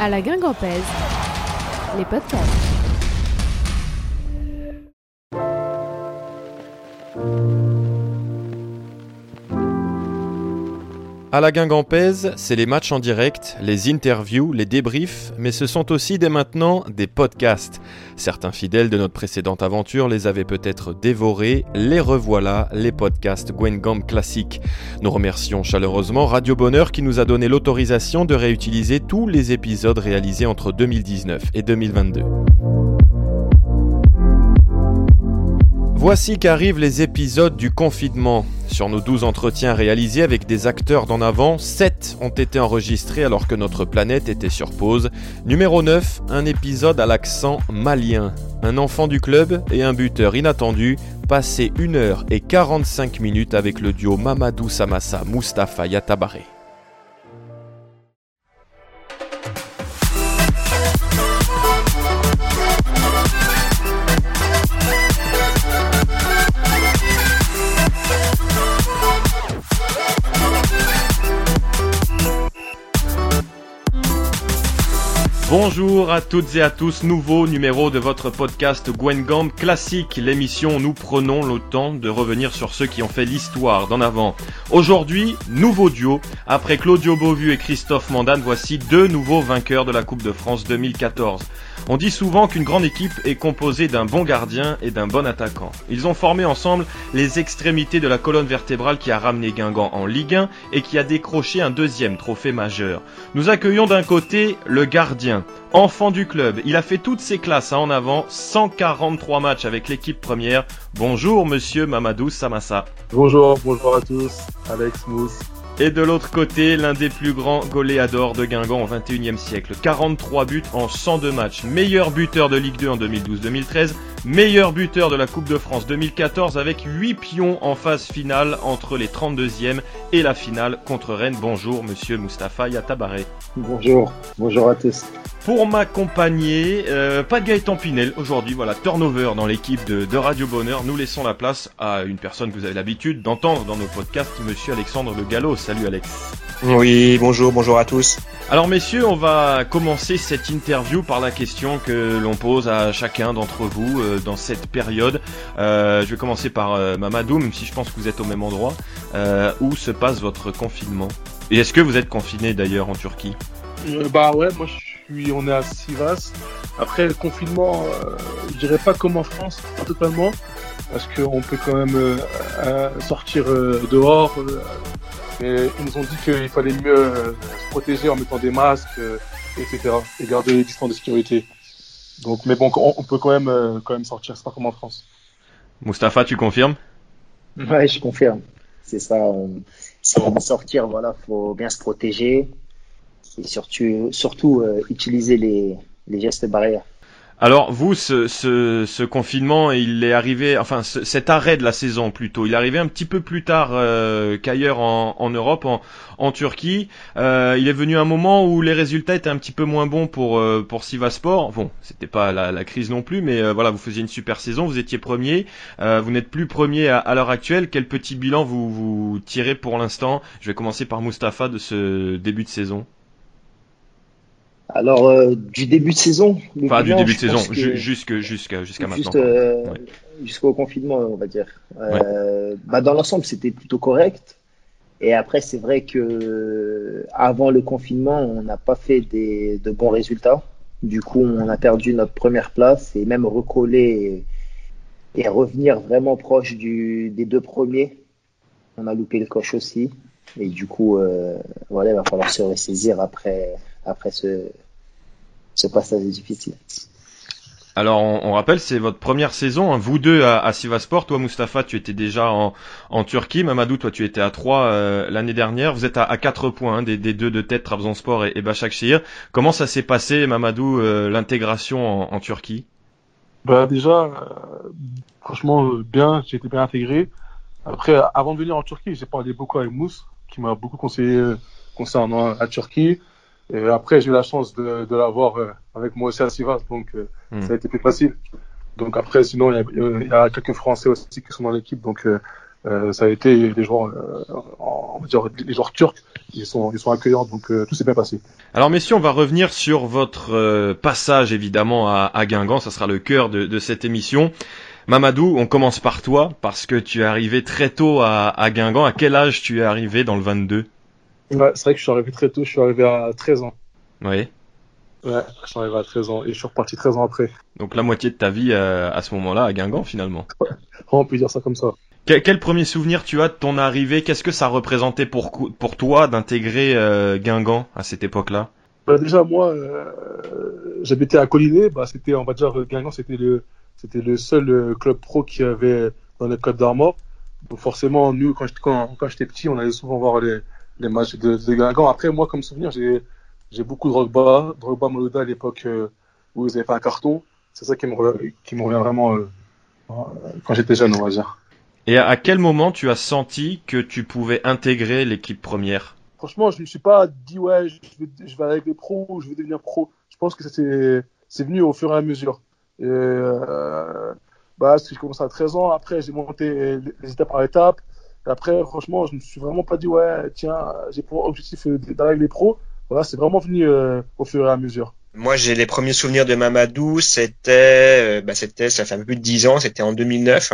À la Guingampèse, les podcasts. À la Guingampèse, c'est les matchs en direct, les interviews, les débriefs, mais ce sont aussi dès maintenant des podcasts. Certains fidèles de notre précédente aventure les avaient peut-être dévorés, les revoilà, les podcasts Gwengam classiques. Nous remercions chaleureusement Radio Bonheur qui nous a donné l'autorisation de réutiliser tous les épisodes réalisés entre 2019 et 2022. Voici qu'arrivent les épisodes du confinement. Sur nos 12 entretiens réalisés avec des acteurs d'en avant, 7 ont été enregistrés alors que notre planète était sur pause. Numéro 9, un épisode à l'accent malien. Un enfant du club et un buteur inattendu, passé 1 heure et 45 minutes avec le duo Mamadou Samassa Mustafa Yatabaré. Bonjour à toutes et à tous, nouveau numéro de votre podcast Gwengam classique, l'émission où nous prenons le temps de revenir sur ceux qui ont fait l'histoire d'en avant. Aujourd'hui, nouveau duo, après Claudio Beauvu et Christophe Mandane, voici deux nouveaux vainqueurs de la Coupe de France 2014. On dit souvent qu'une grande équipe est composée d'un bon gardien et d'un bon attaquant. Ils ont formé ensemble les extrémités de la colonne vertébrale qui a ramené Guingamp en Ligue 1 et qui a décroché un deuxième trophée majeur. Nous accueillons d'un côté le gardien, enfant du club. Il a fait toutes ses classes en avant, 143 matchs avec l'équipe première. Bonjour monsieur Mamadou Samassa. Bonjour, bonjour à tous. Alex Mousse. Et de l'autre côté, l'un des plus grands goléadors de Guingamp au 21e siècle. 43 buts en 102 matchs. Meilleur buteur de Ligue 2 en 2012-2013. Meilleur buteur de la Coupe de France 2014 avec 8 pions en phase finale entre les 32e et la finale contre Rennes. Bonjour monsieur Mustapha Yatabaré. Bonjour, bonjour à tous. Pour m'accompagner, euh, pas de Gaëtan Pinel aujourd'hui, voilà, turnover dans l'équipe de, de, Radio Bonheur. Nous laissons la place à une personne que vous avez l'habitude d'entendre dans nos podcasts, monsieur Alexandre Le Gallo. Salut Alex. Oui, bonjour, bonjour à tous. Alors messieurs, on va commencer cette interview par la question que l'on pose à chacun d'entre vous euh, dans cette période. Euh, je vais commencer par euh, Mamadou, même si je pense que vous êtes au même endroit. Euh, où se passe votre confinement? Et est-ce que vous êtes confiné d'ailleurs en Turquie? Bah ouais, moi je suis, on est à Sivas. Après le confinement, je dirais pas comme en France, pas totalement, parce qu'on peut quand même sortir dehors. mais ils nous ont dit qu'il fallait mieux se protéger en mettant des masques, etc. Et garder les distances de sécurité. Donc, mais bon, on, peut quand même, euh, quand même sortir, c'est pas comme en France. Mustapha, tu confirmes? Ouais, je confirme. C'est ça. On, si on veut sortir, voilà, faut bien se protéger et surtout, surtout euh, utiliser les, les gestes barrières. Alors vous, ce, ce, ce, confinement, il est arrivé, enfin ce, cet arrêt de la saison plutôt, il est arrivé un petit peu plus tard euh, qu'ailleurs en, en, Europe, en, en Turquie. Euh, il est venu un moment où les résultats étaient un petit peu moins bons pour euh, pour Sivaspor. Bon, c'était pas la, la, crise non plus, mais euh, voilà, vous faisiez une super saison, vous étiez premier, euh, vous n'êtes plus premier à, à l'heure actuelle. Quel petit bilan vous vous tirez pour l'instant? Je vais commencer par Mustapha de ce début de saison. Alors, euh, du début de saison Enfin, du début de saison, jusqu'à jusqu'à jusqu'à maintenant. Euh, ouais. Jusqu'au confinement, on va dire. Euh, ouais. bah, dans l'ensemble, c'était plutôt correct. Et après, c'est vrai que avant le confinement, on n'a pas fait des, de bons résultats. Du coup, on a perdu notre première place et même recoller et, et revenir vraiment proche du, des deux premiers. On a loupé le coche aussi. Et du coup, euh, voilà, il va falloir se ressaisir après, après ce, ce passage difficile. Alors, on, on rappelle, c'est votre première saison, hein, vous deux à, à Sivaspor. Toi, Mustapha, tu étais déjà en, en Turquie. Mamadou, toi, tu étais à 3 euh, l'année dernière. Vous êtes à, à 4 points hein, des, des, deux de tête, Trabzonspor et, et Başakşehir. Comment ça s'est passé, Mamadou, euh, l'intégration en, en, Turquie? Bah Déjà, euh, franchement, bien. J'ai été bien intégré. Après, avant de venir en Turquie, j'ai parlé beaucoup avec Mousse, qui m'a beaucoup conseillé concernant la Turquie. Et après, j'ai eu la chance de, de l'avoir euh, avec moi aussi à Sivas, donc euh, mm. ça a été plus facile. Donc après, sinon, il y, y a quelques Français aussi qui sont dans l'équipe, donc euh, ça a été les joueurs, on va dire, les joueurs turcs ils sont, ils sont accueillants, donc tout s'est bien passé. Alors messieurs, on va revenir sur votre passage évidemment à, à, Guingamp, ça sera le cœur de, de cette émission. Mamadou, on commence par toi parce que tu es arrivé très tôt à, à Guingamp. À quel âge tu es arrivé dans le 22 Ouais, c'est vrai que je suis arrivé très tôt, je suis arrivé à 13 ans. Oui. Ouais, je suis arrivé à 13 ans et je suis reparti 13 ans après. Donc la moitié de ta vie euh, à ce moment-là à Guingamp finalement. Ouais, on peut dire ça comme ça. Quel, quel, premier souvenir tu as de ton arrivée? Qu'est-ce que ça représentait pour, pour toi d'intégrer euh, Guingamp à cette époque-là? Bah Déjà moi, euh, j'habitais à Collinet, bah, c'était on va dire Guingamp c'était le c'était le seul club pro qui avait dans le Côte d'Armor. Donc forcément, nous, quand j'étais, quand, quand j'étais petit, on allait souvent voir les, les matchs de, de Guingamp. Après, moi, comme souvenir, j'ai, j'ai beaucoup de Drogba, Drogba Malouda à l'époque euh, où ils avaient fait un carton. C'est ça qui me revient, qui me revient vraiment euh, quand j'étais jeune, on va dire. Et à quel moment tu as senti que tu pouvais intégrer l'équipe première? Franchement, je me suis pas dit ouais, je vais, je vais avec les pros, je vais devenir pro. Je pense que c'est, c'est venu au fur et à mesure. Et, euh, bah, j'ai commencé à 13 ans. Après, j'ai monté les étapes par étapes. Et après, franchement, je me suis vraiment pas dit, ouais, tiens, j'ai pour objectif d'arriver les pros. Voilà, c'est vraiment venu euh, au fur et à mesure. Moi, j'ai les premiers souvenirs de Mamadou. C'était, euh, bah, c'était, ça fait un peu plus de 10 ans. C'était en 2009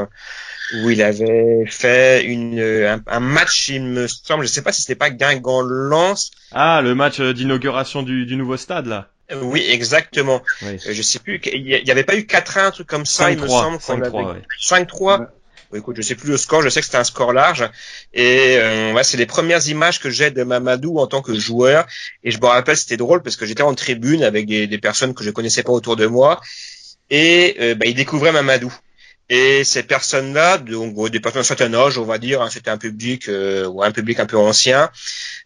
où il avait fait une, un, un, match, il me semble, je sais pas si c'était pas Guingamp-Lens. Ah, le match d'inauguration du, du nouveau stade, là. Oui, exactement. Oui. Euh, je sais plus, il y avait pas eu 4-1, un truc comme ça, il me semble. 5-3. 5-3. Ouais. Écoute, je sais plus le score, je sais que c'était un score large. Et euh, c'est les premières images que j'ai de Mamadou en tant que joueur. Et je me rappelle, c'était drôle parce que j'étais en tribune avec des, des, personnes que je connaissais pas autour de moi. Et euh, bah, ils découvraient Mamadou. Et ces personnes-là, donc des personnes d'un certain âge, on va dire, hein, c'était un public euh, ou un public un peu ancien,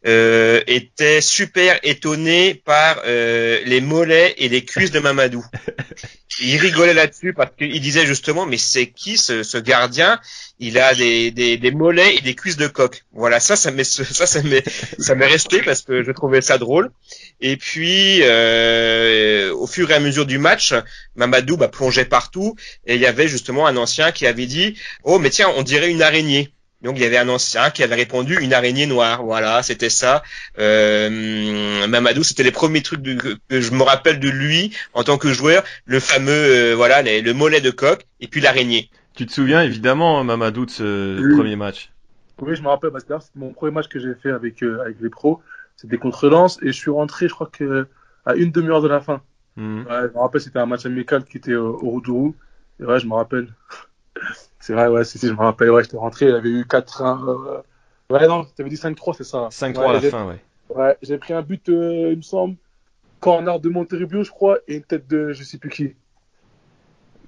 euh, étaient super étonnés par euh, les mollets et les cuisses de Mamadou. Ils rigolaient là-dessus parce qu'ils disaient justement, mais c'est qui ce, ce, gardien? Il a des, des, mollets et des cuisses de coq. Voilà, ça, ça m'est ça, ça m'est ça m'est resté parce que je trouvais ça drôle. Et puis, euh, au fur et à mesure du match, Mamadou bah, plongeait partout et il y avait justement un ancien qui avait dit "Oh, mais tiens, on dirait une araignée." Donc il y avait un ancien qui avait répondu une araignée noire. Voilà, c'était ça. Euh, Mamadou, c'était les premiers trucs que je me rappelle de lui en tant que joueur, le fameux euh, voilà le mollet de coq et puis l'araignée. Tu te souviens évidemment Mamadou de ce oui. premier match? Oui, je me rappelle parce que c'était mon premier match que j'ai fait avec euh, avec les pros. C'était contre Lens et je suis rentré, je crois que à une demi-heure de la fin. Mmh. Ouais, je me rappelle, c'était un match amical qui était au, au Roudourou. Et ouais, je me rappelle. C'est vrai, ouais, si, si, je me rappelle, ouais, j'étais rentré, il avait eu 4-1. Euh... Ouais, non, t'avais dit 5-3, c'est ça. 5-3 ouais, à la fin, ouais. Ouais, j'ai pris un but, euh, il me semble, corner de Monterrubio, je crois, et une tête de je sais plus qui.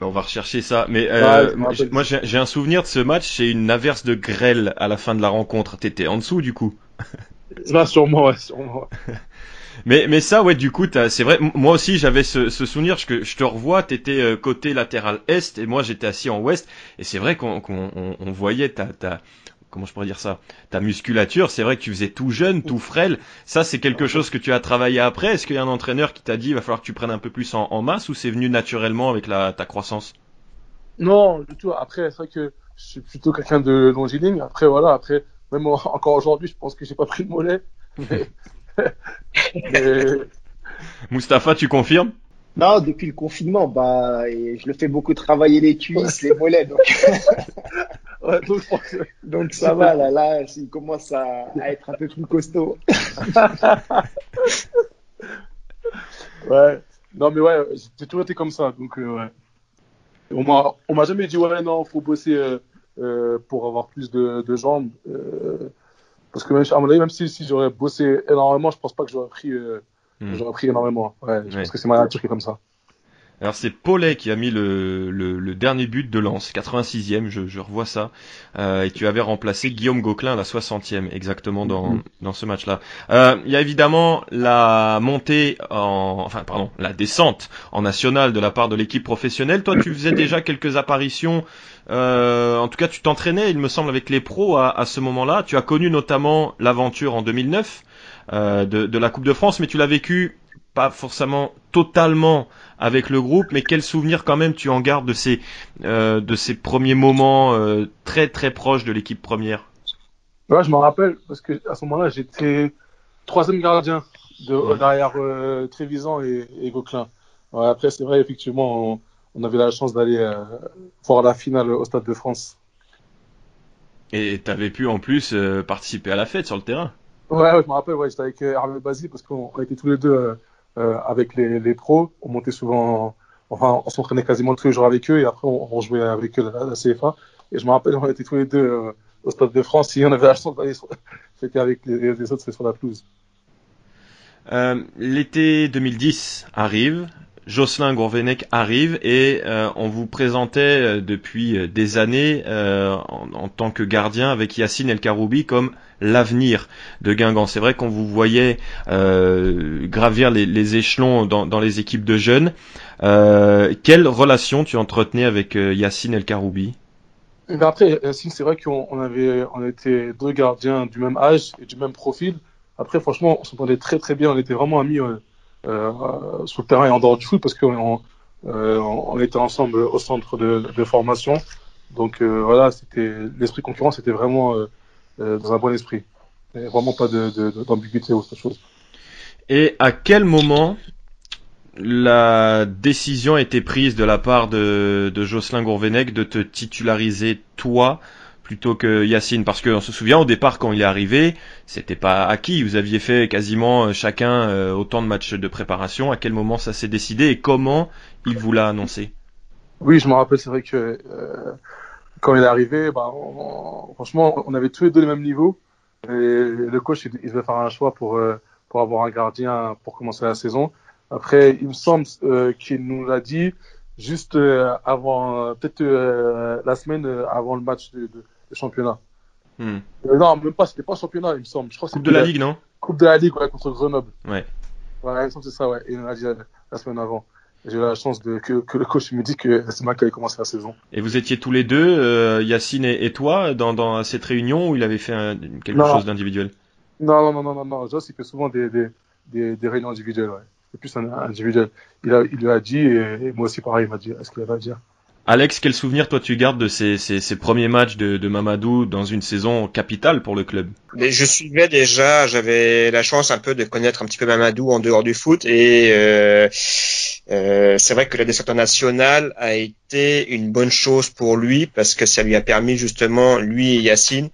Mais on va rechercher ça. Mais euh, ouais, moi, j'ai un souvenir de ce match, c'est une averse de grêle à la fin de la rencontre. T'étais en dessous, du coup. Bah, sûrement, ouais, sûrement. Mais, mais ça, ouais, du coup, c'est vrai. Moi aussi, j'avais ce, ce, souvenir. Je, je te revois, t'étais euh, côté latéral est et moi, j'étais assis en ouest. Et c'est vrai qu'on qu on, on voyait ta, ta, comment je pourrais dire ça, ta musculature. C'est vrai que tu faisais tout jeune, tout frêle. Ça, c'est quelque chose que tu as travaillé après. Est-ce qu'il y a un entraîneur qui t'a dit, il va falloir que tu prennes un peu plus en, en masse ou c'est venu naturellement avec la, ta croissance? Non, du tout. Après, c'est vrai que je suis plutôt quelqu'un de longiligne. Après, voilà, après, même encore aujourd'hui, je pense que j'ai pas pris de mollet. Mais... Mais... Mustapha, tu confirmes? Non, depuis le confinement, bah, et je le fais beaucoup travailler les cuisses, les mollets, donc. ouais, donc, donc, ça va, là, là, il commence à, à, être un peu plus costaud. ouais, non, mais ouais, j'ai toujours été comme ça, donc, euh, ouais. On m'a, on m'a jamais dit, ouais, non, faut bosser euh, euh, pour avoir plus de, de jambes. Euh, parce que même, à mon avis, même si, si j'aurais bossé énormément, je pense pas que j'aurais pris, euh, mmh. j'aurais pris énormément. Ouais, je ouais. pense que c'est ma nature qui est comme ça. Alors c'est Paulet qui a mis le, le, le dernier but de lance, 86e, je, je revois ça. Euh, et tu avais remplacé Guillaume Gauquelin à la 60e, exactement dans, mmh. dans ce match-là. Euh, il y a évidemment la montée en, enfin pardon, la descente en national de la part de l'équipe professionnelle. Toi, tu faisais déjà quelques apparitions. Euh, en tout cas, tu t'entraînais, il me semble, avec les pros à, à ce moment-là. Tu as connu notamment l'aventure en 2009 euh, de, de la Coupe de France, mais tu l'as vécu pas forcément totalement avec le groupe, mais quel souvenir quand même tu en gardes de ces euh, de ces premiers moments euh, très très proches de l'équipe première? Ouais, je m'en rappelle parce que à ce moment-là j'étais troisième gardien de, derrière euh, Trévisan et, et Gauquelin. après, c'est vrai, effectivement, on, avait la chance d'aller euh, voir la finale au Stade de France. Et tu avais pu en plus participer à la fête sur le terrain? Ouais, je me rappelle, ouais, j'étais avec Hervé Basile parce qu'on était tous les deux avec les, les, pros. On montait souvent, enfin, on s'entraînait quasiment tous les jours avec eux et après on, jouait avec eux la, la, CFA. Et je me rappelle, on était tous les deux au Stade de France. Si on avait la chance d'aller, c'était avec les, les autres, c'était sur la pelouse. Euh, l'été 2010 arrive, Jocelyn Gourvenec arrive et euh, on vous présentait euh, depuis des années en, tant que gardien avec Yacine El Karoubi comme l'avenir de Guingamp. C'est vrai qu'on vous voyait gravir les, échelons dans, les équipes de jeunes. quelle relation tu entretenais avec Yacine El Karoubi? Ben Après, Yacine, c'est vrai qu'on avait, on était deux gardiens du même âge et du même profil. Après, franchement, on s'entendait très très bien. On était vraiment amis euh, euh, sur le terrain et en dehors du foot parce qu'on euh, on était ensemble au centre de, de formation. Donc euh, voilà, c'était l'esprit concurrent, c'était vraiment euh, euh, dans un bon esprit. Et vraiment pas d'ambiguïté de, ou autre chose. Et à quel moment la décision a été prise de la part de, de Jocelyn Gourvenec de te titulariser toi plutôt que Yacine parce qu'on se souvient au départ quand il est arrivé, c'était pas acquis. Vous aviez fait quasiment euh, chacun euh, autant de matchs de préparation. À quel moment ça s'est décidé et comment il vous l'a annoncé? Oui, je me rappelle. C'est vrai que euh, quand il est arrivé, bah, franchement, on avait tous les deux le même niveau. Et le coach, il, devait faire un choix pour pour avoir un gardien pour commencer la saison. Après, il me semble qu'il nous l'a dit juste avant, peut-être la semaine avant le match de le championnat. Hmm. Euh, non, même pas, c'était pas championnat, il me semble. Je crois Coupe de la, Ligue, non Coupe de la Ligue, ouais, contre Grenoble. Ouais. Ouais, il me semble c'est ça, ouais. Et on a dit la, semaine avant. J'ai eu la chance de, que, que le coach me dit que c'est moi qui avait commencé la saison. Et vous étiez tous les deux, euh, Yacine et, toi, dans, dans cette réunion où il avait fait quelque chose d'individuel? Non, non, non, non, non, non. Joss, il fait souvent des, des, des, des réunions individuelles, ouais. C'est plus un, individuel. Il, a, il lui a dit, et, moi aussi pareil, il m'a dit, est-ce qu'il avait à dire? Alex, quel souvenir toi tu gardes de ces, ces, premiers matchs de, de, Mamadou dans une saison capitale pour le club? Je suivais déjà, j'avais la chance un peu de connaître un petit peu Mamadou en dehors du foot et euh, euh, c'est vrai que la descente nationale a été une bonne chose pour lui parce que ça lui a permis justement, lui et Yacine,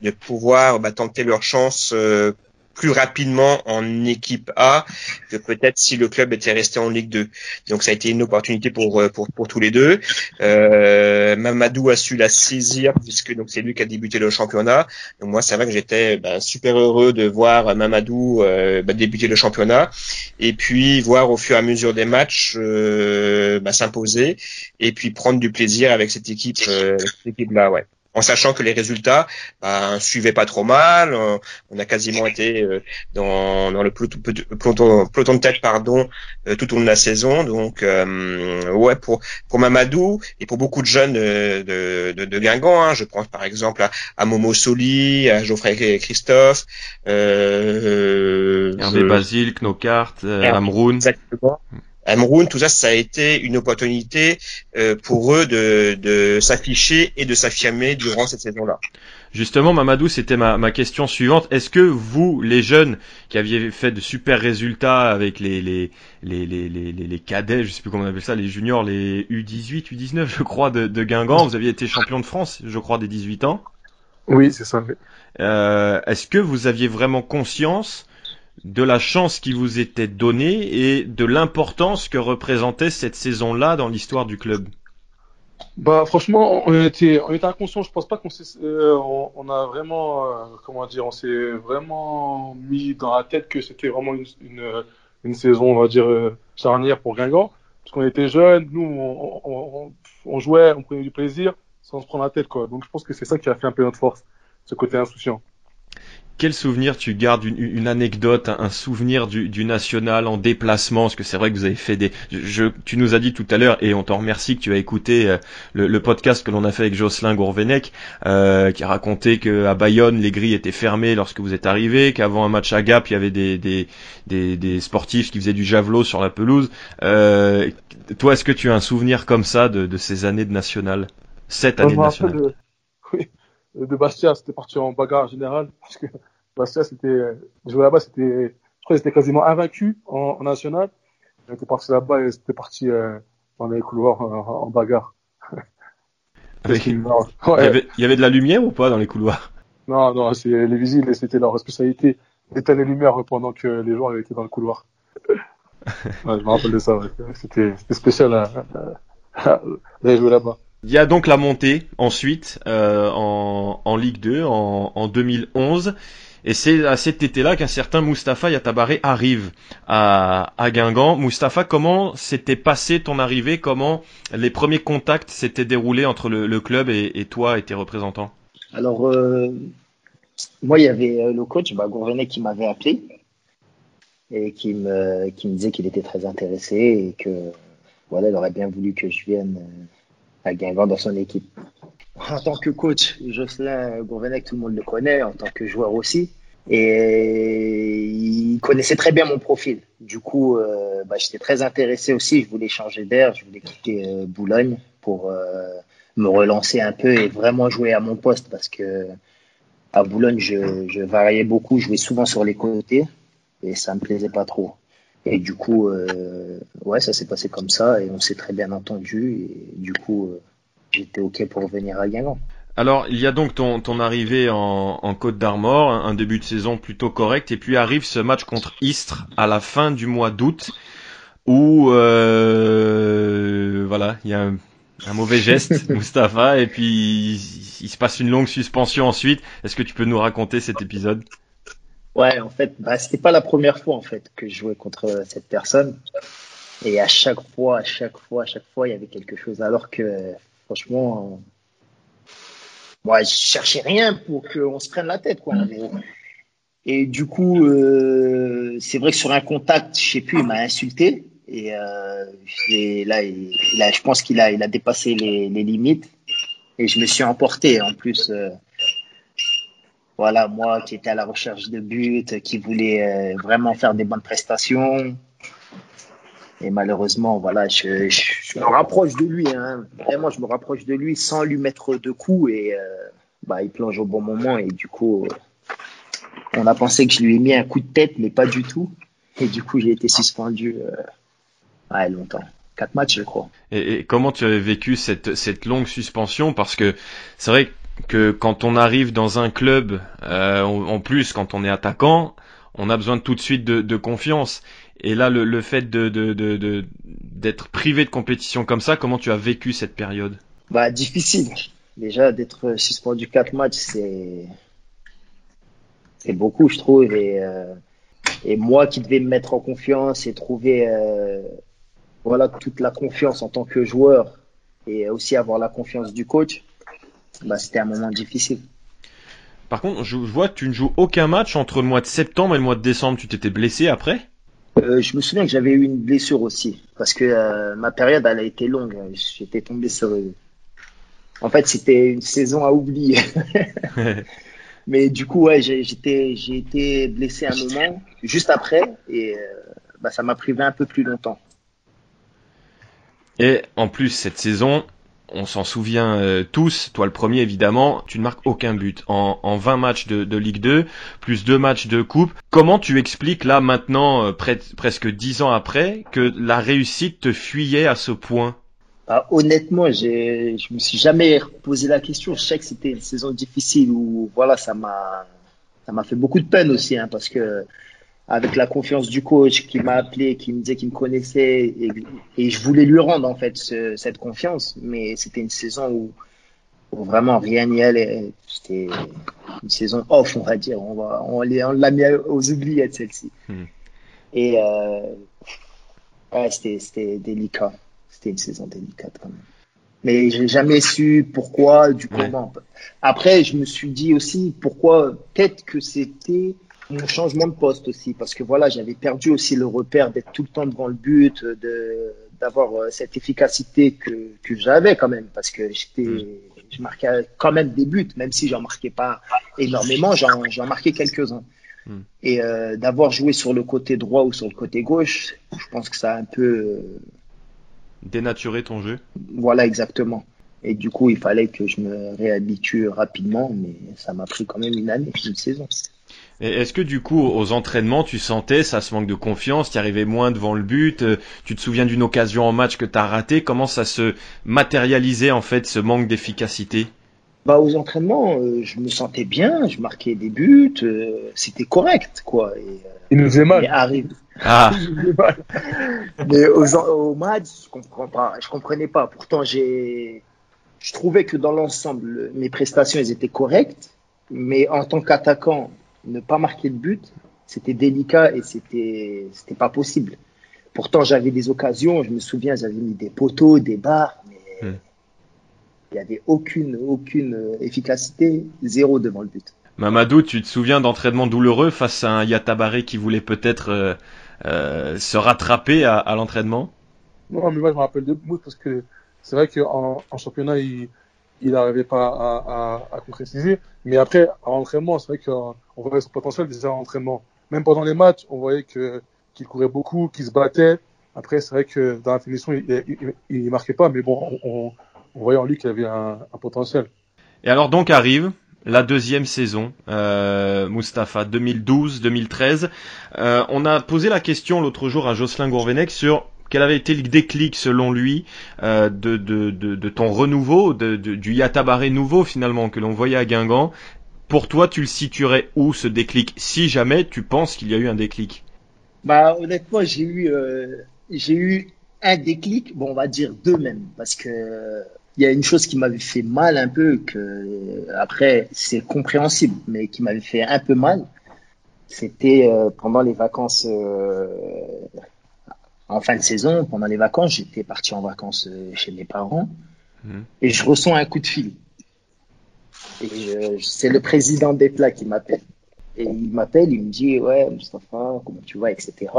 de pouvoir bah, tenter leur chance euh, plus rapidement en équipe A que peut-être si le club était resté en Ligue 2. Donc ça a été une opportunité pour euh, pour, pour tous les deux. Euh, Mamadou a su la saisir puisque donc c'est lui qui a débuté le championnat. Donc moi c'est vrai que j'étais ben, super heureux de voir Mamadou euh, ben, débuter le championnat et puis voir au fur et à mesure des matchs euh, ben, s'imposer et puis prendre du plaisir avec cette équipe euh, cette équipe là ouais en sachant que les résultats ben, suivaient pas trop mal. On a quasiment été euh, dans, dans le peloton, peloton, de tête pardon euh, tout au long de la saison. Donc euh, ouais pour pour Mamadou et pour beaucoup de jeunes de, de, de Guingamp, hein, je pense par exemple à, à Momo Soli, à Geoffrey Christophe, euh, Hervé Basile, Knokart, Amroun. Exactement. Amroun, tout ça, ça a été une opportunité euh, pour eux de, de s'afficher et de s'affirmer durant cette saison-là. Justement, Mamadou, c'était ma, ma, question suivante. Est-ce que vous, les jeunes qui aviez fait de super résultats avec les, les, les, les, les, les cadets, je sais plus comment on appelle ça, les juniors, les U18, U19, je crois, de, de Guingamp, vous aviez été champion de France, je crois, des 18 ans Oui, c'est ça. Euh, Est-ce que vous aviez vraiment conscience de la chance qui vous était donnée et de l'importance que représentait cette saison-là dans l'histoire du club bah franchement, on était, on était inconscient. Je pense pas qu'on euh, a vraiment, euh, comment dire, on s'est vraiment mis dans la tête que c'était vraiment une, saison, on va dire euh, charnière pour Guingamp, parce qu'on était jeunes. Nous, on, on, jouait, on prenait du plaisir sans se prendre la tête, quoi. Donc je pense que c'est ça qui a fait un peu notre force, ce côté insouciant quel souvenir tu gardes une, anecdote, un, souvenir du, national en déplacement? Parce que c'est vrai que vous avez fait des. Je, tu nous as dit tout à l'heure, et on t'en remercie que tu as écouté euh, le, podcast que l'on a fait avec Jocelyn Gourvenec, euh, qui a raconté que à Bayonne les grilles étaient fermées lorsque vous êtes arrivé, qu'avant un match à Gap il y avait des, des, des, sportifs qui faiient du javelot sur la pelouse. Euh, toi, est-ce que tu as un souvenir comme ça de, ces années de national? Cette année de national de Bastia, c'était parti en bagarre générale parce que Bastia, c'était, jouer là-bas, c'était, je crois c'était quasiment invaincu en, en national. J'étais parti là-bas et c'était parti euh, dans les couloirs en, en bagarre. Avec... il, y avait, il y avait de la lumière ou pas dans les couloirs? Non, non, c'est les visibles, c'était leur responsabilité d'éteindre les lumières pendant que les joueurs étaient dans le couloir. ouais, je me rappelle de ça. Ouais. C'était spécial d'aller jouer là-bas. Il y a donc la montée ensuite euh, en, en, Ligue 2 en, en 2011. Et c'est à cet été-là qu'un certain Mustapha Yatabaré arrive à, à Guingamp. Mustapha, comment s'était passé ton arrivée? Comment les premiers contacts s'étaient déroulés entre le, le club et, et, toi et tes représentants? Alors, euh, moi, il y avait euh, le coach bah, Gourvenet qui m'avait appelé et qui me, qui me disait qu'il était très intéressé et que voilà, il aurait bien voulu que je vienne euh, à Guingamp dans son équipe. En tant que coach, Jocelyn Gourvenec, tout le monde le connaît, en tant que joueur aussi. Et il connaissait très bien mon profil. Du coup, euh, bah, j'étais très intéressé aussi. Je voulais changer d'air, je voulais quitter euh, Boulogne pour euh, me relancer un peu et vraiment jouer à mon poste parce que à Boulogne, je, variais beaucoup, je jouais souvent sur les côtés et ça me plaisait pas trop. Et du coup, ouais, ça s'est passé comme ça et on s'est très bien entendu. Et du coup, j'étais OK pour venir à Guingamp. Alors, il y a donc ton, ton arrivée en, en Côte d'Armor, un, un, début de saison plutôt correct, et puis arrive ce match contre Istres à la fin du mois d'août, où euh, voilà, il y a un, un mauvais geste, Mustapha, et puis il, il, se passe une longue suspension ensuite. Est-ce que tu peux nous raconter cet épisode? Ouais, en fait, bah, c'était pas la première fois en fait que je jouais contre cette personne. Et à chaque fois, à chaque fois, à chaque fois, il y avait quelque chose. Alors que, franchement, moi, je cherchais rien pour qu'on se prenne la tête, quoi. Et du coup, euh, c'est vrai que sur un contact, je sais plus, il m'a insulté. Et, euh, et là, il, je pense qu'il a, il a dépassé les, les, limites. Et je me suis emporté. En plus, euh, voilà, moi qui étais à la recherche de buts, qui voulait euh, vraiment faire des bonnes prestations. Et malheureusement, voilà, je, je, je me rapproche de lui. Hein. Vraiment, je me rapproche de lui sans lui mettre de coups. Et euh, bah, il plonge au bon moment. Et du coup, on a pensé que je lui ai mis un coup de tête, mais pas du tout. Et du coup, j'ai été suspendu euh, ouais, longtemps. Quatre matchs, je crois. Et, et, comment tu avais vécu cette, cette longue suspension? Parce que c'est vrai que que quand on arrive dans un club, euh, en plus quand on est attaquant, on a besoin tout de suite de, de confiance. Et là, le, le fait de, de, de, d'être privé de compétition comme ça, comment tu as vécu cette période? Bah difficile. Déjà d'être suspendu quatre matchs, c'est c'est beaucoup, je trouve. Et, euh, et moi qui devais me mettre en confiance et trouver euh, voilà toute la confiance en tant que joueur et aussi avoir la confiance du coach bah, c'était un moment difficile. Par contre, je vois que tu ne joues aucun match entre le mois de septembre et le mois de décembre. Tu t'étais blessé après? Euh, Je me souviens que j'avais eu une blessure aussi, parce que euh, ma période, elle a été longue. J'étais tombé sur... En fait, c'était une saison à oublier. Mais du coup, ouais, j'ai été blessé un moment, juste après, et euh, bah, ça m'a privé un peu plus longtemps. Et en plus, cette saison, on s'en souvient euh, tous, toi le premier évidemment, tu ne marques aucun but en, en 20 matchs de, de, Ligue 2, plus deux matchs de Coupe. Comment tu expliques là maintenant, euh, presque 10 ans après, que la réussite te fuyait à ce point? Ah, Honnêtement, je me suis jamais posé la question. Je sais que c'était une saison difficile où voilà, ça m'a ça m'a fait beaucoup de peine aussi, hein, parce que avec la confiance du coach qui m'a appelé, qui me disait qu'il me connaissait et, et, je voulais lui rendre en fait ce, cette confiance. Mais c'était une saison où, où vraiment rien n'y allait. C'était une saison off, on va dire. On va, on l'a mis aux oubliettes celle-ci. Hmm. Et euh, ouais, c'était, c'était délicat. C'était une saison délicate quand même. Mais j'ai jamais su pourquoi, du comment. Ouais. Après, je me suis dit aussi pourquoi. Peut-être que c'était mon changement de poste aussi, parce que voilà, j'avais perdu aussi le repère d'être tout le temps devant le but, de d'avoir euh, cette efficacité que, que j'avais quand même, parce que j'étais, mm. je marquais quand même des buts, même si j'en marquais pas énormément, j'en, j'en marquais quelques-uns. Mm. Et euh, d'avoir joué sur le côté droit ou sur le côté gauche, je pense que ça a un peu euh... dénaturé ton jeu. Voilà, exactement. Et du coup, il fallait que je me réhabitue rapidement, mais ça m'a pris quand même une année, une saison. Est-ce que du coup, aux entraînements, tu sentais ça se manque de confiance, tu arrivais moins devant le but, euh, tu te souviens d'une occasion en match que tu as raté, comment ça se matérialisait en fait ce manque d'efficacité? Bah, aux entraînements, euh, je me sentais bien, je marquais des buts, euh, c'était correct, quoi. Et, Il nous faisait mal. Arrive... Ah. mais aux, au match, je comprends pas, je comprenais pas. Pourtant, j'ai, je trouvais que dans l'ensemble, mes prestations, elles étaient correctes, mais en tant qu'attaquant, ne pas marquer de but, c'était délicat et c'était, c'était pas possible. Pourtant, j'avais des occasions, je me souviens, j'avais mis des poteaux, des barres, mais hmm. il n'y avait aucune, aucune efficacité, zéro devant le but. Mamadou, tu te souviens d'entraînement douloureux face à un Yatabaré qui voulait peut-être euh, euh, se rattraper à, à l'entraînement? Non, mais moi je me rappelle de Mousse parce que c'est vrai qu'en en championnat, il il n'arrivait pas à, à, à, concrétiser. Mais après, à l'entraînement, c'est vrai qu'on voyait son potentiel déjà à l'entraînement. Même pendant les matchs, on voyait qu'il courait beaucoup, qu'il se battait. Après, c'est vrai que dans la finition, il, il, marquait pas, mais bon, on, on voyait en lui qu'il avait un, potentiel. Et alors donc arrive la deuxième saison, euh, Mustapha, 2012-2013. Euh, on a posé la question l'autre jour à Jocelyn Gourvenec sur quel avait été le déclic selon lui euh, de, de, ton renouveau, du Yatabaré nouveau finalement que l'on voyait à Guingamp Pour toi, tu le situerais où ce déclic Si jamais tu penses qu'il y a eu un déclic? Bah honnêtement, j'ai eu euh, j'ai eu un déclic, bon on va dire deux même, parce que il y a une chose qui m'avait fait mal un peu, que après c'est compréhensible, mais qui m'avait fait un peu mal. C'était euh, pendant les vacances euh, en fin de saison, pendant les vacances, j'étais parti en vacances euh, chez mes parents mhm. et je ressens un coup de fil. Et c'est le président des plats qui m'appelle. Et il m'appelle, il me dit Ouais, Mustafa, comment tu vas, etc.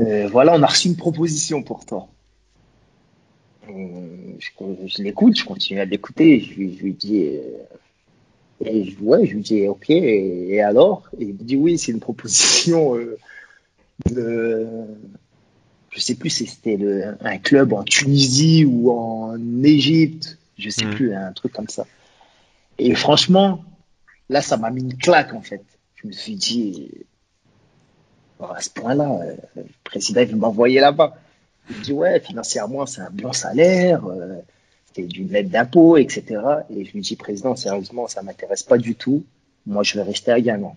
Euh, voilà, on a reçu une proposition pour toi. je, l'écoute, je continue à l'écouter. Je, lui dis euh, et ouais, je lui dis ok, et, alors? Il me dit oui, c'est une proposition de, je sais plus si c'était un club en Tunisie ou en Égypte, je sais hmm. plus, un truc comme ça. Et franchement, là, ça m'a mis une claque en fait. Je me suis dit, oh, à ce point-là, euh, le président il m'envoyer là-bas. Il me dit ouais, financièrement c'est un bon salaire, euh, c'est d'une aide d'impôt, etc. Et je lui dis président, sérieusement, ça m'intéresse pas du tout. Moi, je vais rester à Guingamp.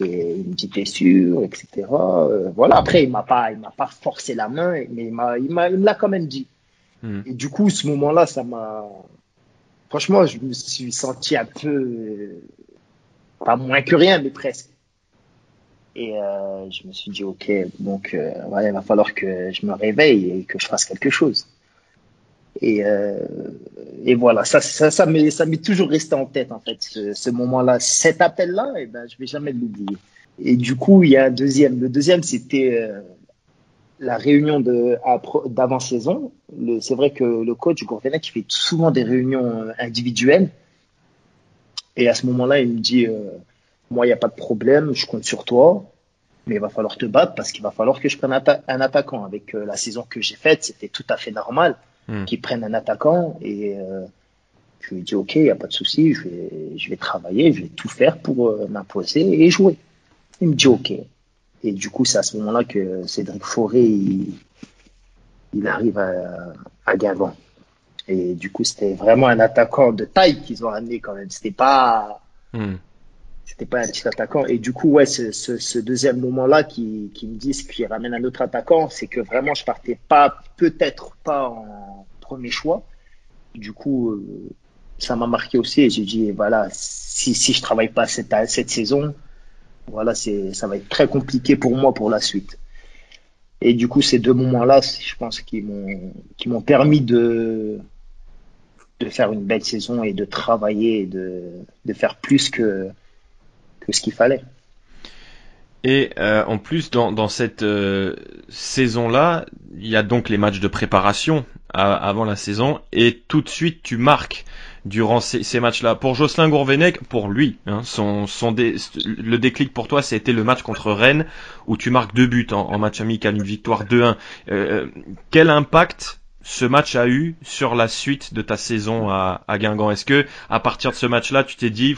Et il me dit t'es sûr, etc. Euh, voilà. Après, il m'a pas, il m'a pas forcé la main, mais il m'a, il m'a, il me l'a quand même dit. Hmm. Et du coup, ce moment-là, ça m'a, franchement, je me suis senti un peu, pas moins que rien, mais presque. Et euh, je me suis dit, ok, donc euh, il va falloir que je me réveille et que je fasse quelque chose. Et, euh, et voilà, ça, ça, ça m'est, ça m'est toujours resté en tête, en fait, ce, ce moment-là. Cet appel-là, et eh ben, je vais jamais l'oublier. Et du coup, il y a un deuxième. Le deuxième, c'était euh, la réunion de, d'avant-saison. c'est vrai que le coach Gourvenec, il fait souvent des réunions euh, individuelles. Et à ce moment-là, il me dit, euh, moi, il n'y a pas de problème, je compte sur toi, mais il va falloir te battre parce qu'il va falloir que je prenne un attaquant. Avec la saison que j'ai faite, c'était tout à fait normal. Hmm. qui prennent un attaquant et euh, je lui dis ok, il n'y a pas de souci, je vais, je vais travailler, je vais tout faire pour euh, m'imposer et jouer. Il me dit ok. Et du coup, c'est à ce moment-là que Cédric Forêt, il, il arrive à, à Guingamp. Et du coup, c'était vraiment un attaquant de taille qu'ils ont amené quand même. C'était pas, hmm. c'était pas un petit attaquant. Et du coup, ouais, ce, ce, ce deuxième moment-là qui, qui me disent qu'il ramène un autre attaquant, c'est que vraiment, je partais pas, peut-être pas en, premier choix. Du coup, euh, ça m'a marqué aussi et j'ai dit voilà, si, si je travaille pas cette, cette saison, voilà, c'est, ça va être très compliqué pour moi pour la suite. Et du coup, ces deux moments-là, je pense qu'ils m'ont, qui m'ont permis de, de faire une belle saison et de travailler et de, de faire plus que, que ce qu'il fallait. Et euh, en plus, dans, cette euh, saison-là, il y a donc les matchs de préparation avant la saison, et tout de suite tu marques durant ces, ces matchs-là. Pour Jocelyn Gourvenec, pour lui, hein, son, son le déclic pour toi, c'était le match contre Rennes, où tu marques deux buts en, match amical, une victoire 2-1. Euh, quel impact ce match a eu sur la suite de ta saison à, à Guingamp? Est-ce que à partir de ce match-là, tu t'es dit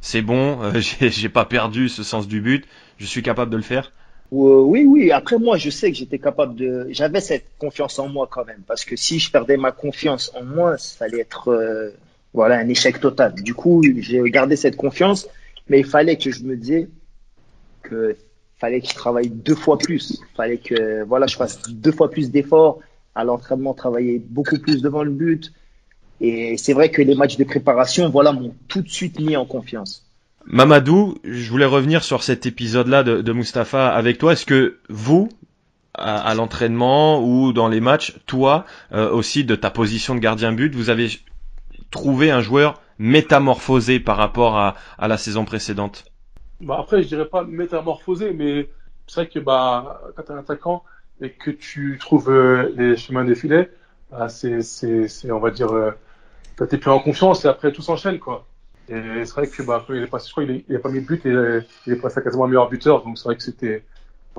c'est bon, euh, j'ai pas perdu ce sens du but, je suis capable de le faire? Oui, oui. Après, moi, je sais que j'étais capable de. J'avais cette confiance en moi quand même, parce que si je perdais ma confiance en moi, ça allait être euh, voilà un échec total. Du coup, j'ai gardé cette confiance, mais il fallait que je me dise que fallait que je travaille deux fois plus. Fallait que voilà, je fasse deux fois plus d'efforts à l'entraînement, travailler beaucoup plus devant le but. Et c'est vrai que les matchs de préparation, voilà, m'ont tout de suite mis en confiance. Mamadou, je voulais revenir sur cet épisode-là de, de Mustapha avec toi. Est-ce que vous, à, l'entraînement ou dans les matchs, toi euh, aussi de ta position de gardien but, vous avez trouvé un joueur métamorphosé par rapport à, la saison précédente? Bah Après, je dirais pas métamorphosé, mais c'est vrai que bah, quand tu es un attaquant et que tu trouves euh, les chemins défilés, bah, c'est, on va dire, euh, t'es plus en confiance et après tout s'enchaîne, quoi. Et c'est vrai que, bah, il est passé, je crois, il, a pas mis de but et il est passé à quasiment meilleur buteur, donc c'est vrai que c'était,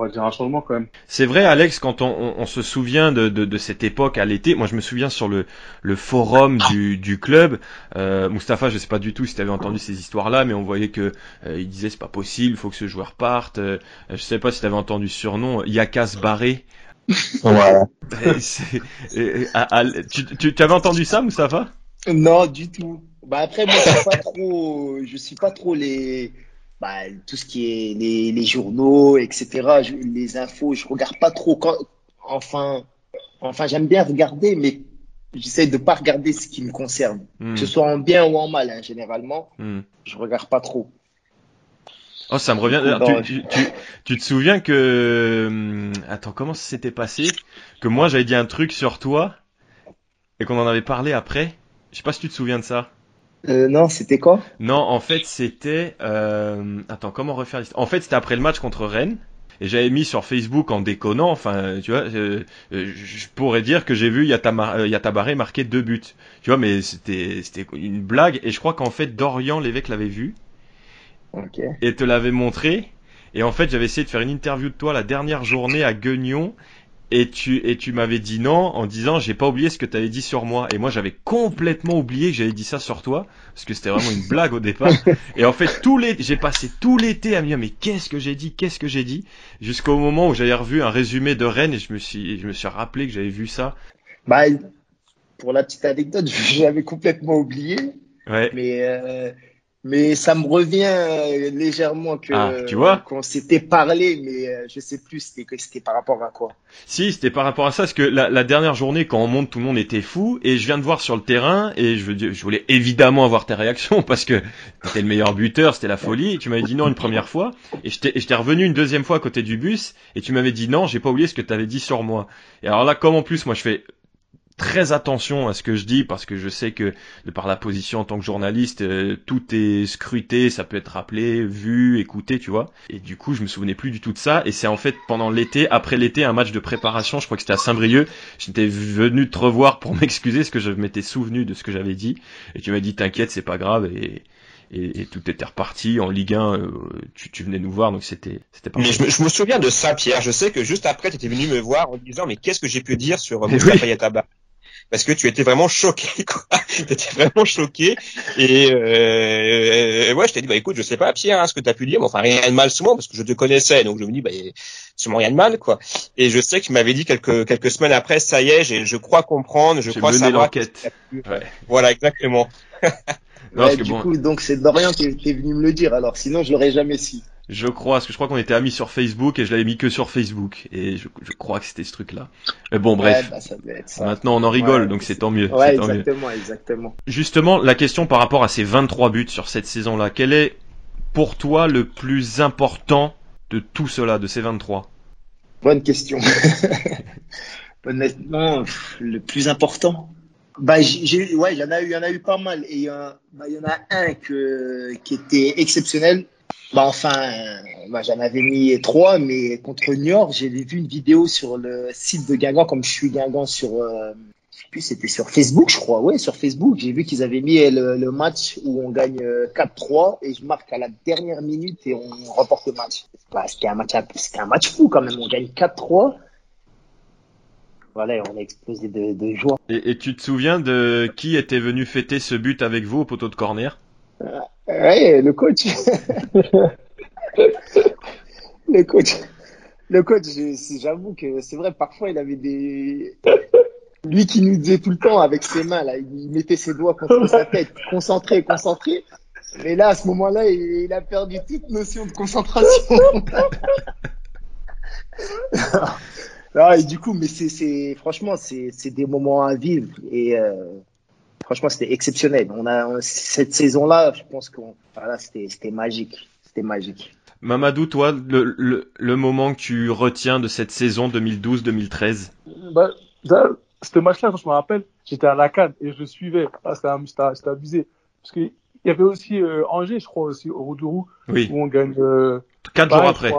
on va dire un changement quand même. C'est vrai, Alex, quand on, on, se souvient de, de, de, cette époque à l'été, moi je me souviens sur le, le forum du, du club, euh, Mustapha, je sais pas du tout si tu avais entendu ces histoires-là, mais on voyait que euh, il disait c'est pas possible, il faut que ce joueur parte. Euh, je sais pas si tu avais entendu ce surnom, Yakas Barré. Voilà. tu, tu, tu avais entendu ça, Mustapha? Non, du tout. Bah après, moi, je suis pas trop, je suis pas trop les, bah, tout ce qui est les, les journaux, etc. les infos, je regarde pas trop. Quand, enfin, enfin, j'aime bien regarder, mais j'essaie de pas regarder ce qui me concerne, hmm. que ce soit en bien ou en mal, hein, généralement. Hmm. Je regarde pas trop. Oh, ça me revient. tu, tu, tu, te souviens que, hum, attends, comment ça s'était passé? Que moi, j'avais dit un truc sur toi et qu'on en avait parlé après? Je sais pas si tu te souviens de ça. Euh, non, c'était quoi? Non, en fait, c'était. Euh... Attends, comment refaire l'histoire? En fait, c'était après le match contre Rennes. Et j'avais mis sur Facebook en déconnant, enfin, tu vois, euh, je pourrais dire que j'ai vu Yatabaré marquer deux buts. Tu vois, mais c'était c'était une blague. Et je crois qu'en fait, Dorian l'évêque l'avait vu. Et te l'avait montré. Et en fait, j'avais essayé de faire une interview de toi la dernière journée à Guignon et tu et tu m'avais dit non en disant j'ai pas oublié ce que tu avais dit sur moi. Et moi j'avais complètement oublié que j'avais dit ça sur toi parce que c'était vraiment une blague au départ. Et en fait tout l'été j'ai passé tout l'été à me dire mais qu'est-ce que j'ai dit qu'est-ce que j'ai dit? Jusqu'au moment où j'avais revu un résumé de Rennes et je me suis je me suis rappelé que j'avais vu ça. Bah pour la petite anecdote j'avais complètement oublié. Ouais. mais euh, mais ça me revient euh, légèrement que ah, tu vois qu'on s'était parlé mais euh, je sais plus c'était c'était par rapport à quoi. Si c'était par rapport à ça parce que la, la, dernière journée quand on monte tout le monde était fou et je viens de voir sur le terrain et je, je voulais évidemment avoir tes réactions parce que t'étais le meilleur buteur c'était la folie et tu m'avais dit non une première fois et j'étais revenu une deuxième fois à côté du bus et tu m'avais dit non j'ai pas oublié ce que tu avais dit sur moi. Et alors là comme en plus moi je fais très attention à ce que je dis parce que je sais que de par la position en tant que journaliste, euh, tout est scruté, ça peut être rappelé, vu, écouté, tu vois. Et du coup, je me souvenais plus du tout de ça. Et c'est en fait pendant l'été, après l'été, un match de préparation, je crois que c'était à Saint-Brieuc, j'étais venu te revoir pour m'excuser parce que je m'étais souvenu de ce que j'avais dit. Et tu m'as dit, t'inquiète, c'est pas grave. Et, et, tout était reparti en Ligue 1. Euh, tu, tu, venais nous voir, donc c'était c'était pas. Mais je me, souviens de ça, Pierre. Je sais que juste après, tu étais venu me voir en disant mais qu'est-ce que j'ai pu dire sur Moustapha Yataba? Parce que tu étais vraiment choqué, quoi. tu étais vraiment choqué. Et euh, ouais, je t'ai dit, bah écoute, je sais pas, Pierre, hein, ce que tu as pu dire, mais enfin rien de mal souvent, parce que je te connaissais, donc je me dis, bah sûrement rien de mal, quoi. Et je sais que tu m'avais dit quelques quelques semaines après, ça y est, je crois comprendre, je crois savoir. l'enquête. Ouais. Voilà, exactement. non, du coup, donc c'est Dorian qui est venu me le dire, alors sinon je l'aurais jamais su. Je crois, parce que je crois qu'on était amis sur Facebook et je l'avais mis que sur Facebook. Et je, je crois que c'était ce truc-là. Mais bon, bref. Bah, ça être ça. Maintenant, on en rigole, donc c'est tant mieux. Ouais, exactement, exactement. Justement, la question par rapport à ces 23 buts sur cette saison-là, quel est pour toi le plus important de tout cela, de ces 23 Bonne question. Honnêtement, le plus important? Bah, j'ai, ouais, il y en a eu, il y en a eu pas mal. Et bah, il y en a un que, qui était exceptionnel bah enfin, bah, j'en avais mis trois, mais contre Niort, j'ai vu une vidéo sur le site de Guingamp, comme je suis Guingamp sur, euh, je sais plus, c'était sur Facebook, je crois, ouais, sur Facebook. J'ai vu qu'ils avaient mis le, match où on gagne 4-3 euh, et je marque à la dernière minute et on remporte le match. Bah, c'était un match, c'était un match fou quand même. On gagne 4-3. Voilà, on a explosé de, de joie. Et, et tu te souviens de qui était venu fêter ce but avec vous au poteau de corner? Ouais, le coach. le coach. Le coach, j'avoue que c'est vrai, parfois il avait des. Lui qui nous disait tout le temps avec ses mains, là, il mettait ses doigts contre sa tête, concentré, concentré. Mais là, à ce moment-là, il, a perdu toute notion de concentration. non, et du coup, mais c'est, franchement, c'est, des moments à vivre et euh, franchement, c'était exceptionnel. On a cette saison-là, je pense que voilà, c'était, c'était magique, c'était magique. Mamadou, toi, le, le, le, moment que tu retiens de cette saison 2012-2013 bah, Ce match-là, je me rappelle, j'étais à la Cannes et je suivais. Ah, c'était abusé. Parce qu'il y avait aussi euh, Angers, je crois, aussi, au Roudourou, oui. où on gagne. Euh, Quatre jours après.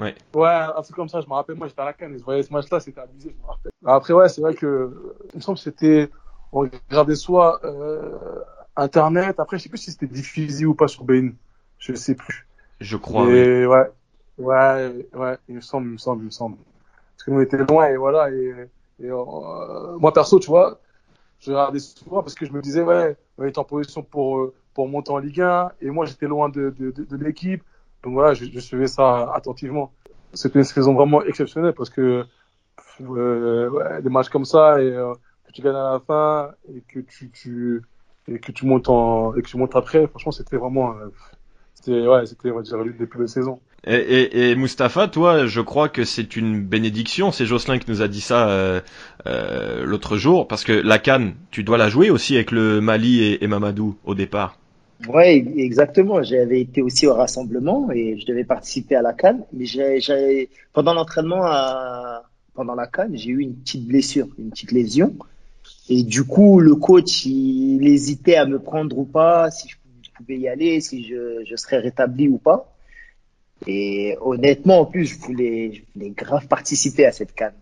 Ouais. ouais, un truc comme ça, je me rappelle, moi j'étais à la Cannes et je voyais ce match-là, c'était abusé, je me rappelle. Après, ouais, c'est vrai que, il me semble que c'était, on regardait soit euh, Internet, après, je sais plus si c'était diffusé ou pas sur Bein, je sais plus. Je crois. Et ouais, ouais, ouais, il me semble, il me semble, il me semble. Parce que nous on était loin et voilà. Et, et euh, moi perso, tu vois, je regardais souvent parce que je me disais ouais, on est en position pour euh, pour monter en Ligue 1 et moi j'étais loin de, de, de, de l'équipe. Donc voilà, je, je, suivais ça attentivement. C'était une saison vraiment exceptionnelle parce que euh, ouais, des matchs comme ça et euh, que tu gagnes à la fin et que tu, tu et que tu montes en et que tu montes après, franchement c'était vraiment euh, c'était ouais, c'était on va dire l'une des plus belles saisons. Et, et, et Mustapha, toi, je crois que c'est une bénédiction. C'est Jocelyn qui nous a dit ça euh, euh, l'autre jour, parce que la Cannes, tu dois la jouer aussi avec le Mali et, et Mamadou au départ. Ouais, exactement. J'avais été aussi au rassemblement et je devais participer à la Cannes, mais j'ai pendant l'entraînement à pendant la Cannes, j'ai eu une petite blessure, une petite lésion. Et du coup, le coach, il hésitait à me prendre ou pas, si je pouvais y aller, si je, je serais rétabli ou pas. Et honnêtement, en plus, je voulais, je voulais grave participer à cette canne.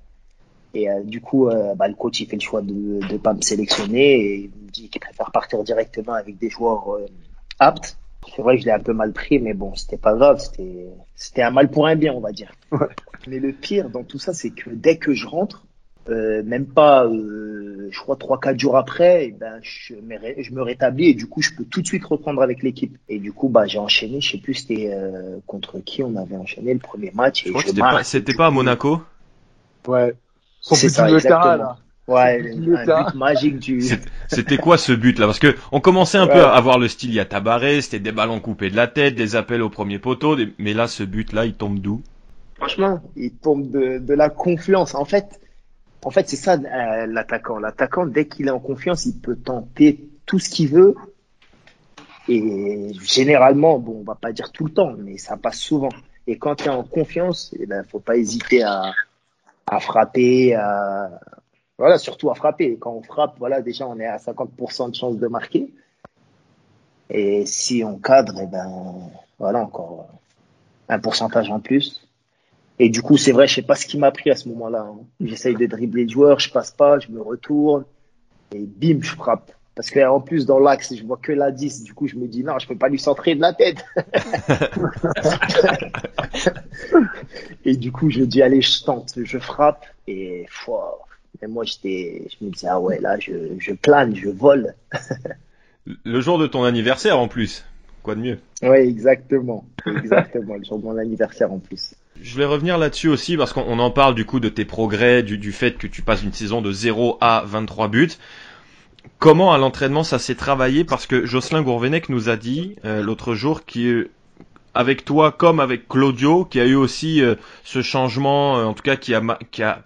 Et euh, du coup, euh, bah, le coach, il fait le choix de ne pas me sélectionner et il me dit qu'il préfère partir directement avec des joueurs euh, aptes. C'est vrai que je l'ai un peu mal pris, mais bon, c'était pas grave. C'était, c'était un mal pour un bien, on va dire. Mais le pire dans tout ça, c'est que dès que je rentre, euh, même pas, euh, je crois trois quatre jours après, eh ben je, je, me rétablis et du coup je peux tout de suite reprendre avec l'équipe. Et du coup bah j'ai enchaîné, je sais plus c'était euh, contre qui on avait enchaîné le premier match. Je crois que c'était pas, c'était pas à Monaco. Ouais. C'est ça, exactement. là. Ouais, un but magique du. C'était quoi ce but là Parce que on commençait un peu à avoir le style Yatabaré, c'était des ballons coupés de la tête, des appels au premier poteau, mais là ce but là il tombe d'où? Franchement, il tombe de, de la confiance. En fait, en fait, c'est ça euh, l'attaquant. L'attaquant, dès qu'il est en confiance, il peut tenter tout ce qu'il veut. Et généralement, bon, on va pas dire tout le temps, mais ça passe souvent. Et quand tu es en confiance, il eh ben, faut pas hésiter à, frapper, à, voilà, surtout à frapper. Quand on frappe, voilà, déjà, on est à 50% de chance de marquer. Et si on cadre, eh ben, voilà, encore un pourcentage en plus. Et du coup, c'est vrai, je sais pas ce qui m'a pris à ce moment-là. Hein. J'essaye de dribbler le joueur, je passe pas, je me retourne et bim, je frappe. Parce que en plus dans l'axe, je vois que la 10, du coup je me dis non, je peux pas lui centrer de la tête. et du coup, je dis allez, je tente, je frappe et fort. Et moi j'étais je me disais ah ouais, là je, je plane, je vole. le jour de ton anniversaire en plus. Quoi de mieux? Oui, exactement. Exactement, le jour de mon anniversaire en plus. Je vais revenir là-dessus aussi parce qu'on en parle du coup de tes progrès, du, du fait que tu passes une saison de 0 à 23 buts. Comment à l'entraînement ça s'est travaillé? Parce que Jocelyn Gourvenec nous a dit euh, l'autre jour qu'il avec toi comme avec Claudio, qui a eu aussi euh, ce changement, euh, en tout cas qui a, qui a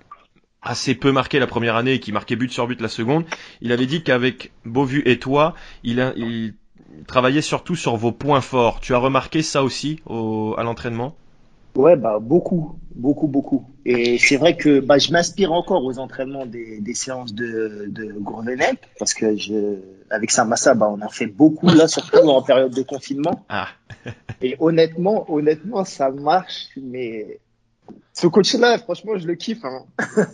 assez peu marqué la première année et qui marquait but sur but la seconde, il avait dit qu'avec Beauvu et toi, il, il travaillait surtout sur vos points forts. Tu as remarqué ça aussi au, à l'entraînement? Ouais, bah beaucoup, beaucoup, beaucoup. Et c'est vrai que bah, je m'inspire encore aux entraînements des, des séances de, de Gourvenec, parce que je, avec Samassa, bah, on a fait beaucoup là, surtout en période de confinement. Ah. Et honnêtement, honnêtement, ça marche, mais ce coach-là, franchement, je le kiffe. Hein.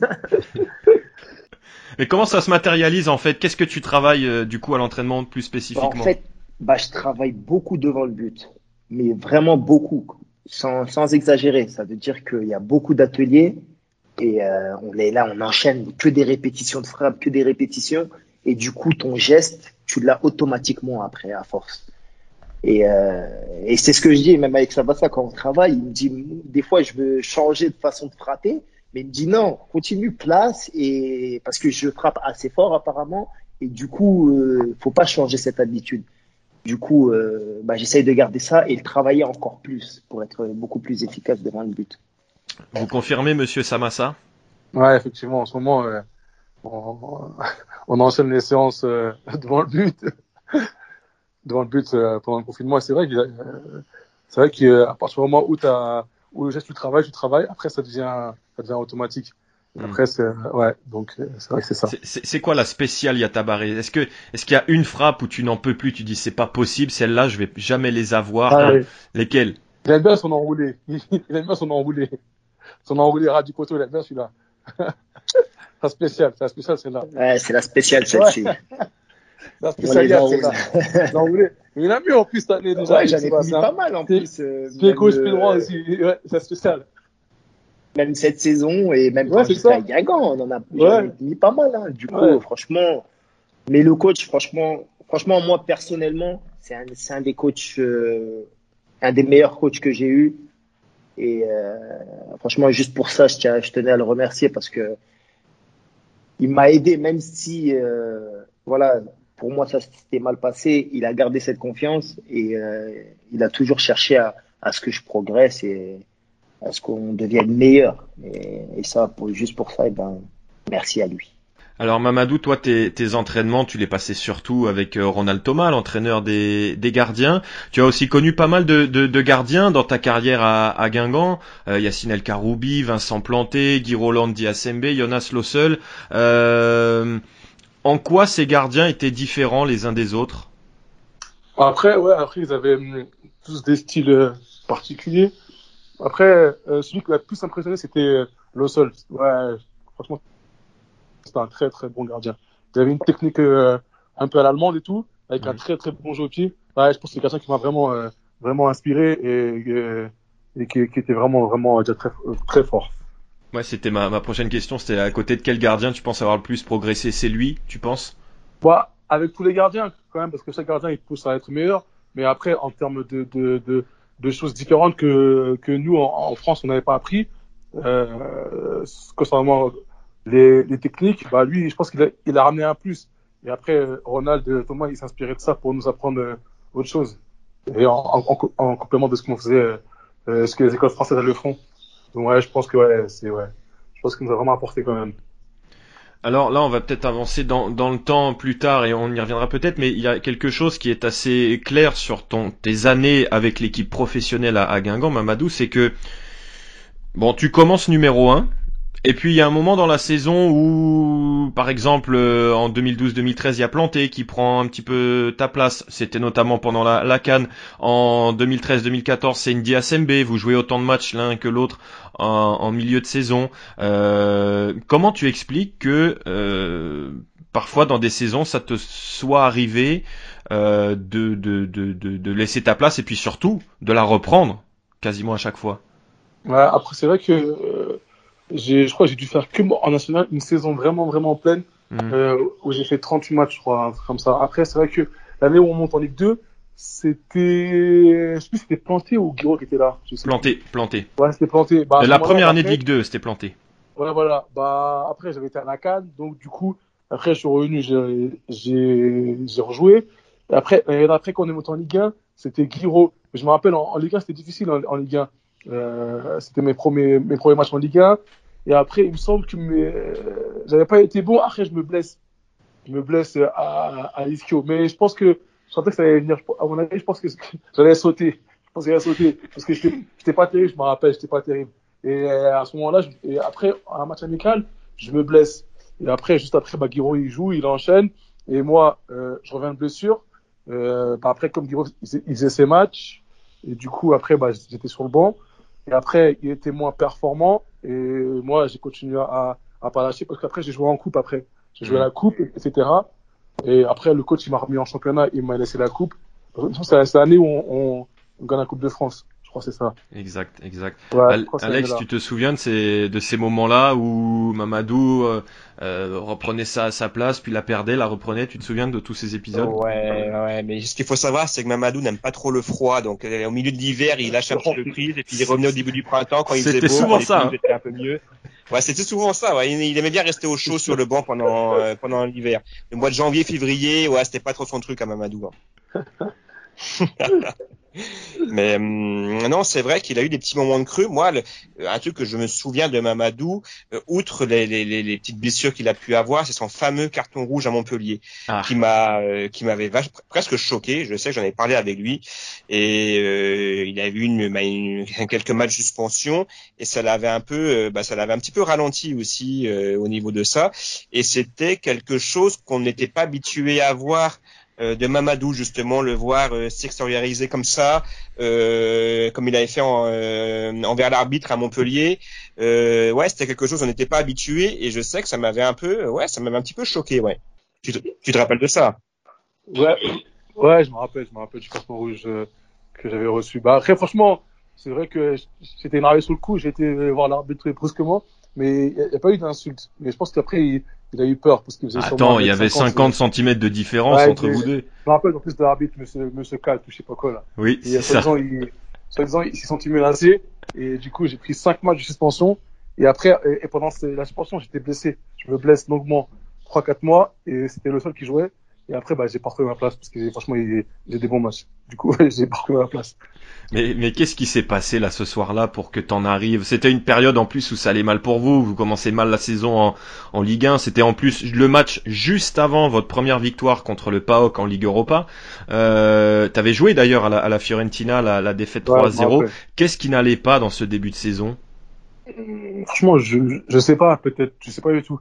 mais comment ça se matérialise en fait? Qu'est-ce que tu travailles euh, du coup à l'entraînement plus spécifiquement En fait, bah, je travaille beaucoup devant le but, mais vraiment beaucoup sans, sans exagérer. Ça veut dire qu'il y a beaucoup d'ateliers et euh, on est là, on enchaîne que des répétitions de frappe, que des répétitions. Et du coup, ton geste, tu l'as automatiquement après, à force. Et, euh, et c'est ce que je dis, même avec Sabassa, quand on travaille, il me dit, des fois, je veux changer de façon de frapper, mais il me dit non, continue, place, et parce que je frappe assez fort apparemment, et du coup, euh, faut pas changer cette habitude. Du coup, euh, bah, j'essaye de garder ça et de travailler encore plus pour être beaucoup plus efficace devant le but. Vous confirmez, Monsieur Samassa? Ouais, effectivement, en ce moment, euh, on, on, enchaîne les séances euh, devant le but, devant le but euh, pendant le confinement. C'est vrai que c'est vrai qu'à partir du moment où tu où le geste du travail, tu travailles, après ça devient ça devient automatique. Hmm. Après, c'est ouais, donc c'est vrai que c'est ça. C'est quoi la spéciale Yatabaré? Est-ce que est-ce qu'il y a une frappe où tu n'en peux plus, tu dis c'est pas possible, celle-là je vais jamais les avoir. Ah, Lesquelles Il aime bien son enroulé. Il aime bien son enroulé. Son enroulé ras du poteau, il aime bien celui-là. la spéciale, c'est la spéciale celle-là. Ouais, c'est la spéciale celle-ci. la spéciale celle-là. enroulé. Mais il a mieux en plus cette année déjà. Ouais, j'en ai mis pas mal en plus. Pied gauche, pied droit aussi. Ouais, c'est spécial même cette saison et même quand j'étais à Guingamp, on en a mis pas mal. Hein. Du coup, franchement, mais le coach, franchement, franchement, moi personnellement, c'est un, un, des coachs, euh, un des meilleurs coachs que j'ai eu. Et euh, franchement, juste pour ça, je, tiens, je tenais à le remercier parce que il m'a aidé, même si, euh, voilà, pour moi ça s'était mal passé. Il a gardé cette confiance et euh, il a toujours cherché à, à ce que je progresse et à ce qu'on devienne meilleur. Et, et ça, pour, juste pour ça, et eh ben, merci à lui. Alors Mamadou, toi, tes, tes entraînements, tu les passais surtout avec euh, Ronald Thomas, l'entraîneur des, des, gardiens. Tu as aussi connu pas mal de, de, de gardiens dans ta carrière à, à Guingamp. Euh, Yacine El Karoubi, Vincent Planté, Guy Roland Diasembe, Jonas Lossel. Euh, en quoi ces gardiens étaient différents les uns des autres? Après, ouais, après ils avaient hum, tous des styles euh, particuliers. Après, euh, celui qui m'a le plus impressionné, c'était euh, Lossel. Ouais, franchement, c'était un très très bon gardien. Il avait une technique euh, un peu à l'allemande et tout, avec un très très bon jeu au pied. Ouais, je pense que c'est quelqu'un qui m'a vraiment euh, vraiment inspiré et, et qui, qui, était vraiment vraiment déjà très très fort. Ouais, c'était ma, ma prochaine question. C'était à côté de quel gardien tu penses avoir le plus progressé? C'est lui, tu penses? Bah, avec tous les gardiens quand même, parce que chaque gardien il pousse à être meilleur. Mais après, en termes de, de, de de choses différentes que, que nous, en, France, on n'avait pas appris. Euh, concernant les, les techniques, bah lui, je pense qu'il a, il a ramené un plus. Et après, Ronald Thomas, il s'inspirait de ça pour nous apprendre euh, autre chose. Et en, en, en complément de ce qu'on faisait, euh, ce que les écoles françaises elles le font. Donc ouais, je pense que ouais, c'est ouais, je pense qu'il nous a vraiment apporté quand même. Alors là, on va peut-être avancer dans, dans, le temps plus tard et on y reviendra peut-être, mais il y a quelque chose qui est assez clair sur ton, tes années avec l'équipe professionnelle à, à Guingamp, Mamadou, c'est que bon, tu commences numéro 1, et puis il y a un moment dans la saison où, par exemple, euh, en 2012-2013, il y a Planté qui prend un petit peu ta place. C'était notamment pendant la, Cannes. En 2013-2014, c'est Indy Asembe. Vous jouez autant de matchs l'un que l'autre en, milieu de saison. Euh, comment tu expliques que euh, parfois dans des saisons, ça te soit arrivé euh, de, de, de, de, laisser ta place et puis surtout de la reprendre quasiment à chaque fois? Ouais, Après, c'est vrai que euh, je crois que j'ai dû faire que en national une saison vraiment, vraiment pleine, mmh. euh, où j'ai fait 38 matchs, je crois, comme ça. Après, c'est vrai que l'année où on monte en Ligue 2, c'était, je sais plus c'était Planté ou Guiraud qui était là. planté, planté. Ouais, c'était Planté. Bah, la première année de Ligue 2, c'était Planté. Voilà, voilà. Bah, après, j'avais été à la Cannes, donc du coup, après, je suis revenu, j'ai, rejoué. Et après, et après, quand on est monté en Ligue 1, c'était Guiraud. Je me rappelle, en, Ligue 1, c'était difficile en, en Ligue 1. Euh, c'était mes premiers, mes premiers matchs en Ligue 1. Et après, il me semble que mes... j'avais pas été bon. Après, je me blesse. Je me blesse à, à Ischio. Mais je pense que, je sentais que ça allait venir. À mon avis, je pense que j'allais sauter. Je pense que j'allais sauter. Parce que j'étais pas terrible, je me rappelle, j'étais pas terrible. Et à ce moment-là, et après, un match amical, je me blesse. Et après, juste après, bah, Guiraud, il joue, il enchaîne. Et moi, euh, je reviens de blessure. Euh, bah, après, comme Guiraud, il, faisait ses matchs. Et du coup, après, bah, j'étais sur le banc. Et après, il était moins performant. Et moi, j'ai continué à, à pas lâcher parce qu'après, j'ai joué en coupe après. J'ai joué à la coupe, etc. Et après, le coach, il m'a remis en championnat, il m'a laissé la coupe. C'est l'année où on, on, gagne la Coupe de France. Je crois que c'est ça. Exact, exact. Alex, tu te souviens de ces, de ces moments-là où Mamadou euh, euh, reprenait sa, sa place, puis la perdait, la reprenait? Tu te souviens de tous ces épisodes? Ouais, ouais, mais ce qu'il faut savoir, c'est que Mamadou n'aime pas trop le froid, donc euh, au milieu de l'hiver, il lâche un peu de prise, et puis il revenait au début du printemps quand il faisait beau. C'était souvent ça. Hein. un peu mieux. Ouais, c'était souvent ça. Ouais. Il, aimait bien rester au chaud sur le banc pendant pendant l'hiver. Le mois de janvier, février, ouais, c'était pas trop son truc à Mamadou. Hein. Mais hum, non, c'est vrai qu'il a eu des petits moments de creux. Moi, un truc que je me souviens de Mamadou, euh, outre les, les, les, petites blessures qu'il a pu avoir, c'est son fameux carton rouge à Montpellier, ah. qui m'a euh, qui m'avait presque choqué. Je sais que j'en ai parlé avec lui et euh, il a eu une, bah, une, quelques matchs de suspension et ça l'avait un peu, bah, ça l'avait un petit peu ralenti aussi au niveau de ça. Et c'était quelque chose qu'on n'était pas habitué à voir euh, de Mamadou justement le voir euh, s'extérioriser comme ça euh, comme il avait fait en, envers l'arbitre à Montpellier. Ouais c'était quelque chose on n'était pas habitué et je sais que ça m'avait un peu ouais ça m'avait un petit peu choqué ouais. Tu te, tu te rappelles de ça? Ouais ouais je me rappelle je me rappelle du carton rouge que j'avais reçu. Bah après franchement c'est vrai que j'étais énervé sur le coup j'ai été voir l'arbitre brusquement mais il n'y a, pas eu d'insulte. Mais je pense qu'après, il, a eu peur parce qu'il faisait Attends, il y avait 50 cm de différence entre vous deux. Je me rappelle en plus de l'arbitre, monsieur, monsieur Cal, je sais pas quoi là. Oui, c'est ça. Il, soi-disant, il s'est senti menacé et du coup, j'ai pris 5 matchs de suspension. Et après, et, pendant la suspension, j'étais blessé. Je me blesse longuement 3-4 mois et c'était le seul qui jouait. Et après, bah, j'ai pas ma place parce que franchement, j'ai des bons matchs. Du coup, j'ai pas ma place. Mais, mais qu'est-ce qui s'est passé là ce soir-là pour que t'en arrives? C'était une période en plus où ça allait mal pour vous. Vous commencez mal la saison en, en Ligue 1. C'était en plus le match juste avant votre première victoire contre le PAOK en Ligue Europa. Euh, T'avais joué d'ailleurs à la, à la, Fiorentina la, la défaite 3-0. Qu'est-ce qui n'allait pas dans ce début de saison? Franchement, je je sais pas. Peut-être, je sais pas du tout.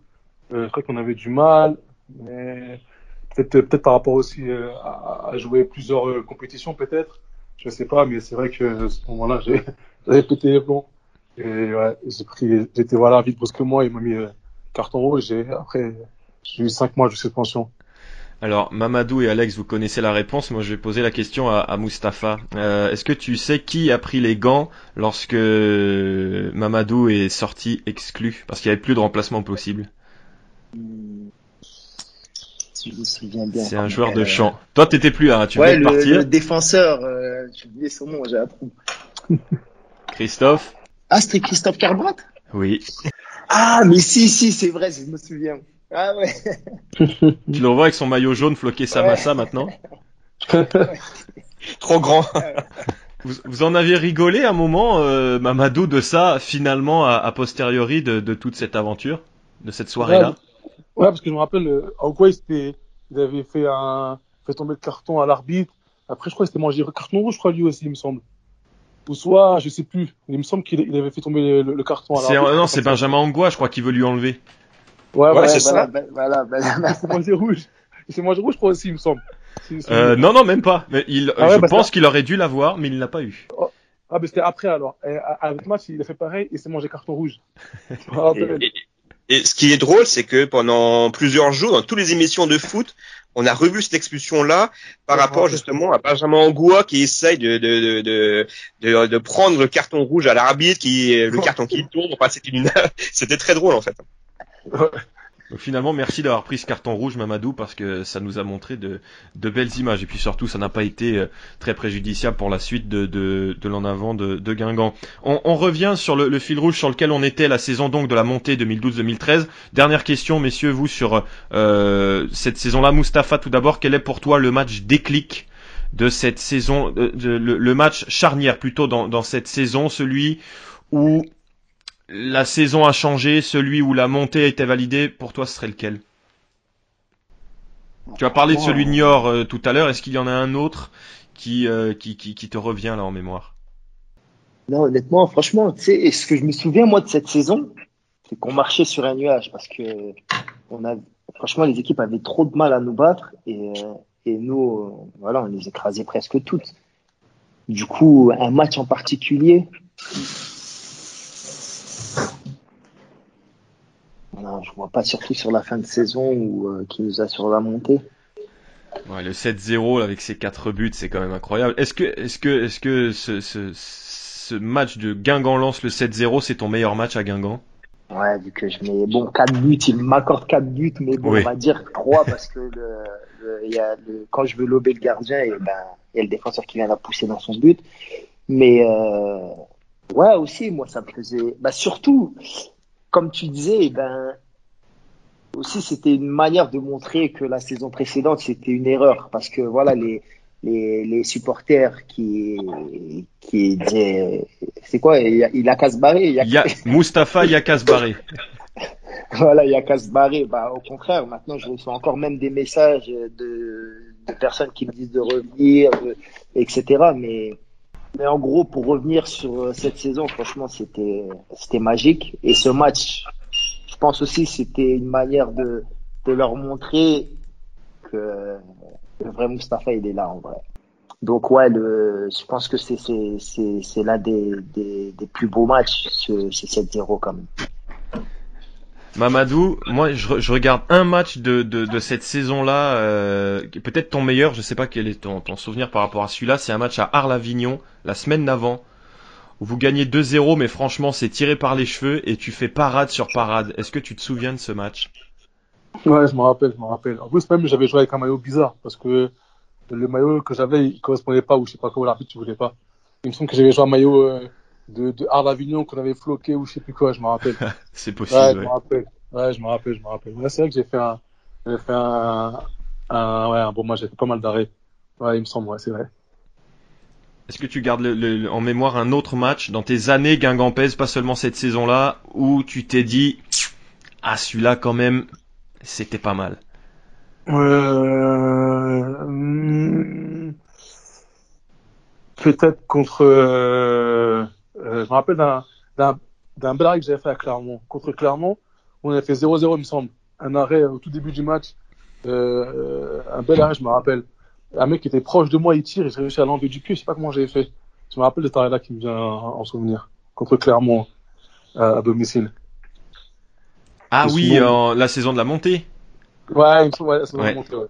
Euh, je crois qu'on avait du mal. Mais peut-être peut-être par rapport aussi euh, à, jouer plusieurs euh, compétitions peut-être je sais pas mais c'est vrai que à ce moment-là j'avais pété les plombs et ouais j'ai pris j'étais voilà vite brusquement il m'a mis euh, carton rouge et après j'ai eu cinq mois de suspension alors, Mamadou et Alex, vous connaissez la réponse. Moi, je vais poser la question à, à Mustapha. Est-ce que tu sais qui a pris les gants lorsque Mamadou est sorti exclu? Parce qu'il n'y avait plus de remplacement possible. C'est un joueur de champ. Toi, t'étais plus là, tu ouais, de partir. Le défenseur, euh, j'ai oublié son nom, j'ai appris. Christophe. Ah, c'était Christophe Carbrat? Oui. Ah, mais si, si, c'est vrai, je me souviens. Ah ouais. tu le revois avec son maillot jaune floqué Samassa maintenant? Trop grand. Vous, en avez rigolé un moment, euh, Mamadou, de ça, finalement, a, posteriori de, de, toute cette aventure, de cette soirée-là? Ouais, parce que je me rappelle, euh, Aoukoua, il, il avait fait un, fait tomber le carton à l'arbitre. Après, je crois qu'il s'était mangé le carton rouge, je crois, lui aussi, il me semble. Ou soit, je sais plus. Il me semble qu'il avait fait tomber le, carton à l'arbitre. Non, c'est Benjamin Angoua, je crois, qu'il veut lui enlever. Ouais, ouais, c'est ça. Voilà, voilà, il s'est mangé rouge. Il s'est mangé rouge, je crois aussi, il me semble. Euh, non, non, même pas. Mais il, ah je pense qu'il aurait dû l'avoir, mais il l'a pas eu. Oh. Ah, mais c'était après alors. Et, avec match, il a fait pareil, il s'est mangé carton rouge. Et ce qui est drôle, c'est que pendant plusieurs jours, dans toutes les émissions de foot, on a revu cette expulsion-là par rapport justement à Benjamin Angoua qui essaye de, de, de, de, de prendre le carton rouge à l'arbitre, qui le carton qui tombe. Enfin, c'était une, c'était très drôle en fait. Donc finalement, merci d'avoir pris ce carton rouge, Mamadou, parce que ça nous a montré de, de belles images. Et puis surtout, ça n'a pas été euh, très préjudiciable pour la suite de, de, de l'en avant de, de Guingamp. On, on revient sur le, le, fil rouge sur lequel on était la saison donc de la montée 2012-2013. Dernière question, messieurs, vous sur euh, cette saison-là. Mustapha, tout d'abord, quel est pour toi le match déclic de cette saison, euh, le, le, match charnière plutôt dans, dans cette saison, celui où la saison a changé, celui où la montée a été validée, pour toi ce serait lequel? Tu as parlé de celui de Niort euh, tout à l'heure, est-ce qu'il y en a un autre qui, euh, qui, qui, te revient là en mémoire? Non, honnêtement, franchement, tu sais, ce que je me souviens moi de cette saison, c'est qu'on marchait sur un nuage parce que on a, franchement, les équipes avaient trop de mal à nous battre et, euh, et nous, voilà, on les écrasait presque toutes. Du coup, un match en particulier, non, je vois pas surtout sur la fin de saison ou euh, qui nous a sur la montée. Ouais, le 7-0 avec ses quatre buts, c'est quand même incroyable. Est-ce que, est-ce que, est-ce que ce, ce, ce match de Guingamp-Lens le 7-0, c'est ton meilleur match à Guingamp? Ouais, vu que je mets bon 4 buts, il m'accorde 4 buts, mais bon, on va dire 3 parce que le, y a le, quand je veux lober le gardien, ben il y a le défenseur qui vient la pousser dans son but. Mais euh, ouais, aussi, moi, ça me faisait. Bah, surtout, comme tu disais, ben aussi c'était une manière de montrer que la saison précédente c'était une erreur. Parce que voilà les les, les supporters qui qui disaient c'est quoi il a, il a il y a, Mustapha il y a barrer. Voilà il y a barrer. Bah au contraire maintenant je reçois encore même des messages de, de personnes qui me disent de revenir etc mais mais en gros pour revenir sur cette saison franchement c'était c'était magique et ce match je pense aussi c'était une manière de, de leur montrer que le vrai Mustapha, il est là en vrai. Donc ouais, le, je pense que c'est c'est l'un des, des, des, plus beaux matchs, ce, ce 7-0 quand même. Mamadou, moi je, je, regarde un match de, de, de cette saison-là, euh, peut-être ton meilleur, je sais pas quel est ton, ton souvenir par rapport à celui-là, c'est un match à Arles-Avignon, la semaine d'avant, vous gagnez 2-0, mais franchement, c'est tiré par les cheveux et tu fais parade sur parade. Est-ce que tu te souviens de ce match? Ouais, je me rappelle, je me rappelle. En plus, même, j'avais joué avec un maillot bizarre parce que le maillot que j'avais, il correspondait pas ou je sais pas quoi, l'arbitre, tu voulais pas. Il me semble que j'avais joué un maillot euh, de, de Arles Avignon qu'on avait floqué ou je sais plus quoi, je me rappelle. c'est possible. Ouais, je me rappelle. Ouais, je me rappelle, je me rappelle. c'est vrai que j'ai fait un, j'ai fait un, un, ouais, un bon match, j'ai fait pas mal d'arrêts. Ouais, il me semble, ouais, c'est vrai. Est-ce que tu gardes le, en mémoire un autre match dans tes années guingampaises, pas seulement cette saison-là, où tu t'es dit ah celui-là quand même c'était pas mal. Euh... Peut-être contre. Euh... euh je me rappelle d'un d'un bel arrêt que j'avais fait à Clermont. Contre Clermont, on avait fait 0-0 il me semble. Un arrêt au tout début du match. Euh, un bel arrêt, je me rappelle un mec qui était proche de moi, il tire et j'ai réussi à l'enlever du pied. Je sais pas comment j'ai fait. Je me rappelle de taré là qui me vient en souvenir. Contre Clermont, euh, à domicile. Ah oui, la saison de la montée. Ouais, ouais la saison de la montée, ouais.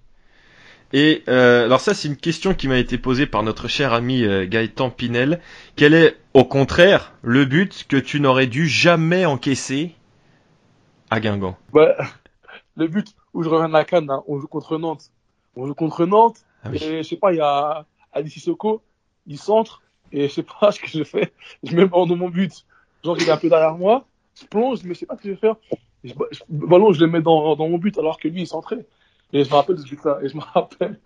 Et euh, alors ça, c'est une question qui m'a été posée par notre cher ami euh, Gaëtan Pinel. Quel est, au contraire, le but que tu n'aurais dû jamais encaisser à Guingamp? Bah, Le but où je reviens de la canne, hein, on joue contre Nantes. On joue contre Nantes, ah et je sais pas, il y a Ali Sissoko, il centre, et je sais pas ce que je fais. Je mets le ballon dans mon but. Genre, il est un peu derrière moi, je plonge, mais je sais pas ce que je vais faire. le ballon, je le mets dans, dans mon but, alors que lui, il centrait. Et je me rappelle de ce but-là, et je me rappelle.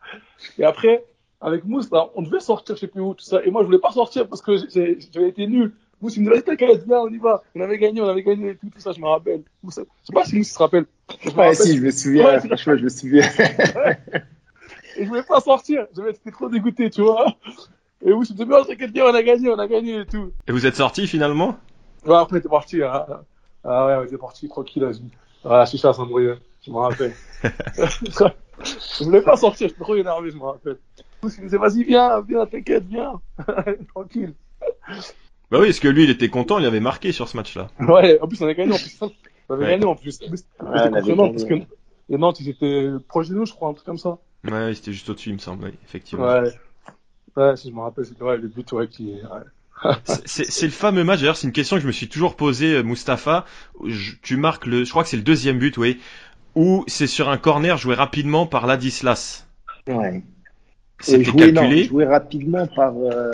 Et après, avec Mousse, là, on devait sortir, je sais plus où, tout ça. Et moi, je voulais pas sortir parce que j'avais été nul. Mousse, il me disait, t'inquiète, viens, on y va. On avait gagné, on avait gagné, et tout, tout ça, je me rappelle. Mousse, je sais pas si Mousse se rappelle. Je me ouais, si, je me souviens, franchement, je me souviens. Et je voulais pas sortir. J'étais trop dégoûté, tu vois. Et vous, c'était bien, t'inquiète bien, on a gagné, on a gagné et tout. Et vous êtes sorti finalement? Ouais, après, on était parti. Hein. Ah ouais, on était parti tranquille. Ah, la chicha sans bruit, je me rappelle. je voulais pas sortir, j'étais trop énervé, je me rappelle. Il me disait, vas-y, viens, viens, t'inquiète, viens. tranquille. Bah oui, parce que lui, il était content, il avait marqué sur ce match-là. Ouais, en plus, on a gagné en plus. On avait gagné en plus. C'était ouais, parce que les Nantes, ils étaient proches de nous, je crois, un truc comme ça. Ouais, c'était juste au-dessus, il me semble, effectivement. Ouais. Ouais, si je me rappelle, c'était ouais, le but, ouais, qui. Ouais. c'est le fameux match, d'ailleurs, c'est une question que je me suis toujours posée, euh, Mustapha. tu marques le, je crois que c'est le deuxième but, oui, où c'est sur un corner joué rapidement par Ladislas. Ouais. C'était calculé. Non, joué rapidement par, euh,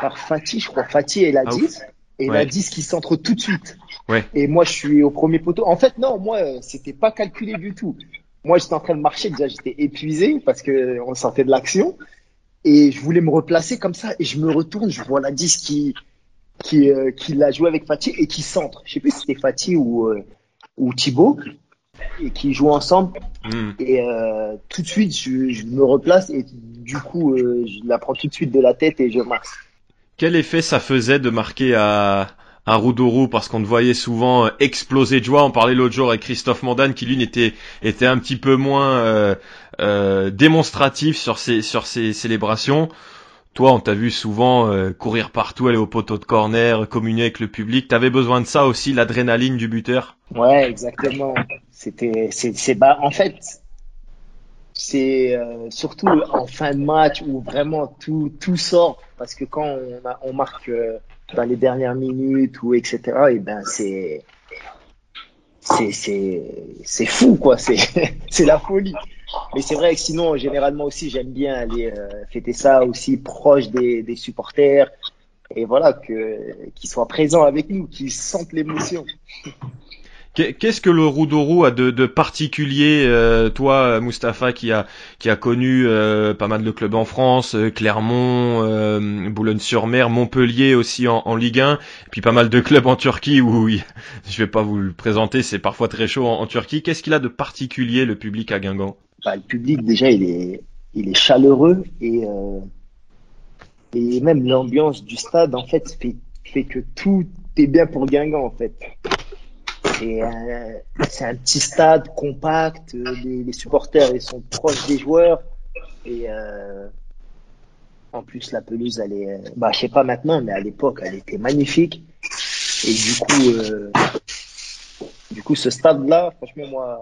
par Fatih, je crois. Fatih et Ladis. Ah, et ouais. Ladis qui centre tout de suite. Ouais. Et moi, je suis au premier poteau. En fait, non, moi, c'était pas calculé du tout. Moi, j'étais en train de marcher, déjà, j'étais épuisé parce que on sortait de l'action. Et je voulais me replacer comme ça. Et je me retourne, je vois la disque qui, qui, euh, qui l'a joué avec Fatih et qui centre. Je sais plus si c'était Fatih ou, euh, ou Thibaut. Et qui jouent ensemble. Hmm. Et euh, tout de suite, je, je, me replace et du coup, euh, je la prends tout de suite de la tête et je marche. Quel effet ça faisait de marquer à, un Roudourou? Parce qu'on te voyait souvent euh, exploser de joie. On parlait l'autre jour avec Christophe Mandane qui lui était était un petit peu moins euh, euh, démonstratif sur ses sur ses célébrations. Toi, on t'a vu souvent euh, courir partout, aller au poteau de corner, communier avec le public. T'avais besoin de ça aussi, l'adrénaline du buteur? Ouais, exactement. C'était c'est c'est bah en fait c'est euh, surtout en fin de match où vraiment tout, tout sort parce que quand on, marque euh, dans les dernières minutes ou etc et ben c'est c'est c'est c'est fou quoi c'est c'est la folie mais c'est vrai que sinon généralement aussi j'aime bien aller euh, fêter ça aussi proche des, supporters et voilà que qu'ils soient présents avec nous qu'ils sentent l'émotion Qu'est-ce que le Roudourou a de, de particulier, euh, toi, Mustapha, qui a qui a connu euh, pas mal de clubs en France, euh, Clermont, Boulogne-sur-Mer, Montpellier aussi en, en, Ligue 1, et puis pas mal de clubs en Turquie où je vais pas vous le présenter, c'est parfois très chaud en, Turquie. Qu'est-ce qu'il a de particulier le public à Guingamp? Bah, Le public déjà, il est il est chaleureux et et même l'ambiance du stade en fait fait fait que tout est bien pour Guingamp en fait. Euh, c'est un petit stade compact. Euh, les, supporters ils sont proches des joueurs et euh, en plus la pelouse elle est, bah je sais pas maintenant, mais à l'époque elle était magnifique. Et du coup, du coup ce stade là, franchement moi,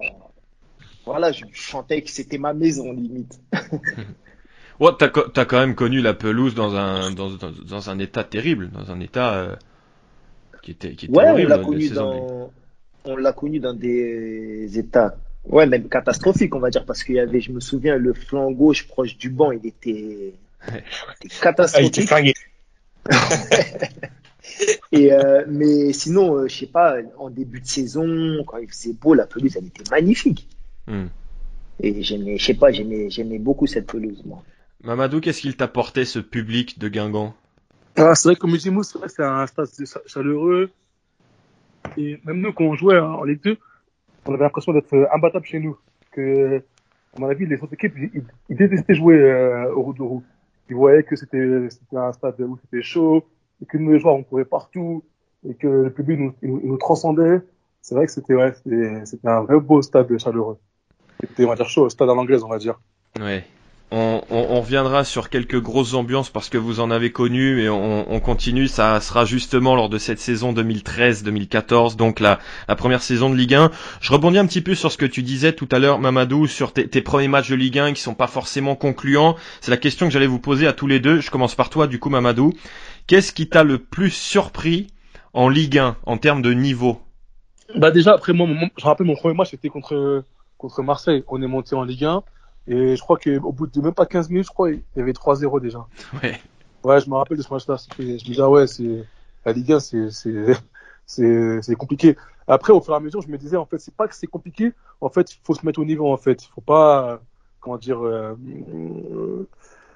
voilà, je chantais que c'était ma maison limite. ouais, t'as as quand même connu la pelouse dans un dans, dans, un état terrible, dans un état qui était qui était ouais, horrible. On l'a connu dans on l'a connu dans des états, ouais, même catastrophiques, on va dire, parce qu'il y avait, je me souviens, le flanc gauche proche du banc, il était, catastrophique. Et euh, mais sinon, euh, je sais pas, en début de saison, quand il faisait beau, la pelouse, elle était magnifique. Hmm. Et j'aimais, je sais pas, j'aimais, j'aimais beaucoup cette pelouse, moi. Mamadou, qu'est-ce qu'il t'apportait ce public de Guingamp? Ah, C'est vrai, comme je dis, c'est un stade chaleureux. Et même nous, quand on jouait en Ligue 2, on avait l'impression d'être euh, imbattable chez nous. Que, à mon avis, les autres équipes, ils, détestaient jouer euh, au Roux Ils voyaient que c'était un stade où c'était chaud, et que nous, les joueurs, on courait partout, et que le public nous, nous, transcendait. C'est vrai que c'était ouais, c'était un vrai beau stade chaleureux. C'était, on va dire, chaud, stade à l'anglaise, on va dire. Ouais. On, on, reviendra sur quelques grosses ambiances parce que vous en avez connu et on, on, continue. Ça sera justement lors de cette saison 2013-2014, donc la, la, première saison de Ligue 1. Je rebondis un petit peu sur ce que tu disais tout à l'heure, Mamadou, sur tes, premiers matchs de Ligue 1 qui sont pas forcément concluants. C'est la question que j'allais vous poser à tous les deux. Je commence par toi, du coup, Mamadou. Qu'est-ce qui t'a le plus surpris en Ligue 1 en termes de niveau? Bah déjà, après moi, je rappelle mon premier match c'était contre contre Marseille. On est monté en Ligue 1. Et je crois qu'au bout de même pas 15 minutes, je crois, il y avait 3-0 déjà. Ouais. Ouais, je me rappelle de ce match-là. Je me disais, ah ouais, c'est, la Ligue 1, c'est, c'est, c'est, compliqué. Après, au fur et à mesure, je me disais, en fait, c'est pas que c'est compliqué. En fait, il faut se mettre au niveau, en fait. Il faut pas, comment dire, euh,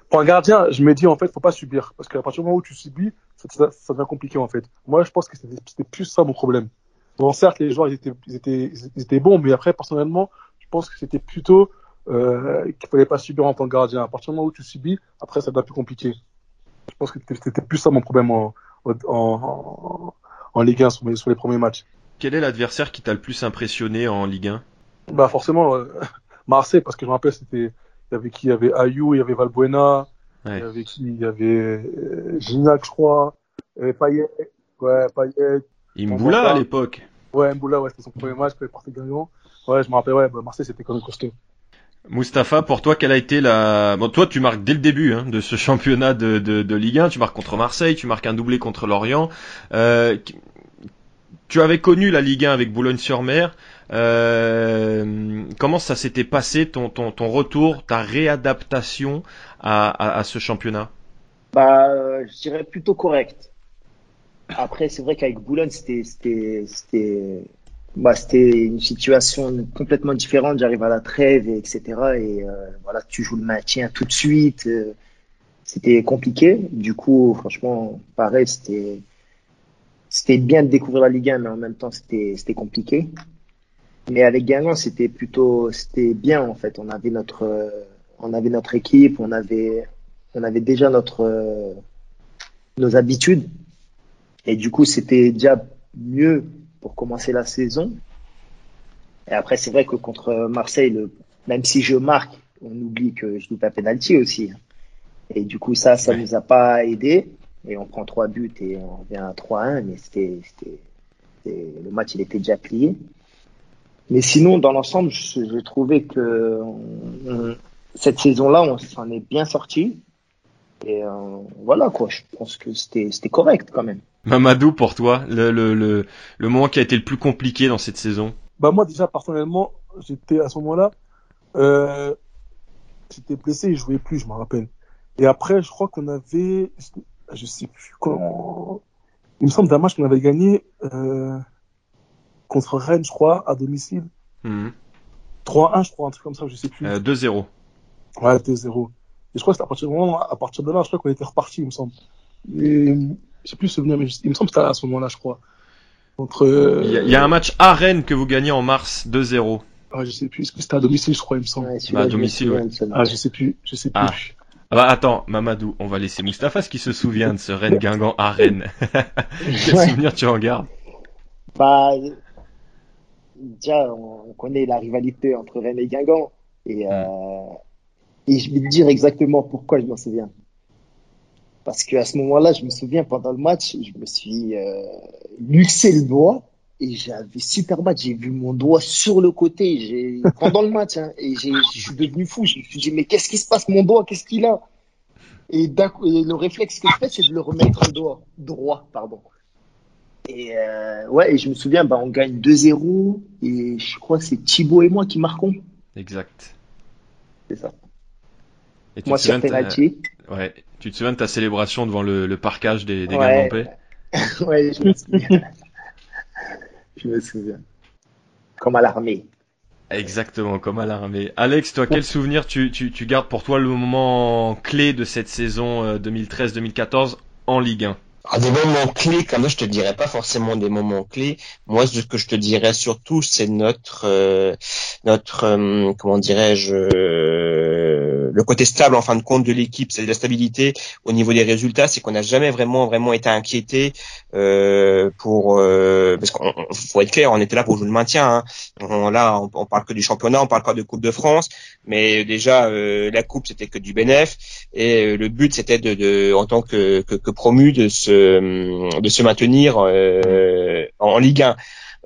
pour un gardien, je me dis, en fait, faut pas subir. Parce qu'à partir du moment où tu subis, ça, ça, devient compliqué, en fait. Moi, je pense que c'était plus ça mon problème. Bon, certes, les joueurs, ils étaient, ils étaient, ils étaient bons, mais après, personnellement, je pense que c'était plutôt euh, qu'il fallait pas subir en tant que gardien. À partir du moment où tu subis, après ça devient plus compliqué. Je pense que c'était plus ça mon problème en, en, en, Ligue 1 sur, sur, les premiers matchs. Quel est l'adversaire qui t'a le plus impressionné en Ligue 1 Bah forcément euh, Marseille parce que je me rappelle c'était il y avait qui? Il y avait Ayou, il y avait Valbuena, il y avait qui? Il y avait euh, Gignac je crois, il y avait Payet, ouais Payet. Imboula à l'époque. Ouais Imboula ouais c'était son premier match quand il partait gagnant. Ouais je me rappelle ouais bah, Marseille c'était quand même costaud. Mustapha, pour toi, quelle a été la... Bon, toi, tu marques dès le début hein, de ce championnat de, de, de, Ligue 1, tu marques contre Marseille, tu marques un doublé contre Lorient. Euh, tu avais connu la Ligue 1 avec Boulogne-sur-Mer. Euh, comment ça s'était passé, ton, ton, ton, retour, ta réadaptation à, à, à ce championnat? Bah, je dirais plutôt correct. Après, c'est vrai qu'avec Boulogne, c'était bah, c'était une situation complètement différente. J'arrive à la trêve, et etc. Et euh, voilà, tu joues le maintien tout de suite. Euh, c'était compliqué. Du coup, franchement, pareil, c'était c'était bien de découvrir la Ligue 1, mais en même temps, c'était c'était compliqué. Mais avec Guingamp, c'était plutôt c'était bien en fait. On avait notre on avait notre équipe, on avait on avait déjà notre nos habitudes. Et du coup, c'était déjà mieux pour commencer la saison. Et après, c'est vrai que contre Marseille, le, même si je marque, on oublie que je loupe un penalty aussi. Et du coup, ça, ça nous a pas aidé. Et on prend trois buts et on vient à 3-1, mais c'était, le match, il était déjà plié. Mais sinon, dans l'ensemble, j'ai trouvé que cette saison-là, on s'en est bien sorti. Et euh, voilà quoi, je pense que c'était correct quand même. Mamadou, pour toi, le, le, le, le moment qui a été le plus compliqué dans cette saison? Bah moi déjà personnellement, j'étais à ce moment-là, euh, j'étais blessé et je jouais plus, je me rappelle. Et après, je crois qu'on avait, je sais plus quand, il me semble d'un match qu'on avait gagné euh, contre Rennes, je crois, à domicile. 3-1, mhm. je crois, un truc comme ça, je sais plus. 2-0. Ouais, 2-0. Et je crois que à partir, à partir de là, je crois qu'on était reparti, il me semble. Et, je sais plus souvenir, mais il me semble que c'était à ce moment-là, je crois. Entre, il, y a, un match à Rennes que vous gagnez en mars 2-0. Ah, je sais plus. Est-ce que c'était à domicile, je crois, il me semble. Ouais, bah, à domicile, ouais. Ah, je sais plus. Je sais plus. Ah. ah. bah attends, Mamadou, on va laisser Mustapha ce qui se souvient de ce Rennes Guingamp à Rennes. Quel souvenir tu en gardes? Bah, déjà, on connaît la rivalité entre Rennes et Guingamp. Et, euh, et je vais te dire exactement pourquoi je m'en souviens. Parce qu'à ce moment-là, je me souviens, pendant le match, je me suis euh, luxé le doigt et j'avais super match. J'ai vu mon doigt sur le côté pendant le match hein, et je suis devenu fou. Je me suis dit, mais qu'est-ce qui se passe, mon doigt? Qu'est-ce qu'il a? Et, le réflexe que je fais, c'est de le remettre droit. droit pardon. Et euh, ouais, et je me souviens, bah, on gagne 2-0 et je crois que c'est Thibaut et moi qui marquons. Exact. C'est ça. Et tu Moi, sur penalty. Ouais. Tu te souviens de ta célébration devant le, le parcage des, des ouais. ouais, je me souviens. je me souviens. Comme à l'armée. Exactement, comme à l'armée. Alex, toi, quel souvenir tu, tu, tu gardes pour toi le moment clé de cette saison 2013-2014 euh, en Ligue 1 ah, des moments clés, comme ça, je te dirais pas forcément des moments clés. Moi, ce que je te dirais surtout, c'est notre, euh, notre, euh, comment dirais-je, le côté stable en fin de compte de l'équipe, c'est la stabilité au niveau des résultats, c'est qu'on n'a jamais vraiment vraiment été inquiété euh, pour euh, parce qu'on faut être clair, on était là pour jouer le maintien. Hein. On, là, on, parle que du championnat, on parle pas de Coupe de France, mais déjà euh, la coupe c'était que du bénéf et le but c'était de, de, en tant que, que, que, promu de se de se maintenir en Ligue 1.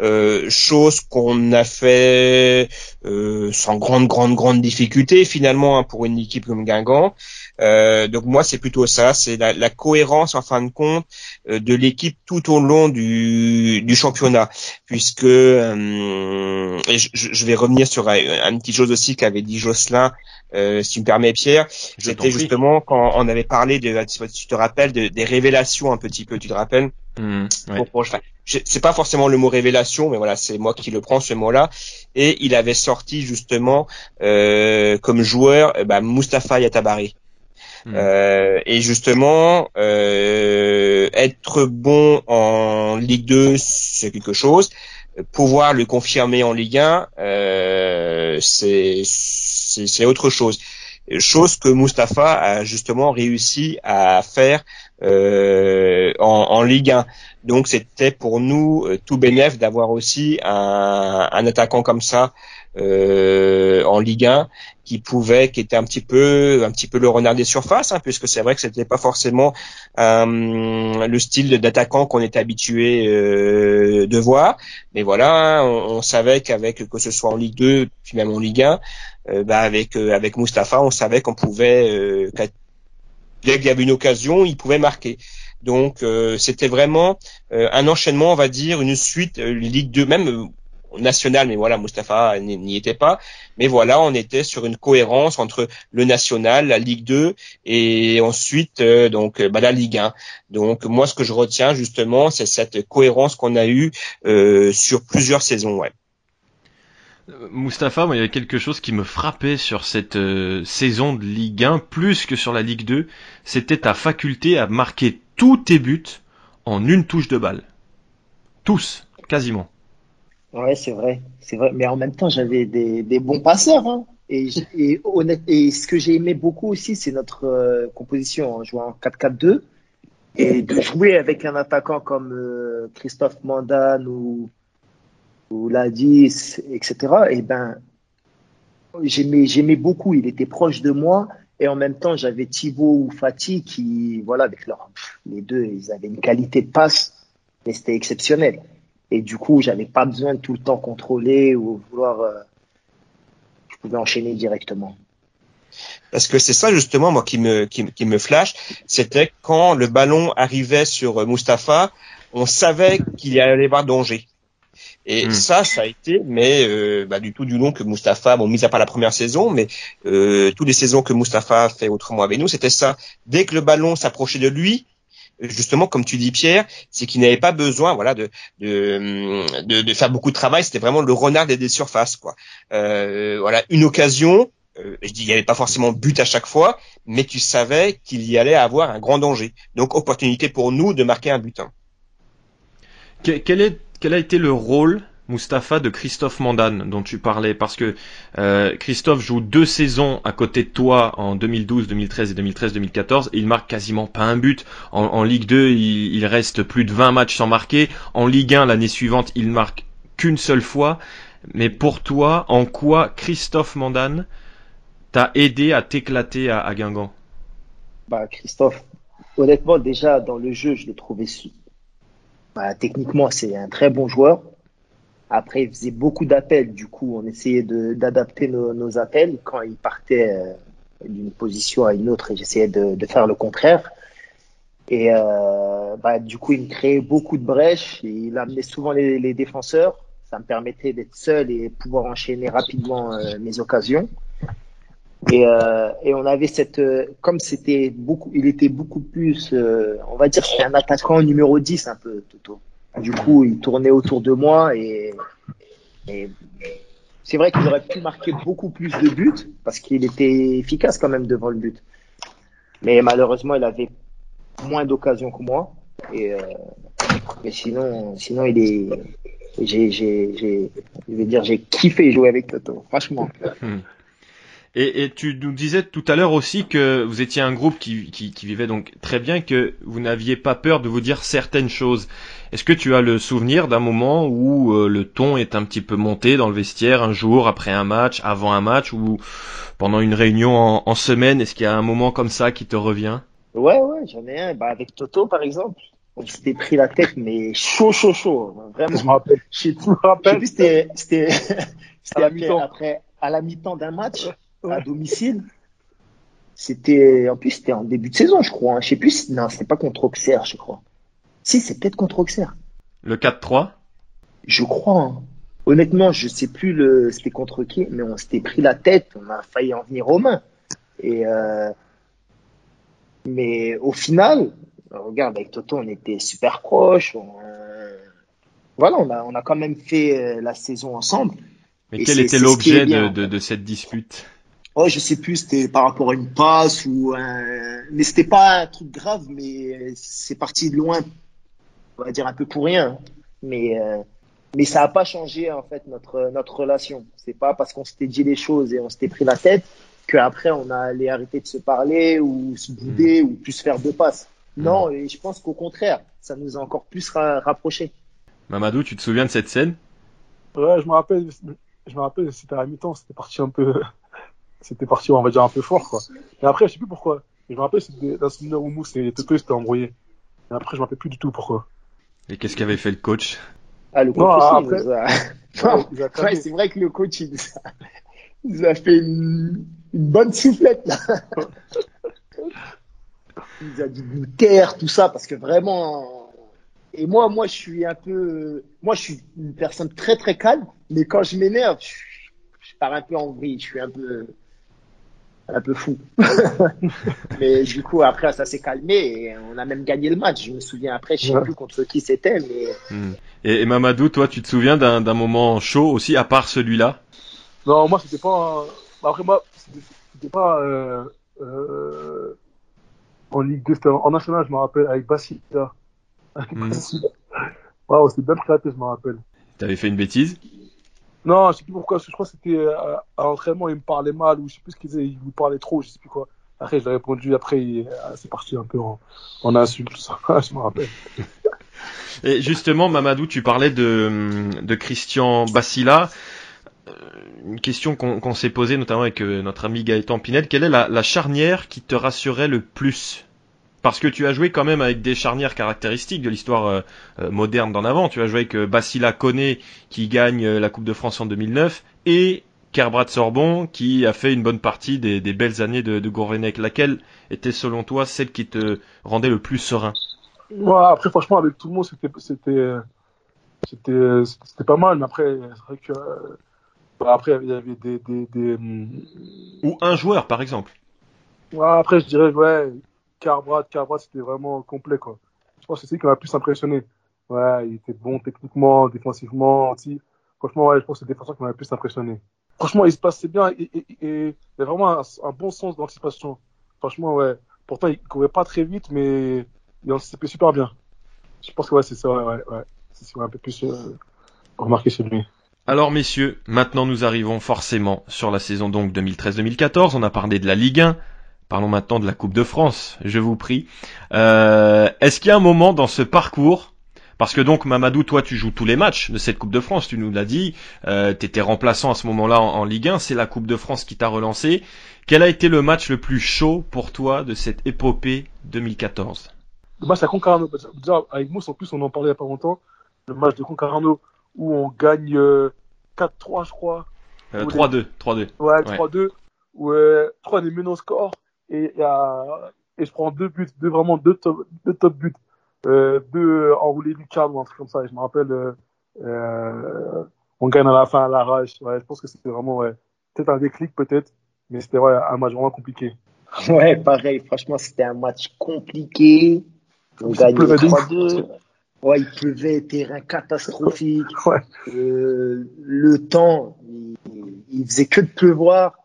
Euh, chose qu'on a fait euh, sans grande grande grande difficulté finalement hein, pour une équipe comme Guingamp. Euh, donc moi c'est plutôt ça, c'est la, la, cohérence en fin de compte euh, de l'équipe tout au long du, du championnat, puisque euh, et je, je, vais revenir sur une petite chose aussi qu'avait dit Jocelyn euh, si tu me permets Pierre, c'était justement quand on avait parlé de, tu te rappelles, de, des révélations un petit peu, tu te rappelles? Mmh, C'est pas forcément le mot révélation, mais voilà, c'est moi qui le prends ce mot-là. Et il avait sorti justement euh, comme joueur euh, bah, Mustapha Yatabari. Mmh. Euh, et justement, euh, être bon en Ligue 2, c'est quelque chose. Pouvoir le confirmer en Ligue 1, euh, c'est c'est autre chose. Chose que Mustapha a justement réussi à faire euh, en, Ligue 1. Donc c'était pour nous euh, tout bénéf d'avoir aussi un, attaquant comme ça euh, en Ligue 1 qui pouvait, qui était un petit peu, un petit peu le renard des surfaces, hein, puisque c'est vrai que c'était pas forcément euh, le style d'attaquant qu'on était habitué euh, de voir. Mais voilà, on, on savait qu'avec que ce soit en Ligue 2 puis même en Ligue 1, euh, bah avec euh, avec Mustapha, on savait qu'on pouvait euh, dès qu'il y avait une occasion, il pouvait marquer. Donc c'était vraiment un enchaînement, on va dire, une suite Ligue 2, même national, mais voilà, Mustapha n'y était pas. Mais voilà, on était sur une cohérence entre le national, la Ligue 2 et ensuite donc bah, la Ligue 1. Donc moi, ce que je retiens justement, c'est cette cohérence qu'on a eue sur plusieurs saisons. Ouais. Mustapha, moi, il y avait quelque chose qui me frappait sur cette euh, saison de Ligue 1, plus que sur la Ligue 2, c'était ta faculté à marquer tous tes buts en une touche de balle. Tous, quasiment. Ouais, c'est vrai, c'est vrai. Mais en même temps, j'avais des, bons passeurs. Hein. Et, et, et ce que j'ai aimé beaucoup aussi, c'est notre euh, composition en jouant en 4-4-2 et de jouer avec un attaquant comme euh, Christophe Mandan ou ou l'A10, etc. Et ben, j'aimais, j'aimais beaucoup. Il était proche de moi. Et en même temps, j'avais Thibaut ou Fatih qui, voilà, avec leur, les deux, ils avaient une qualité de passe, mais c'était exceptionnel. Et du coup, j'avais pas besoin de tout le temps contrôler ou vouloir. Euh, je pouvais enchaîner directement. Parce que c'est ça justement moi qui me qui, qui me flash, c'était quand le ballon arrivait sur Mustapha, on savait qu'il y allait avoir danger. Et hmm. ça, ça a été, mais euh, bah, du tout du long que Mustapha, bon, mis à part la première saison, mais euh, toutes les saisons que Mustapha a fait autrement avec nous, c'était ça. Dès que le ballon s'approchait de lui, justement, comme tu dis Pierre, c'est qu'il n'avait pas besoin, voilà, de de, de, faire beaucoup de travail. C'était vraiment le renard des, surfaces, quoi. Euh, voilà, une occasion. Euh, je dis, il n'y avait pas forcément but à chaque fois, mais tu savais qu'il y allait avoir un grand danger. Donc, opportunité pour nous de marquer un butin. Quel est quel a été le rôle Mustapha de Christophe Mandane dont tu parlais parce que euh, Christophe joue deux saisons à côté de toi en 2012, 2013 et 2013-2014 et il marque quasiment pas un but. En, Ligue 2, il, reste plus de 20 matchs sans marquer. En Ligue 1, l'année suivante, il marque qu'une seule fois. Mais pour toi, en quoi Christophe Mandane t'a aidé à t'éclater à, Guingamp? Bah, Christophe, honnêtement, déjà dans le jeu, je l'ai trouvé bah, techniquement, c'est un très bon joueur. Après, il faisait beaucoup d'appels. Du coup, on essayait d'adapter nos, appels quand il partait euh, d'une position à une autre et j'essayais de, faire le contraire. Et euh, bah, du coup, il me créait beaucoup de brèches. Il amenait souvent les, défenseurs. Ça me permettait d'être seul et pouvoir enchaîner rapidement euh, mes occasions. Et, euh, et on avait cette, euh, comme c'était beaucoup, il était beaucoup plus, euh, on va dire, c'était un attaquant numéro 10 un peu, Toto. Du coup, il tournait autour de moi et, c'est vrai qu'il aurait pu marquer beaucoup plus de buts parce qu'il était efficace quand même devant le but. Mais malheureusement, il avait moins d'occasions que moi. Et, euh, mais sinon, sinon, il est, j'ai, je vais dire, j'ai kiffé jouer avec Toto, franchement. Et, et, tu nous disais tout à l'heure aussi que vous étiez un groupe qui, qui, qui vivait donc très bien, que vous n'aviez pas peur de vous dire certaines choses. Est-ce que tu as le souvenir d'un moment où euh, le ton est un petit peu monté dans le vestiaire un jour après un match, avant un match ou pendant une réunion en, en semaine Est-ce qu'il y a un moment comme ça qui te revient? Ouais, ouais, j'en ai un. Bah, avec Toto, par exemple. On s'était pris la tête, mais chaud, chaud, chaud. Vraiment. Je me rappelle. Je me rappelle. C'était, c'était, c'était après, à la mi-temps d'un match à domicile. C'était, en plus, c'était en début de saison, je crois. Hein. Je sais plus, non, c'était pas contre Auxerre, je crois. Si, c'est peut-être contre Auxerre. Le 4-3? Je crois. Hein. Honnêtement, je sais plus le, c'était contre qui, mais on s'était pris la tête, on a failli en venir aux mains. Et, euh, mais au final, regarde, avec Toto, on était super proches. voilà, on a, on a quand même fait euh, la saison ensemble. Mais quel était l'objet de, de, de, cette dispute? Oh, je sais plus, c'était par rapport à une passe ou un... mais c'était pas un truc grave, mais c'est parti de loin, on va dire un peu pour rien. Mais euh, mais ça a pas changé en fait notre notre relation. C'est pas parce qu'on s'était dit les choses et on s'était pris la tête qu'après on a allé arrêter de se parler ou se bouder hmm. ou plus faire deux passes. Hmm. Non, et je pense qu'au contraire, ça nous a encore plus rapprochés. Mamadou, tu te souviens de cette scène? Ouais, je me rappelle. Je me rappelle, c'était à la mi-temps, c'était parti un peu c'était parti, on va dire, un peu fort, quoi. Et après, je sais plus pourquoi. Je me rappelle, c'était d'un souvenir où Mousse et Toto s'étaient embrouillés. Et après, je me rappelle plus du tout pourquoi. Et qu'est-ce qu'avait fait le coach? Ah, le coach non, après... a... c'est vrai que le coach, il nous a, fait une... bonne soufflette, là. il nous a dit de nous taire, tout ça, parce que vraiment... Et moi, moi, je suis un peu... Moi, je suis une personne très, très calme, mais quand je m'énerve, je je pars un peu en vrille, je suis un peu un peu fou. mais du coup, après, ça s'est calmé et on a même gagné le match. Je me souviens après, je sais plus contre qui c'était, mais. Hmm. Et, Mamadou, toi, tu te souviens d'un moment chaud aussi, à part celui-là? Non, moi, c'était pas. Après, moi, c'était pas euh, euh, en Ligue 2, c'était en national, je me rappelle, avec Basila. Hmm. Waouh, c'était bien éclaté, je me rappelle. T'avais fait une bêtise? Non, je sais plus pourquoi, je crois que c'était euh, à, l'entraînement, il me parlait mal, ou je sais plus ce qu'il disait, il me parlait trop, je sais plus quoi. Après, j'ai répondu, après, euh, c'est parti un peu en, en insulte, je me rappelle. Et justement, Mamadou, tu parlais de, de Christian Bassila. Euh, une question qu'on s'est posée notamment avec notre ami Gaëtan Pinel. Quelle est la, la, charnière qui te rassurait le plus? Parce que tu as joué quand même avec des charnières caractéristiques de l'histoire euh, euh, moderne d'en avant. Tu as joué avec euh, Basila Koné qui gagne la Coupe de France en 2009 et Kerbrad Sorbon qui a fait une bonne partie des, belles années de, de Gourvenec. Laquelle était selon toi celle qui te rendait le plus serein? Ouais, Après franchement avec tout le monde c'était c'était c'était c'était pas mal mais après c'est vrai que bah, après il y avait des, des, des, ou un joueur par exemple. Ouais, après je dirais ouais Carbrad, Carbrad, c'était vraiment complet, quoi. Je pense que c'est celui qui m'a le plus impressionné. Ouais, il était bon techniquement, défensivement, aussi. Franchement, ouais, je pense que c'est le défenseur qui m'a le plus impressionné. Franchement, il se passait bien et, il y a vraiment un, bon sens d'anticipation. Franchement, ouais. Pourtant, il courait pas très vite, mais il anticipait super bien. Je pense que ouais, c'est ça, ouais, ouais. C'est ce un peu plus euh, remarqué chez lui. Alors messieurs, maintenant nous arrivons forcément sur la saison donc 2013-2014. On a parlé de la Ligue 1, Parlons maintenant de la Coupe de France, je vous prie. Euh, Est-ce qu'il y a un moment dans ce parcours, parce que donc Mamadou, toi tu joues tous les matchs de cette Coupe de France, tu nous l'as dit, euh, tu étais remplaçant à ce moment-là en, Ligue 1, c'est la Coupe de France qui t'a relancé. Quel a été le match le plus chaud pour toi de cette épopée 2014 Le match à Concarneau, déjà avec Mousse en plus on en parlait il n'y a pas longtemps, le match de Concarneau où on gagne 4-3 euh, je crois. 3-2, euh, 3-2. Ouais, 3-2, où euh, 3 des menos score et, et je prends deux buts, deux vraiment deux top, deux top buts, euh, deux enroulés du cadre ou un truc comme ça. Et je me rappelle, euh, euh, on gagne à la fin à l'arrache. Ouais, je pense que c'était vraiment ouais, peut-être un déclic peut-être, mais c'était ouais, un match vraiment compliqué. Ouais, pareil. Franchement, c'était un match compliqué. On gagne 3-2. Ouais, il pleuvait, terrain catastrophique. Ouais. Euh, le temps, il, il faisait que de pleuvoir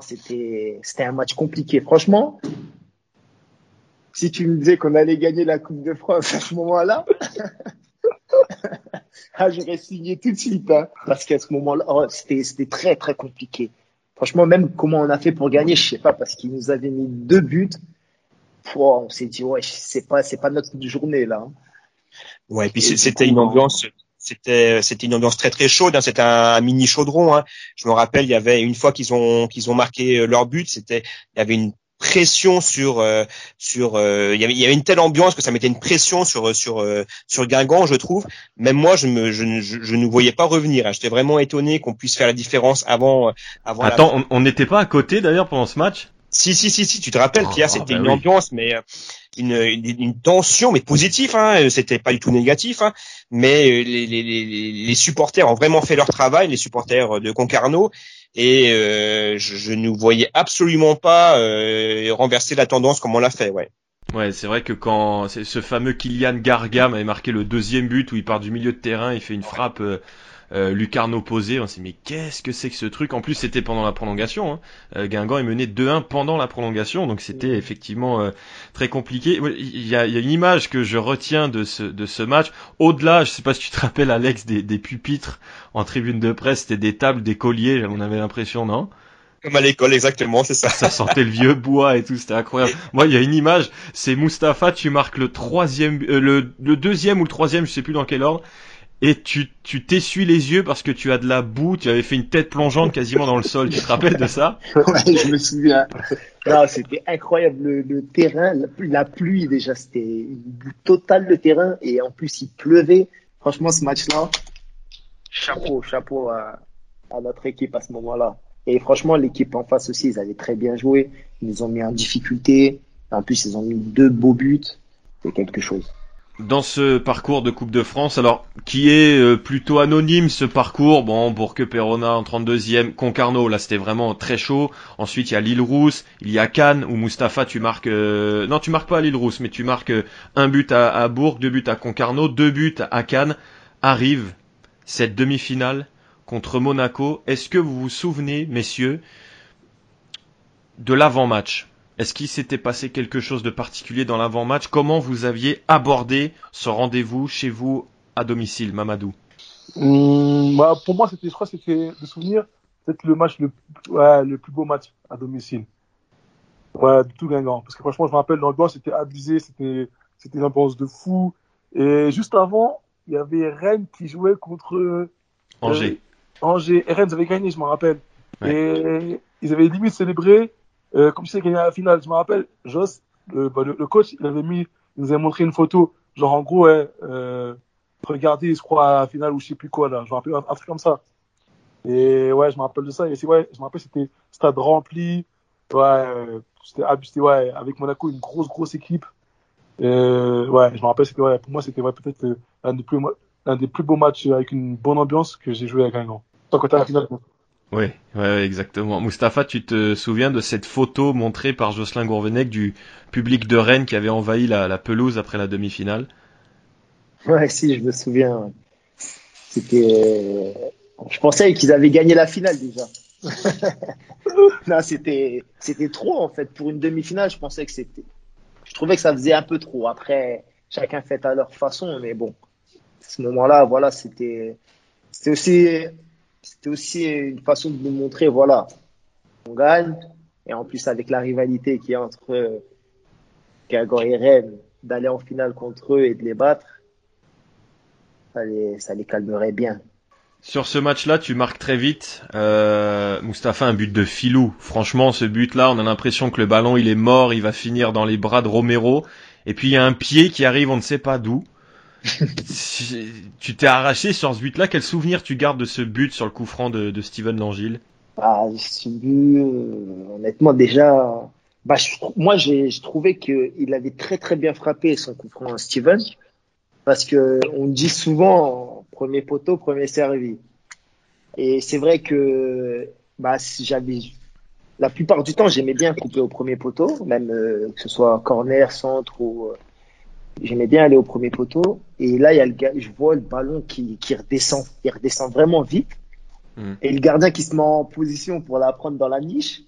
c'était, c'était un match compliqué. Franchement, si tu me disais qu'on allait gagner la Coupe de France à ce moment-là, ah, j'aurais signé tout de suite. Hein. parce qu'à ce moment-là, oh, c'était, c'était très, très compliqué. Franchement, même comment on a fait pour gagner, je sais pas, parce qu'ils nous avaient mis deux buts. on s'est dit, ouais, c'est pas, c'est pas notre journée, là. Hein. Ouais, et puis c'était une ambiance c'était c'était une ambiance très très chaude. Hein. C'était un, mini chaudron. Hein. Je me rappelle, il y avait une fois qu'ils ont qu'ils ont marqué euh, leur but, c'était il y avait une pression sur euh, sur euh, il, y avait, une telle ambiance que ça mettait une pression sur sur sur Guingamp je trouve même moi je me je, je, ne voyais pas revenir hein. j'étais vraiment étonné qu'on puisse faire la différence avant avant attends on n'était pas à côté d'ailleurs pendant ce match? Si si si si tu te rappelles Pierre ah, c'était bah une ambiance mais une, une, tension, mais positive. Hein, C'était pas du tout négatif. Hein, mais euh, les, les, les, supporters ont vraiment fait leur travail, les supporters de Concarneau, et euh, je, je ne voyais absolument pas euh, renverser la tendance comme on l'a fait. Ouais. Ouais, c'est vrai que quand ce fameux Kylian Gargam avait marqué le deuxième but où il part du milieu de terrain, il fait une frappe euh, Lucarno posé, on s'est dit mais qu'est-ce que c'est que ce truc? En plus c'était pendant la prolongation. Hein. Euh, Guingamp est mené 2-1 pendant la prolongation, donc c'était effectivement euh, très compliqué. Il y, a, une image que je retiens de ce, de ce match. Au-delà, je sais pas si tu te rappelles Alex, des, des pupitres en tribune de presse, c'était des tables, des colliers, on avait l'impression, non? Comme à l'école, exactement, c'est ça. Ça sentait le vieux bois et tout, c'était incroyable. Moi, il y a une image, c'est Mustapha, tu marques le troisième, le, le deuxième ou le troisième, je sais plus dans quel ordre, et tu tu t'essuies les yeux parce que tu as de la boue, tu avais fait une tête plongeante quasiment dans le sol. Tu te rappelles de ça? Ouais, je me souviens. Non, c'était incroyable le, terrain, la, pluie déjà, c'était une boue totale le terrain et en plus il pleuvait. Franchement, ce match-là, chapeau, chapeau à, à notre équipe à ce moment-là. Et franchement, l'équipe en face aussi, ils avaient très bien joué. Ils nous ont mis en difficulté. En plus, ils ont mis deux beaux buts. C'est quelque chose dans ce parcours de Coupe de France, alors qui est euh, plutôt anonyme ce parcours, bon Bourque Perona en 32e, Concarneau, là c'était vraiment très chaud. Ensuite il y a l'île Rousse, il y a Cannes où Mustapha tu marques euh, non tu marques pas à l'île Rousse mais tu marques euh, un but à, à, Bourg, deux buts à Concarneau, deux buts à Cannes. Arrive cette demi-finale contre Monaco. Est-ce que vous vous souvenez, messieurs, de l'avant-match? Est-ce qu'il s'était passé quelque chose de particulier dans l'avant-match? Comment vous aviez abordé ce rendez-vous chez vous à domicile, Mamadou? Hum, bah, Pour moi, c'était, je crois, c'était de souvenir, peut-être le match le, ouais, le plus beau match à domicile. Ouais, du tout Guingamp. Parce que franchement, je me rappelle, l'ambiance c'était abusé, c'était, c'était une ambiance de fou. Et juste avant, il y avait Rennes qui jouait contre euh, Angers. Angers. Et Rennes avait gagné, je me rappelle. Et ils avaient limite célébré euh, comme si c'était gagné à la finale. Je me rappelle, Joss, le, bah, le, coach, il avait mis, il nous avait montré une photo, genre en gros, ouais, euh, regardez, il se croit à la finale ou je sais plus quoi là, je me rappelle un, truc comme ça. Et ouais, je me rappelle de ça. Et c'est ouais, je me rappelle c'était stade rempli, ouais, c'était ouais, avec Monaco une grosse grosse équipe. Euh, ouais, je me rappelle c'était ouais, pour moi c'était ouais, peut-être euh, un des plus un des plus beaux matchs avec une bonne ambiance que j'ai joué à Guingamp. Tant que la finale. Oui, exactement. Mustapha, tu te souviens de cette photo montrée par Jocelyn Gourvenec du public de Rennes qui avait envahi la, pelouse après la demi-finale? Ouais, si, je me souviens. C'était. Je pensais qu'ils avaient gagné la finale déjà. non, c'était, c'était trop en fait pour une demi-finale. Je pensais que c'était. Je trouvais que ça faisait un peu trop. Après, chacun fait à leur façon, mais bon, à ce moment-là, voilà, c'était, c'était aussi c'était aussi une façon de nous montrer, voilà, on gagne. Et en plus, avec la rivalité qui est entre Guingamp et Rennes, d'aller en finale contre eux et de les battre, ça les, ça les calmerait bien. Sur ce match-là, tu marques très vite. Euh, Mustapha, un but de filou. Franchement, ce but-là, on a l'impression que le ballon, il est mort, il va finir dans les bras de Romero. Et puis, il y a un pied qui arrive, on ne sait pas d'où tu t'es arraché sur ce but-là. Quel souvenir tu gardes de ce but sur le coup franc de, Steven Langille? Ah, Ce but, euh, honnêtement, déjà, bah, moi, j'ai trouvé qu'il avait très très bien frappé son coup franc Steven, parce que on dit souvent premier poteau, premier servi. Et c'est vrai que bah, j'avais la plupart du temps, j'aimais bien couper au premier poteau, même euh, que ce soit corner, centre ou euh, J'aimais bien aller au premier poteau. Et là, il y a le gars, je vois le ballon qui, qui redescend. Il redescend vraiment vite. Hmm. Et le gardien qui se met en position pour la prendre dans la niche.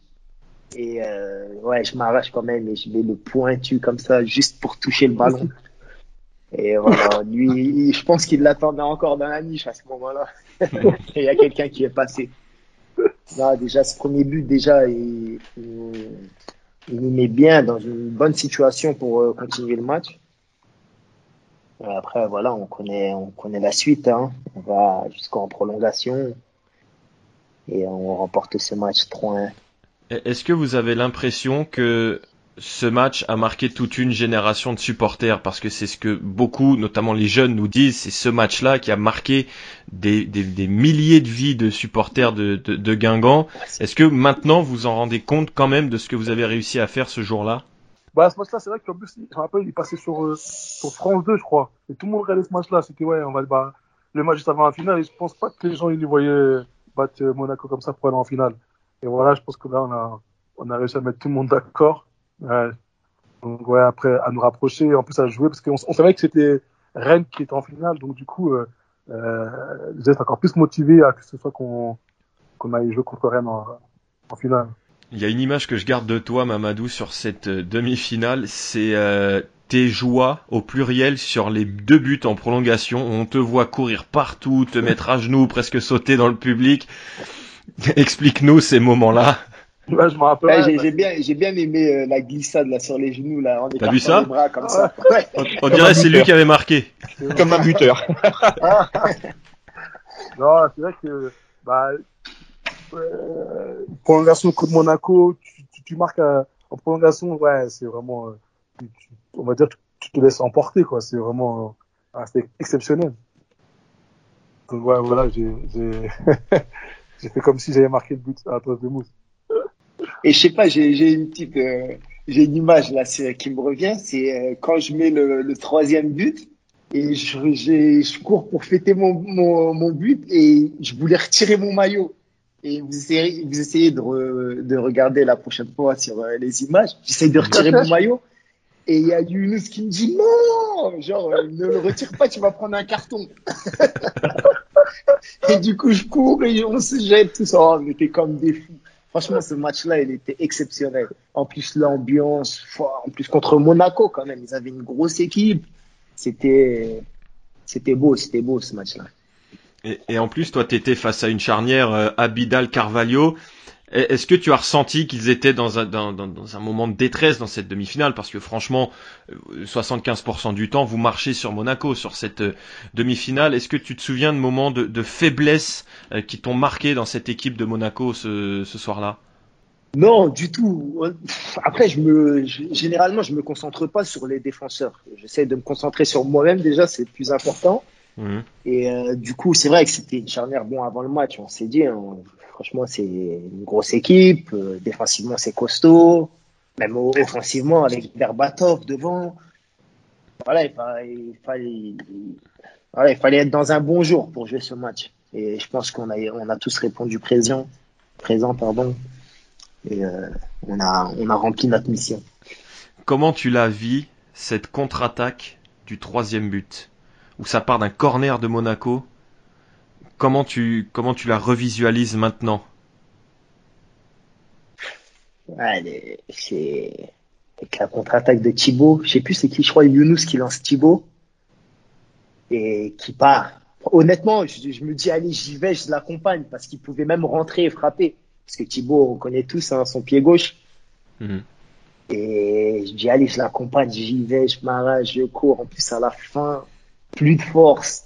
Et euh, ouais, je m'arrache quand même et je mets le pointu comme ça juste pour toucher le ballon. Et voilà, lui, je pense qu'il l'attendait encore dans la niche à ce moment-là. il y a quelqu'un qui est passé. Là, déjà, ce premier but, déjà, il, il, nous met bien dans une bonne situation pour euh, continuer le match. Après, voilà, on connaît, on connaît la suite. Hein. On va jusqu'en prolongation et on remporte ce match 3-1. Est-ce que vous avez l'impression que ce match a marqué toute une génération de supporters? Parce que c'est ce que beaucoup, notamment les jeunes, nous disent. C'est ce match-là qui a marqué des, des, milliers de vies de supporters de, de, de Guingamp. Est-ce que maintenant vous en rendez compte quand même de ce que vous avez réussi à faire ce jour-là? Bah, ce match-là, c'est vrai qu'en plus, je me rappelle, il passait sur, euh, sur France 2, je crois. Et tout le monde regardait ce match-là. C'était, ouais, on va, bah, le match juste avant la finale. Et je pense pas que les gens, ils nous voyaient battre euh, Monaco comme ça pour aller en finale. Et voilà, je pense que là, on a, on a réussi à mettre tout le monde d'accord. Ouais. Donc, ouais, après, à nous rapprocher, en plus à jouer, parce qu'on on savait que c'était Rennes qui était en finale. Donc, du coup, euh, euh, j'étais encore plus motivé à que ce soit qu'on, qu'on aille jouer contre Rennes en, en finale. Il y a une image que je garde de toi, Mamadou, sur cette euh, demi-finale. C'est euh, tes joies au pluriel sur les deux buts en prolongation. On te voit courir partout, te mettre à genoux, presque sauter dans le public. Explique-nous ces moments-là. Ouais, je me rappelle. j'ai bien, j'ai bien aimé euh, la glissade là sur les genoux là. T'as vu ça, bras, comme ça. On, dirait c'est lui qui avait marqué. Comme un buteur. non, c'est vrai que bah, prolongation contre Monaco, tu, tu, marques euh, en prolongation, ouais, c'est vraiment, euh, on va dire, tu, te laisses emporter, quoi. C'est vraiment, ah, c'est exceptionnel. Donc ouais, voilà, j'ai, j'ai, fait comme si j'avais marqué le but à la place de Mousse. Et je sais pas, j'ai, une petite, j'ai une image là qui me revient, c'est quand je mets le, le troisième but et je, je cours pour fêter mon, mon, mon but et je voulais retirer mon maillot et vous essayez, vous essayez de, de regarder la prochaine fois sur euh, les images. J'essaie de retirer mon maillot et il y a Yunus qui me dit non, genre euh, ne le retire pas, tu vas prendre un carton. et du coup je cours et on se jette tout ça. on était comme des fous. Franchement, ce match-là, il était exceptionnel. En plus, l'ambiance, en plus contre Monaco quand même, ils avaient une grosse équipe. C'était, c'était beau, c'était beau ce match-là. Et, en plus, toi, tu étais face à une charnière euh, Abidal Carvalho. Est-ce que tu as ressenti qu'ils étaient dans un, dans, dans un, moment de détresse dans cette demi-finale? Parce que franchement, 75% euh, du temps, vous marchez sur Monaco, sur cette euh, demi-finale. Est-ce que tu te souviens de moments de, faiblesse qui t'ont marqué dans cette équipe de Monaco ce, ce soir-là? Non, du tout. Après, je me, généralement, je me concentre pas sur les défenseurs. J'essaie de me concentrer sur moi-même déjà, c'est le plus important. Mhm. Et euh, du coup, c'est vrai que c'était une charnière. Bon, avant le match, on s'est dit, hein, franchement, c'est une grosse équipe. Euh, défensivement, c'est costaud. Même offensivement, avec Berbatov devant. Voilà, il fallait, voilà, il fallait être dans un bon jour pour jouer ce match. Et je pense qu'on a, on a tous répondu présent, présent, pardon. Et euh, on a, on a rempli notre mission. Comment tu l'as vu cette contre-attaque du troisième but, où ça part d'un corner de Monaco Comment tu, comment tu la revisualises maintenant? Ouais, c'est avec la contre-attaque de Thibaut. Je sais plus c'est qui, je crois Younous qui lance Thibaut et qui part. Honnêtement, je, me dis allez j'y vais, je l'accompagne parce qu'il pouvait même rentrer et frapper parce que Thibaut on connaît tous hein, son pied gauche. Mhm. Et je dis allez je l'accompagne, j'y vais, je m'arrache, je cours. En plus à la fin, plus de force.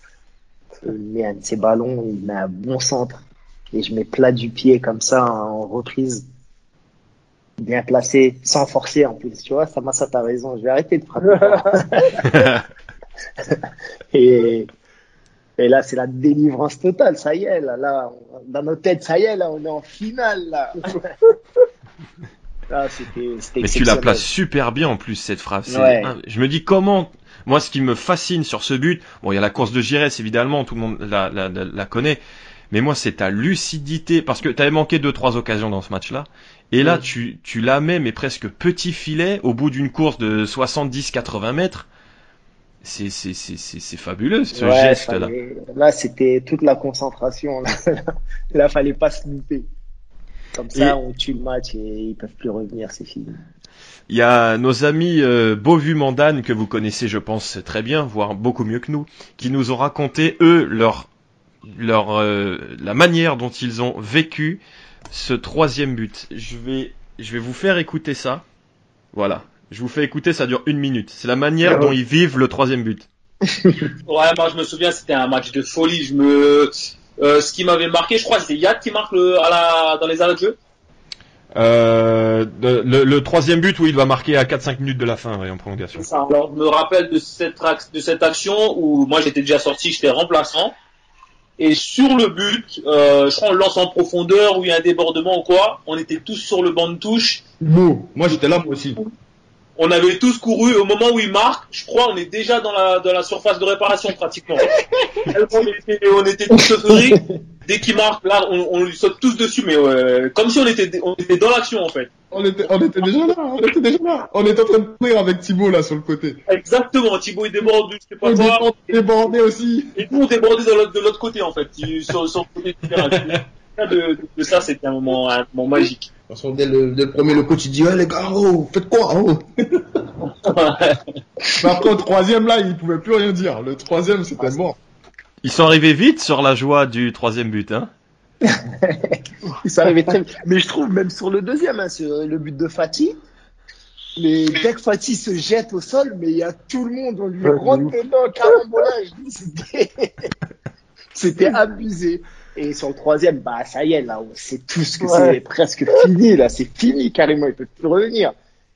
Il met un de ses ballons, il met un bon centre et je mets plat du pied comme ça en reprise bien placé, sans forcer en plus. Tu vois, ça m'a ça, t'as raison. Je vais arrêter de frapper. et, et là, c'est la délivrance totale. Ça y est, là, là, dans nos têtes, ça y est, là, on est en finale, là. ah, Mais tu la places super bien en plus cette phrase. Je me dis comment. Moi, ce qui me fascine sur ce but, bon, il y a la course de Giresse évidemment, tout le monde la, la, la connaît. Mais moi, c'est ta lucidité, parce que tu avais manqué deux trois occasions dans ce match-là, et là, tu, tu la mets, mais presque petit filet, au bout d'une course de 70-80 mètres. C'est, c'est, c'est, c'est, fabuleux, ce geste-là. Là, c'était toute la concentration. Là, là fallait pas se louper. Comme ça, on tue le match et ils peuvent plus revenir, c'est fini. Il y a nos amis euh, Beauvu Mandane, que vous connaissez, je pense, très bien, voire beaucoup mieux que nous, qui nous ont raconté, eux, leur, leur, euh, la manière dont ils ont vécu ce troisième but. Je vais, je vais vous faire écouter ça. Voilà. Je vous fais écouter, ça dure une minute. C'est la manière dont ils vivent le troisième but. ouais, moi je me souviens, c'était un match de folie. Je me, euh, ce qui m'avait marqué, je crois, c'est Yad qui marque le, à la, dans les arrêts de jeu. Euh, le, troisième but où il va marquer à 4-5 minutes de la fin en prolongation. Alors, je me rappelle de cette, de cette action où moi j'étais déjà sorti, j'étais remplaçant. Et sur le but, euh, je crois on lance en profondeur où il y a un débordement ou quoi. On était tous sur le banc de touche. Bon, moi j'étais là moi aussi. On avait tous couru. Au moment où il marque, je crois on est déjà dans la, dans la surface de réparation pratiquement. on, était, on était tous euphoriques dès qu'il marque, là, on, on, lui saute tous dessus, mais euh, comme si on était, on était dans l'action en fait. On était, on était déjà là, on était déjà là. On était en train de courir avec Thibaut là sur le côté. Exactement, Thibaut il déborde, je sais pas quoi. Il débordait aussi. Et nous on débordait de l'autre côté en fait, sur, sur le côté de, de, ça, c'était un moment, un moment magique. De toute façon, dès le, dès le premier, le coach il dit, ouais, les gars, oh, faites quoi, oh. Après, au troisième, là, il pouvait plus rien dire. Le troisième, c'était mort. Ils sont arrivés vite sur la joie du troisième but, hein Ils sont arrivés très vite. Mais je trouve même sur le deuxième, hein, sur le but de Fatih, les, dès que Fatih se jette au sol, mais il y a tout le monde, on lui rentre dedans, carambolage. C'était abusé. Et sur le troisième, bah ça y est, là, on sait tous que c'est presque fini, là, c'est fini carrément, il peut plus revenir.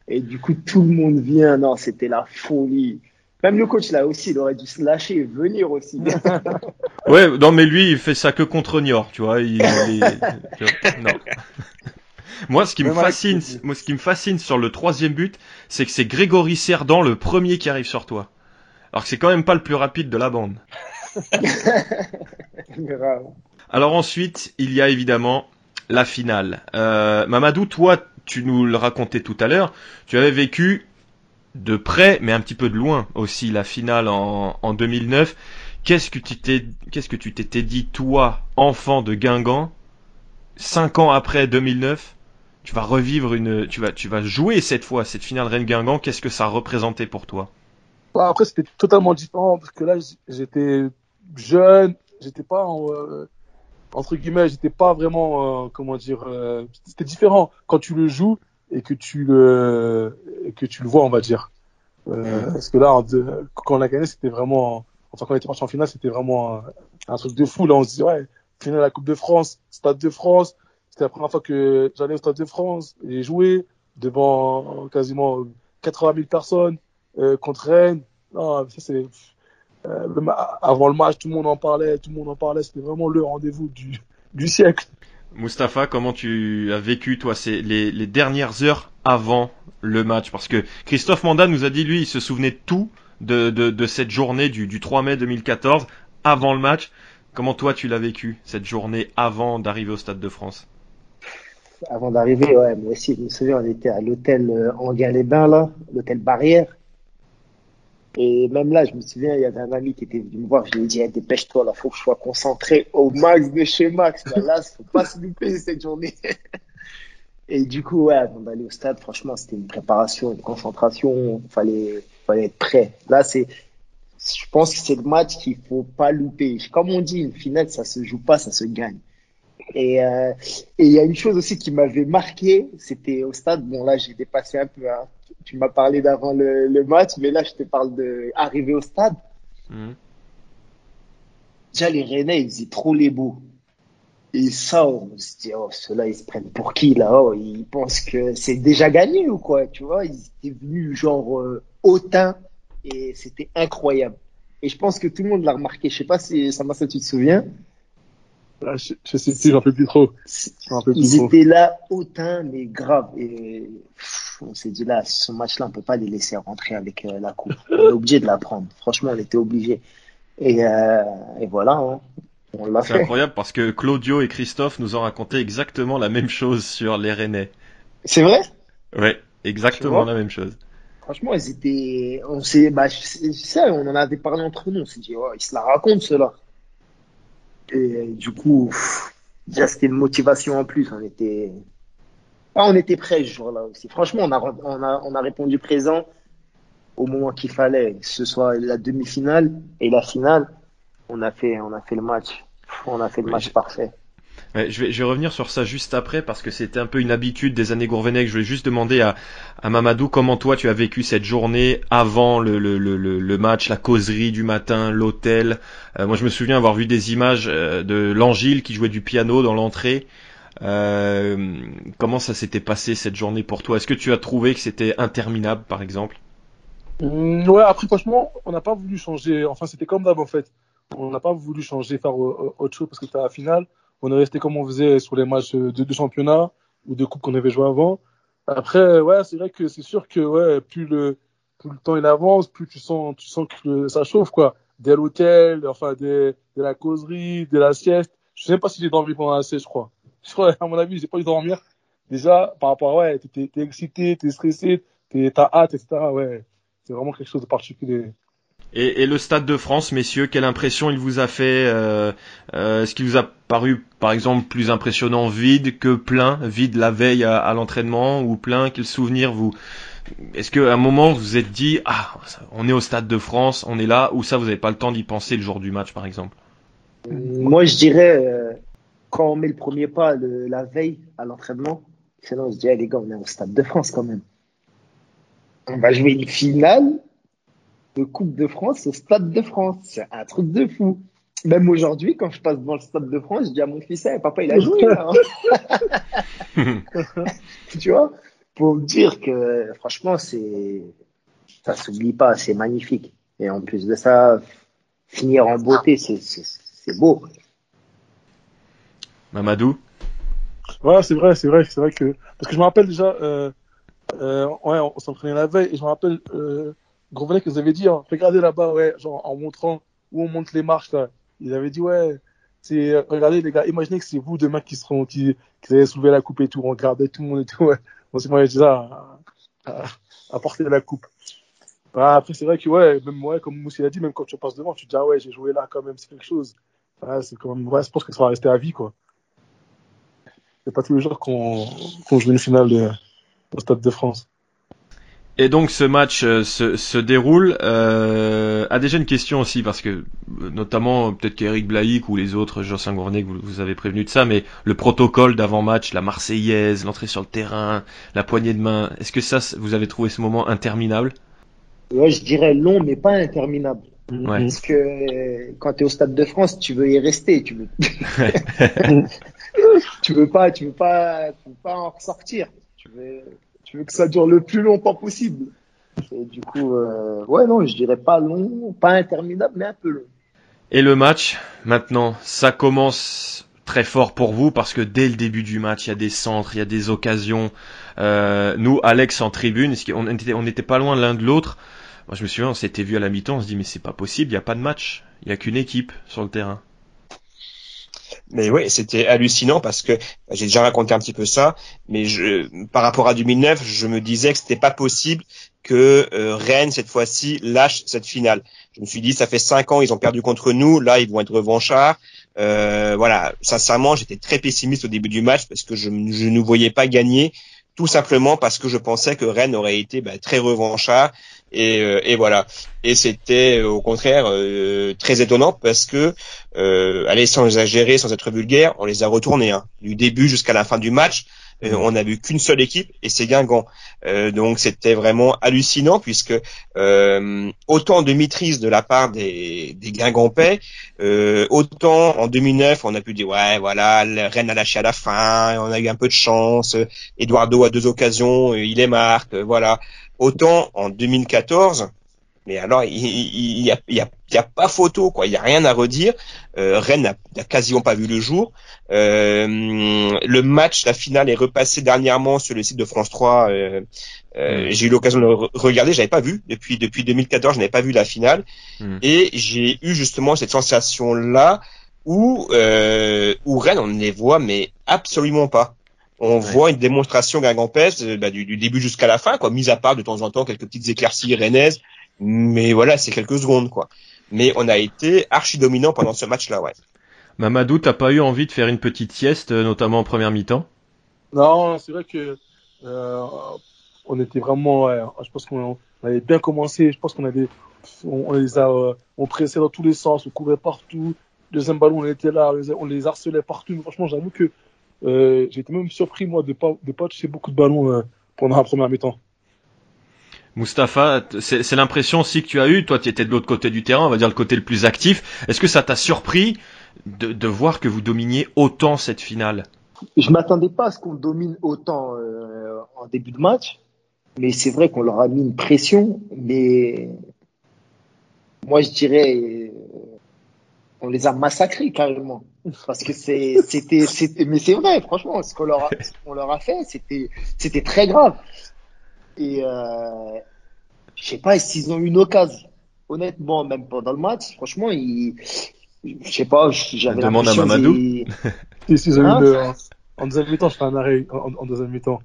Et du coup, tout le monde vient, non, c'était la folie. Même le coach là aussi, il aurait dû se lâcher et venir aussi. ouais, non mais lui, il fait ça que contre Niort, tu vois. Il, non. Moi, ce qui me fascine, moi, ce qui me fascine sur le troisième but, c'est que c'est Grégory Cerdan le premier qui arrive sur toi. Alors que c'est quand même pas le plus rapide de la bande. Alors ensuite, il y a évidemment la finale. Euh, Mamadou, toi, tu nous le racontais tout à l'heure, tu avais vécu de près, mais un petit peu de loin aussi, la finale en, en 2009. Qu'est-ce que tu t'étais dit, toi, enfant de Guingamp, cinq ans après 2009, tu vas revivre une, tu vas, jouer cette fois cette finale Rennes Guingamp. Qu'est-ce que ça représentait pour toi? Bah, Après, c'était totalement différent parce que là, j'étais jeune, j'étais pas euh, entre guillemets, j'étais pas vraiment, euh, comment dire, euh, c'était différent quand tu le joues et que tu le que tu le vois, on va dire. Euh, parce que là, quand on a gagné, c'était vraiment, enfin quand on était en finale, c'était vraiment un, truc de fou. Là, on se dit ouais, finale de la Coupe de France, Stade de France, c'était la première fois que j'allais au Stade de France et joué devant quasiment 80 000 personnes euh, contre Rennes. Non, ça c'est euh, avant le match, tout le monde en parlait, tout le monde en parlait. C'était vraiment le rendez-vous du, du siècle. Mustapha, comment tu as vécu toi ces, les, les, dernières heures avant le match? Parce que Christophe Manda nous a dit lui, il se souvenait tout de, de, de cette journée du, du 3 mai 2014 avant le match. Comment toi tu l'as vécu cette journée avant d'arriver au Stade de France? Avant d'arriver, ouais, moi aussi, je me souviens, on était à l'hôtel euh, Anguin-les-Bains là, l'hôtel Barrière. Et même là, je me souviens, il y avait un ami qui était venu me voir, je lui ai dit, eh, dépêche-toi, là, faut que je sois concentré au max de chez Max. Là, là faut pas se louper cette journée. Et du coup, ouais, avant d'aller au stade, franchement, c'était une préparation, une concentration, fallait, fallait être prêt. Là, c'est, je pense que c'est le match qu'il faut pas louper. Comme on dit, une finale, ça se joue pas, ça se gagne. Et euh, et il y a une chose aussi qui m'avait marqué, c'était au stade. Bon là, j'ai dépassé un peu. Hein. Tu m'as parlé d'avant le, le, match, mais là, je te parle de arriver au stade. Mmh. Déjà, les Rennais, ils faisaient trop les beaux. Et ça, on se dit, oh, ceux-là, ils se prennent pour qui, là? Oh, ils pensent que c'est déjà gagné ou quoi, tu vois? Ils étaient venus, genre, euh, hautain, et c'était incroyable. Et je pense que tout le monde l'a remarqué. Je sais pas si, ça m'a ça, tu te souviens? Ah, je, je sais plus, j'en peux plus trop. Ils étaient là hautain, mais grave. Et on s'est dit là, ce match-là, on peut pas les laisser rentrer avec euh, la coupe. On est obligé de la prendre. Franchement, on était obligé. Et, euh, et voilà, hein. on l'a fait. C'est incroyable parce que Claudio et Christophe nous ont raconté exactement la même chose sur les Rennais. C'est vrai? Ouais, exactement la même chose. Franchement, ils étaient, on s'est, bah, on en avait parlé entre nous. On s'est dit, oh, ils se la racontent, ceux-là. Et du coup, déjà, c'était une motivation en plus. On était, ah, on était prêts ce jour-là aussi. Franchement, on a, on a, on a répondu présent au moment qu'il fallait, que ce soit la demi-finale et la finale. On a fait, on a fait le match. On a fait le match parfait je, vais, je vais revenir sur ça juste après parce que c'était un peu une habitude des années Gourvenec. Je voulais juste demander à, à Mamadou comment toi tu as vécu cette journée avant le, le, le, le match, la causerie du matin, l'hôtel. Euh, moi je me souviens avoir vu des images euh, de l'Angile qui jouait du piano dans l'entrée. Euh, comment ça s'était passé cette journée pour toi? Est-ce que tu as trouvé que c'était interminable par exemple? Mmh, Ouais, après franchement, on n'a pas voulu changer. Enfin, c'était comme d'hab en fait. On n'a pas voulu changer, faire autre chose parce que c'était la finale on est resté comme on faisait sur les matchs de, de championnat ou de coupe qu'on avait joué avant. Après, ouais, c'est vrai que c'est sûr que ouais, plus le plus le temps il avance, plus tu sens tu sens que ça chauffe quoi. Dès l'hôtel, enfin de la causerie, de la sieste. Je sais pas si j'ai dormi pendant la sieste, je crois. Je crois à mon avis, j'ai pas eu dormir. Déjà par rapport à ouais, t'es es excité, t'es stressé, t'as hâte, etc. Ouais, c'est vraiment quelque chose de particulier. Et, et, le Stade de France, messieurs, quelle impression il vous a fait euh, euh, Est-ce qu'il vous a paru, par exemple, plus impressionnant vide que plein, vide la veille à, à l'entraînement ou plein Quel souvenir vous Est-ce qu'à un moment vous vous êtes dit ah on est au Stade de France, on est là ou ça vous n'avez pas le temps d'y penser le jour du match par exemple? Moi je dirais euh, quand on met le premier pas le, la veille à l'entraînement, sinon on se dit les gars on est au Stade de France quand même. On va jouer une finale de Coupe de France au Stade de France. C'est un truc de fou. Même aujourd'hui, quand je passe devant le Stade de France, je dis à mon fils, hey, papa, il a joué là. Hein. tu vois? Pour dire que franchement, c'est ça s'oublie pas, c'est magnifique. Et en plus de ça, finir en beauté, c'est beau. Mamadou? Ouais, c'est vrai, c'est vrai, c'est vrai que parce que je me rappelle déjà, euh, euh, ouais, on s'entraînait la veille et je me rappelle. Euh, Gros que vous avez dit, regardez là-bas, ouais, genre en montrant où on monte les marches, là. Ils avaient dit, ouais, c'est, regardez les gars, imaginez que c'est vous demain qui seront, qui, qui allez soulever la coupe et tout, on regardait tout le monde et tout, ouais. On s'est dit ça à, porter la coupe. Bah, après, c'est vrai que, ouais, même moi, comme Moussi l'a dit, même quand tu passes devant, tu te dis, ah ouais, j'ai joué là quand même, c'est quelque chose. Ouais, c'est quand même, ouais, je pense que ça va rester à vie, quoi. C'est pas tous les jours qu'on joue une finale au Stade de France. Et donc ce match euh, se, se, déroule. Euh, a déjà une question aussi parce que euh, notamment peut-être qu'Eric Blaïc ou les autres, Jocelyn Gournet, vous, vous avez prévenu de ça, mais le protocole d'avant-match, la Marseillaise, l'entrée sur le terrain, la poignée de main, est-ce que ça, vous avez trouvé ce moment interminable? Ouais, je dirais long, mais pas interminable. Parce que quand tu es au Stade de France, tu veux y rester, tu veux. tu veux pas, tu veux pas, tu veux pas en ressortir. Tu veux, tu veux que ça dure le plus longtemps possible. Et du coup, euh, ouais, non, je dirais pas long, pas interminable, mais un peu long. Et le match, maintenant, ça commence très fort pour vous parce que dès le début du match, il y a des centres, il y a des occasions. Euh, nous, Alex en tribune, on n'était pas loin l'un de l'autre. Moi, je me souviens, on s'était vu à la mi-temps, on se dit mais c'est pas possible, il n'y a pas de match, il y a qu'une équipe sur le terrain. Mais oui, c'était hallucinant parce que j'ai déjà raconté un petit peu ça, mais je, par rapport à 2009, je me disais que c'était pas possible que euh, Rennes cette fois-ci lâche cette finale. Je me suis dit, ça fait cinq ans, ils ont perdu contre nous, là ils vont être revanchards. Euh, voilà, sincèrement, j'étais très pessimiste au début du match parce que je, je ne voyais pas gagner, tout simplement parce que je pensais que Rennes aurait été bah, très revanchard et, euh, et, voilà. Et c'était au contraire euh, très étonnant parce que, euh, allez, sans exagérer, sans être vulgaire, on les a retournés hein. du début jusqu'à la fin du match. Euh, mmh. on n'a vu qu'une seule équipe et c'est Guingamp. Euh, donc c'était vraiment hallucinant puisque euh, autant de maîtrise de la part des, des Guingampais, autant en 2009 on a pu dire ouais voilà Rennes a lâché à la fin, on a eu un peu de chance, Eduardo a deux occasions, il est marque, voilà. Autant en 2014, mais alors il y, a, y, a, y a pas photo quoi, il y a rien à redire. Euh, Rennes n'a quasiment pas vu le jour. Euh, le match, la finale est repassé dernièrement sur le site de France 3. Euh, mm. J'ai eu l'occasion de le regarder, j'avais pas vu depuis depuis 2014, je n'avais pas vu la finale, mm. et j'ai eu justement cette sensation là où où Rennes on ne les voit mais absolument pas on voit une démonstration guingampèse euh, bah, du, début jusqu'à la fin, quoi, mis à part de temps en temps quelques petites éclaircies rennaises, mais voilà, c'est quelques secondes, quoi. Mais on a été archi dominant pendant ce match-là, ouais. Mamadou, t'as pas eu envie de faire une petite sieste, euh, notamment en première mi-temps? Non, c'est vrai que euh, on était vraiment, je pense qu'on avait bien commencé, je pense qu'on avait, on, les a, on pressait dans tous les sens, on courait partout, deuxième ballon on était là, on les, harcelait partout. franchement, j'avoue que euh, j'ai été même surpris, moi, de pas, de pas toucher beaucoup de ballons euh, pendant la première mi-temps. Mustapha, c'est l'impression aussi que tu as eu, toi tu étais de l'autre côté du terrain, on va dire le côté le plus actif. Est-ce que ça t'a surpris de, de, voir que vous dominiez autant cette finale? Je m'attendais pas à ce qu'on domine autant euh, en début de match, mais c'est vrai qu'on leur a mis une pression, mais moi je dirais on les a massacrés carrément. Parce que c'est, c'était, c'était, mais c'est vrai, franchement, ce qu'on leur a, qu'on leur a fait, c'était, c'était très grave. Et euh, je sais pas s'ils ont eu une occasion. Honnêtement, même pendant le match, franchement, ils, je sais pas, j'avais Demande à Mamadou. Ils... ont eu hein en deuxième mi-temps, je fais un arrêt en, deuxième mi-temps.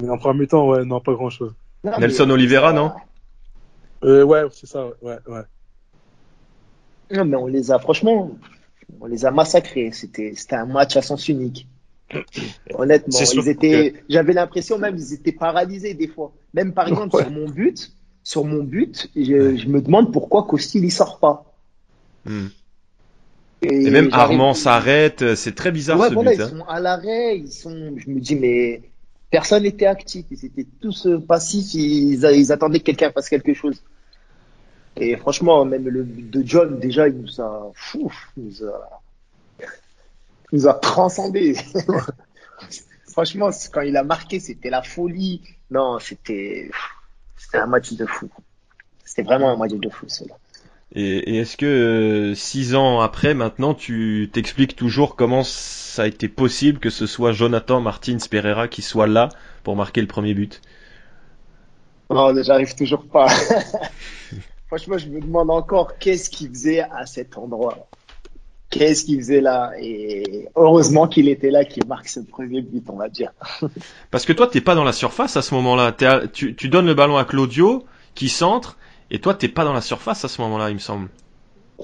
Mais en première mi-temps, ouais, non, pas grand chose. Nelson Oliveira, non? Euh, ouais, c'est ça, ouais, ouais. Non, mais on les a, franchement, on les a massacrés. C'était, c'était un match à sens unique. Honnêtement, ils étaient, j'avais l'impression même, ils étaient paralysés des fois. Même par exemple, sur mon but, sur mon but, je, me demande pourquoi Costil il sort pas. Hmm. Et, même Armand s'arrête, c'est très bizarre ce voilà, but. Ils hein. sont à l'arrêt, ils sont, je me dis, mais personne n'était actif, ils étaient tous euh, passifs, ils, ils attendaient que quelqu'un fasse quelque chose. Et franchement, même le but de John, déjà, il nous a, fou, il nous a, il nous a transcendé. franchement, quand il a marqué, c'était la folie. Non, c'était, c'était un match de fou. C'était vraiment un match de fou, cela. Et, et est-ce que euh, six ans après, maintenant, tu t'expliques toujours comment ça a été possible que ce soit Jonathan Martins Pereira qui soit là pour marquer le premier but? Non, j'arrive toujours pas. Franchement, je me demande encore qu'est-ce qu'il faisait à cet endroit. Qu'est-ce qu'il faisait là? Et heureusement qu'il était là, qu'il marque ce premier but, on va dire. Parce que toi, t'es pas dans la surface à ce moment-là. Tu, tu donnes le ballon à Claudio, qui centre, et toi, t'es pas dans la surface à ce moment-là, il me semble.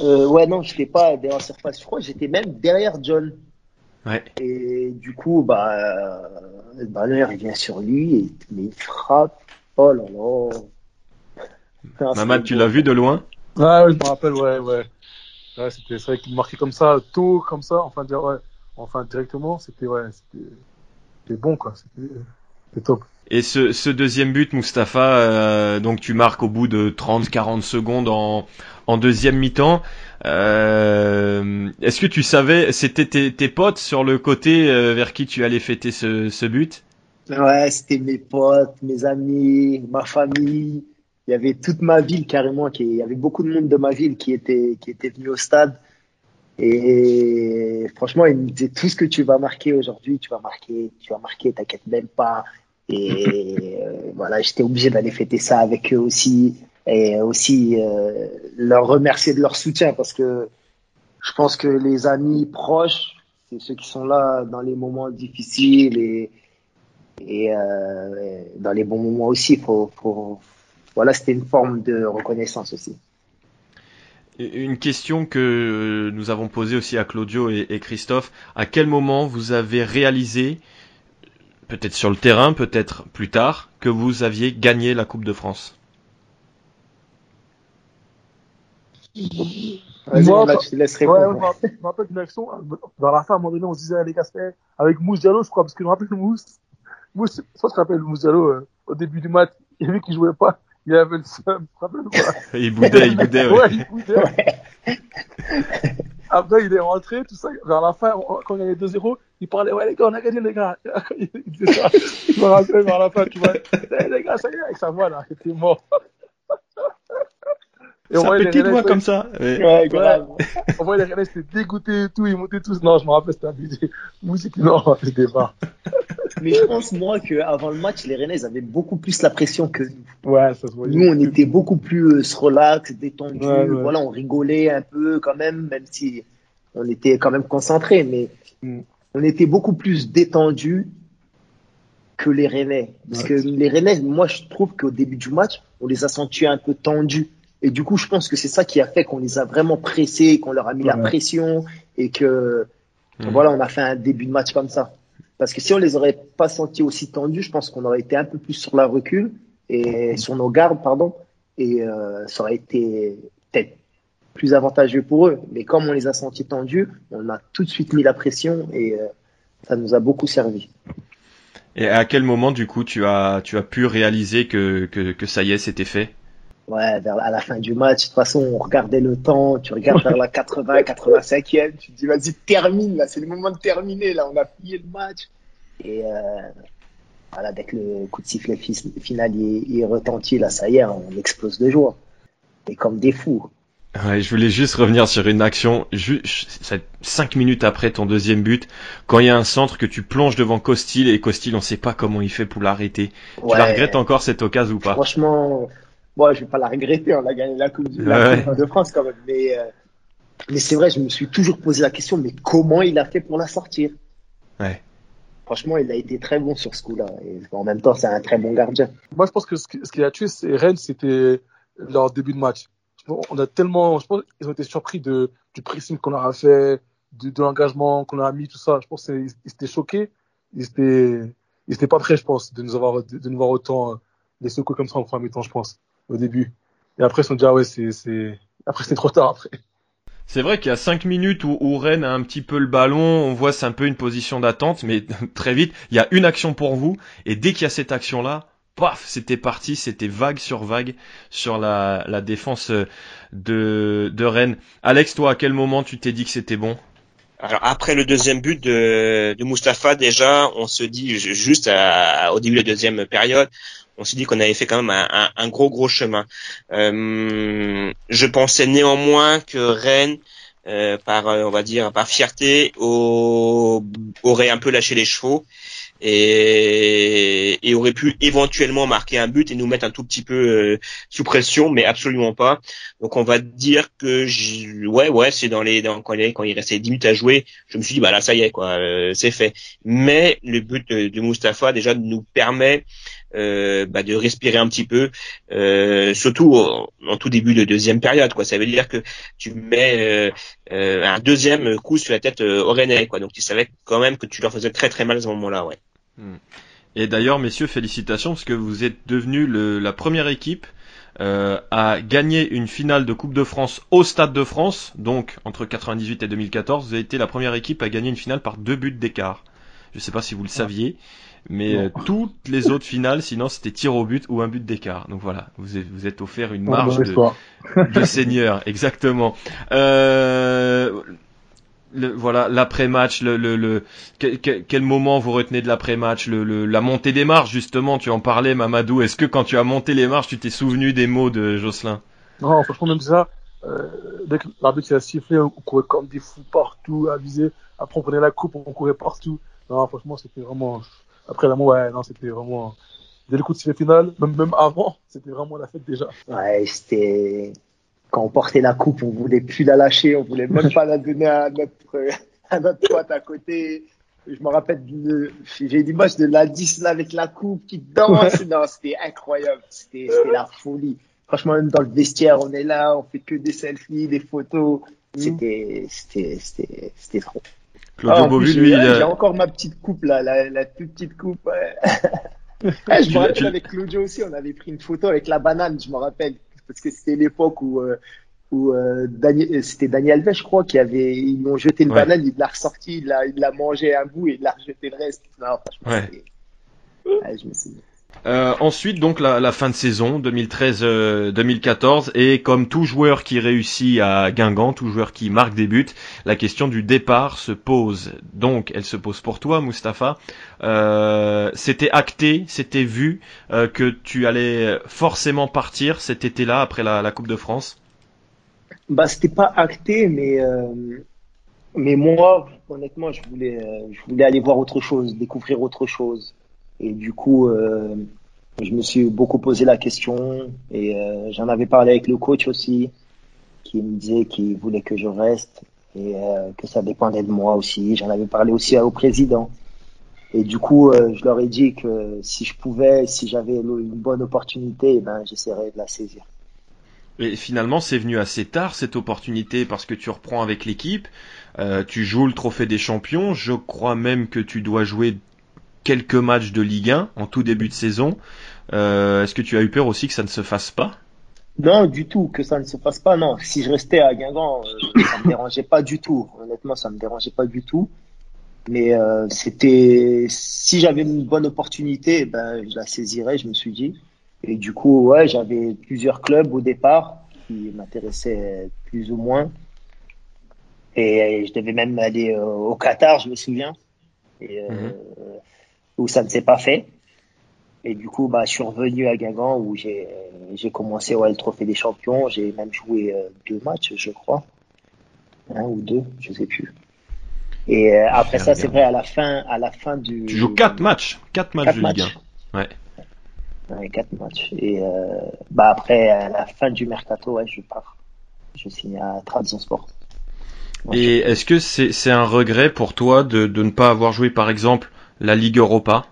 Euh, ouais, non, je n'étais pas derrière la surface. Je crois que j'étais même derrière John. Ouais. Et du coup, bah, le ballon, il vient sur lui, et, mais il frappe. Oh là là. Mamad, tu l'as vu de loin? Ah oui, je me rappelle, ouais, ouais. ouais c'était vrai qu'il marquait comme ça, tôt, comme ça, enfin, dire, ouais, enfin directement, c'était ouais, c'était bon quoi. c'est top. Et ce, ce, deuxième but, Mustapha, euh, donc tu marques au bout de 30-40 secondes en, en deuxième mi-temps. Euh, Est-ce que tu savais, c'était tes, tes, potes sur le côté euh, vers qui tu allais fêter ce, ce but? Ouais, c'était mes potes, mes amis, ma famille. Il y avait toute ma ville carrément, qui, il y avait beaucoup de monde de ma ville qui était, qui était venu au stade. Et franchement, ils me disaient tout ce que tu vas marquer aujourd'hui, tu vas marquer, tu vas marquer, t'inquiète même pas. Et euh, voilà, j'étais obligé d'aller fêter ça avec eux aussi et aussi euh, leur remercier de leur soutien parce que je pense que les amis proches, c'est ceux qui sont là dans les moments difficiles et, et euh, dans les bons moments aussi. Faut, faut, voilà, c'était une forme de reconnaissance aussi. Une question que nous avons posée aussi à Claudio et, et Christophe. À quel moment vous avez réalisé peut-être sur le terrain, peut-être plus tard, que vous aviez gagné la Coupe de France? Moi, là, je te laisse répondre. Ouais, je me rappelle d'une action, dans la fin, à un moment donné, on se disait, les gars, avec Mousse Diallo, je crois, parce que je me rappelle Mousse, Mousse, je crois que je rappelle Mousse Diallo, euh, au début du match, il y avait qui jouait pas, il avait le seum, Il boudait, il boudait, ouais. ouais il boudait, ouais. Après, il est rentré, tout ça. Vers la fin, quand il y avait 2-0, il parlait, ouais, les gars, on a gagné, les gars. Il disait ça. Je me rappelle vers la fin, tu vois. Hey, les gars, ça y est, avec sa voix, là, il était mort. Et sa petite voix comme ça. Ouais, ouais grave. On voit les Rennais, c'était dégoûté et tout, ils montaient tous. Non, je me rappelle, c'était abusé. Musique, non, c'était pas. Mais je pense, moi, qu'avant le match, les Rennais avaient beaucoup plus la pression que nous. Ouais, ça se voyait. Nous, on était beaucoup plus euh, relax, détendus. Ouais, ouais. Voilà, on rigolait un peu quand même, même si on était quand même concentrés. Mais mm. on était beaucoup plus détendus que les Rennais. Parce que les Rennais, moi, je trouve qu'au début du match, on les a sentis un peu tendus. Et du coup, je pense que c'est ça qui a fait qu'on les a vraiment pressés, qu'on leur a mis la pression et que, mm. voilà, on a fait un début de match comme ça. Parce que si on les aurait pas sentis aussi tendus, je pense qu'on aurait été un peu plus sur la recul et sur nos gardes, pardon, et euh, ça aurait été peut-être plus avantageux pour eux. Mais comme on les a sentis tendus, on a tout de suite mis la pression et euh, ça nous a beaucoup servi. Et à quel moment, du coup, tu as, tu as pu réaliser que, que, que ça y est, c'était fait? Ouais, vers, à la fin du match, de toute façon, on regardait le temps, tu regardes vers la 80, 85e, tu te dis, vas-y, termine, là, c'est le moment de terminer, là, on a plié le match. Et euh, voilà, dès que le coup de sifflet final il, est retentit, là, ça y est, on explose de joie. Et comme des fous. Ouais, je voulais juste revenir sur une action, cinq minutes après ton deuxième but, quand il y a un centre que tu plonges devant Costil et Costil, on sait pas comment il fait pour l'arrêter. Ouais. Tu la regrettes encore cette occasion ou pas? Franchement, moi, je vais pas la regretter, on a gagné la Coupe, la coupe de France quand même. Mais, euh, mais c'est vrai, je me suis toujours posé la question, mais comment il a fait pour la sortir? Ouais. Franchement, il a été très bon sur ce coup-là. Et en même temps, c'est un très bon gardien. Moi, je pense que ce qui, a tué Rennes, c'était leur début de match. On a tellement, je pense qu'ils ont été surpris de, du pressing qu'on leur a fait, de, de l'engagement qu'on a mis, tout ça. Je pense qu'ils étaient choqués. Ils étaient, ils étaient pas prêts, je pense, de nous avoir, de, de nous voir autant les secouer comme ça en premier temps, je pense au début. Et après, ils sont dit, ah ouais, c'est, c'est, après, c'est trop tard après. C'est vrai qu'il y a cinq minutes où, où, Rennes a un petit peu le ballon, on voit c'est un peu une position d'attente, mais très vite, il y a une action pour vous, et dès qu'il y a cette action-là, paf, c'était parti, c'était vague sur vague sur la, la défense de, de Rennes. Alex, toi, à quel moment tu t'es dit que c'était bon? Alors après le deuxième but de, de Mustapha, déjà, on se dit juste à, au début de la deuxième période, on s'est dit qu'on avait fait quand même un, un, gros gros chemin. Euh, je pensais néanmoins que Rennes, euh, par on va dire par fierté, au, aurait un peu lâché les chevaux et, et, aurait pu éventuellement marquer un but et nous mettre un tout petit peu euh, sous pression, mais absolument pas. Donc on va dire que ouais ouais c'est dans les dans, quand, il, quand il restait 10 minutes à jouer, je me suis dit bah là ça y est quoi, euh, c'est fait. Mais le but de, de Mustapha déjà nous permet euh, bah, de respirer un petit peu, euh, surtout en, tout début de deuxième période. Quoi. Ça veut dire que tu mets euh, un deuxième coup sur la tête au Rennais. Quoi. Donc tu savais quand même que tu leur faisais très très mal à ce moment-là. Ouais. Hmm. Et d'ailleurs, messieurs, félicitations parce que vous êtes devenus la première équipe euh, à gagner une finale de Coupe de France au Stade de France. Donc entre 98 et 2014, vous avez été la première équipe à gagner une finale par deux buts d'écart. Je sais pas si vous le saviez, mais euh, toutes les autres finales, sinon c'était tir au but ou un but d'écart. Donc voilà, vous êtes, vous êtes offert une marge de, de, seigneur, exactement. Euh, le, voilà l'après-match, le, le, le quel, moment vous retenez de l'après-match, le, la montée des marches justement, tu en parlais Mamadou. Est-ce que quand tu as monté les marches, tu t'es souvenu des mots de Jocelyn? Non, franchement même ça. Euh, dès que l'arbitre a sifflé, on courait comme des fous partout, à viser. Après on prenait la coupe, on courait partout. Non, franchement c'était vraiment. Après la ouais, non c'était vraiment. Dès le coup de sifflet final, même, même avant, c'était vraiment la fête déjà. Ouais, c'était quand on portait la coupe, on voulait plus la lâcher, on voulait même pas la donner à notre, à notre pote à côté. Je me rappelle j'ai une image de la 10 là avec la coupe qui danse. Non, c'était incroyable. C'était, la folie. Franchement, même dans le vestiaire, on est là, on fait que des selfies, des photos. Mm. C'était, c'était, c'était, c'était trop. Claudio ah, lui, j'ai encore ma petite coupe là, la, la toute petite coupe. Ah, je me rappelle avec Claudio aussi, on avait pris une photo avec la banane, je me rappelle parce que c'était l'époque où euh, où euh, Daniel, c'était Daniel Alves, je crois, qui avait, ils lui ont jeté une banane, il l'a ressorti, il l'a, mangé un bout et il l'a rejeté le reste. Non, ouais. je me suis euh, ensuite, donc la, la, fin de saison 2013-2014 et comme tout joueur qui réussit à Guingamp, tout joueur qui marque des buts, la question du départ se pose. Donc, elle se pose pour toi, Mustapha. Euh, c'était acté, c'était vu euh, que tu allais forcément partir cet été-là après la, la, Coupe de France? Bah, c'était pas acté, mais euh, mais moi, honnêtement, je voulais je voulais aller voir autre chose, découvrir autre chose. Et du coup, euh, je me suis beaucoup posé la question et euh, j'en avais parlé avec le coach aussi, qui me disait qu'il voulait que je reste et euh, que ça dépendait de moi aussi. J'en avais parlé aussi au président. Et du coup, je leur ai dit que si je pouvais, si j'avais une bonne opportunité, eh ben, j'essaierais de la saisir. Et finalement, c'est venu assez tard cette opportunité parce que tu reprends avec l'équipe, tu joues le trophée des champions. Je crois même que tu dois jouer quelques matchs de Ligue 1 en tout début de saison. Euh, est-ce que tu as eu peur aussi que ça ne se fasse pas? Non, du tout, que ça ne se fasse pas. Non, si je restais à Guingamp, euh, ça me dérangeait pas du tout. Honnêtement, ça me dérangeait pas du tout. Mais euh, c'était si j'avais une bonne opportunité, ben je la saisirais. Je me suis dit. Et du coup, ouais, j'avais plusieurs clubs au départ qui m'intéressaient plus ou moins. Et je devais même aller au Qatar, je me souviens. Et, mhm où ça ne s'est pas fait. Et du coup, bah, je suis revenu à Guingamp où j'ai, j'ai commencé ouais, le trophée des champions. J'ai même joué euh, deux matchs, je crois. Un ou deux, je sais plus. Et euh, après ça, c'est vrai, à la fin, à la fin du. Tu joues quatre matchs, quatre matchs de Ligue 1. Ouais. Ouais, quatre matchs. Et euh, bah après, à la fin du mercato, ouais, je pars. Je signe à Trabzonsport. Et est-ce que c'est, c'est un regret pour toi de, de ne pas avoir joué, par exemple, la Ligue Europa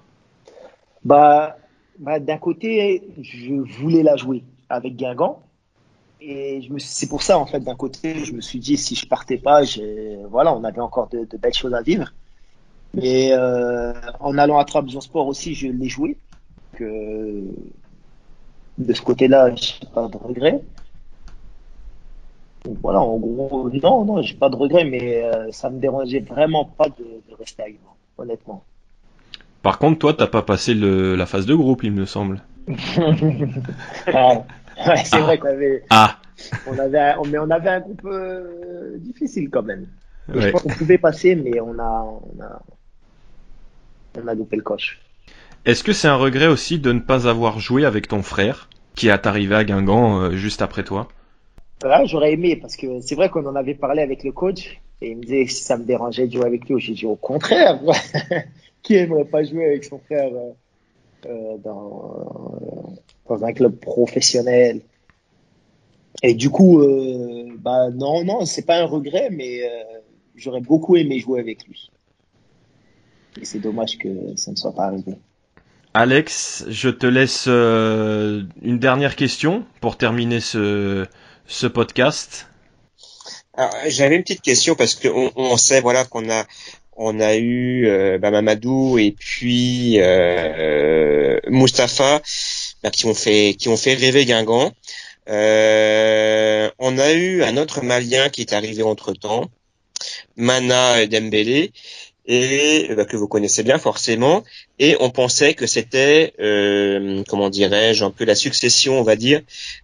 bah, bah, d'un côté, je voulais la jouer avec Guingamp. Et c'est pour ça, en fait, d'un côté, je me suis dit, si je partais pas, voilà, on avait encore de, belles choses à vivre. Mais euh, en allant à Trabzonspor aussi, je l'ai joué. Que de ce côté-là, j'ai pas de regret. Donc voilà, en gros, non, non, j'ai pas de regret, mais euh, ça me dérangeait vraiment pas de, rester à honnêtement. Par contre, toi, t'as pas passé le, la phase de groupe, il me semble. ah, ouais, c'est vrai qu'on avait, ah. on avait, mais on avait un groupe euh, difficile quand même. Je pense qu'on pouvait passer, mais on a, on a, on a loupé le coche. Est-ce que c'est un regret aussi de ne pas avoir joué avec ton frère, qui est arrivé à Guingamp euh, juste après toi? J'aurais aimé parce que c'est vrai qu'on en avait parlé avec le coach et il me disait si ça me dérangeait de jouer avec lui. J'ai dit au contraire qui aimerait pas jouer avec son frère euh, euh, dans, dans un club professionnel Et du coup, euh, bah non, non, c'est pas un regret, mais j'aurais beaucoup aimé jouer avec lui. Et c'est dommage que ça ne soit pas arrivé. Alex, je te laisse une dernière question pour terminer ce, ce podcast. J'avais une petite question parce qu'on on sait voilà qu'on a on a eu euh, bah, Mamadou et puis euh, Mustapha bah, qui ont fait qui ont fait rêver Guingamp. Euh, on a eu un autre Malien qui est arrivé entre temps, Mana Dembélé, et bah, que vous connaissez bien forcément, et on pensait que c'était, euh, comment dirais-je, un peu la succession, on va dire,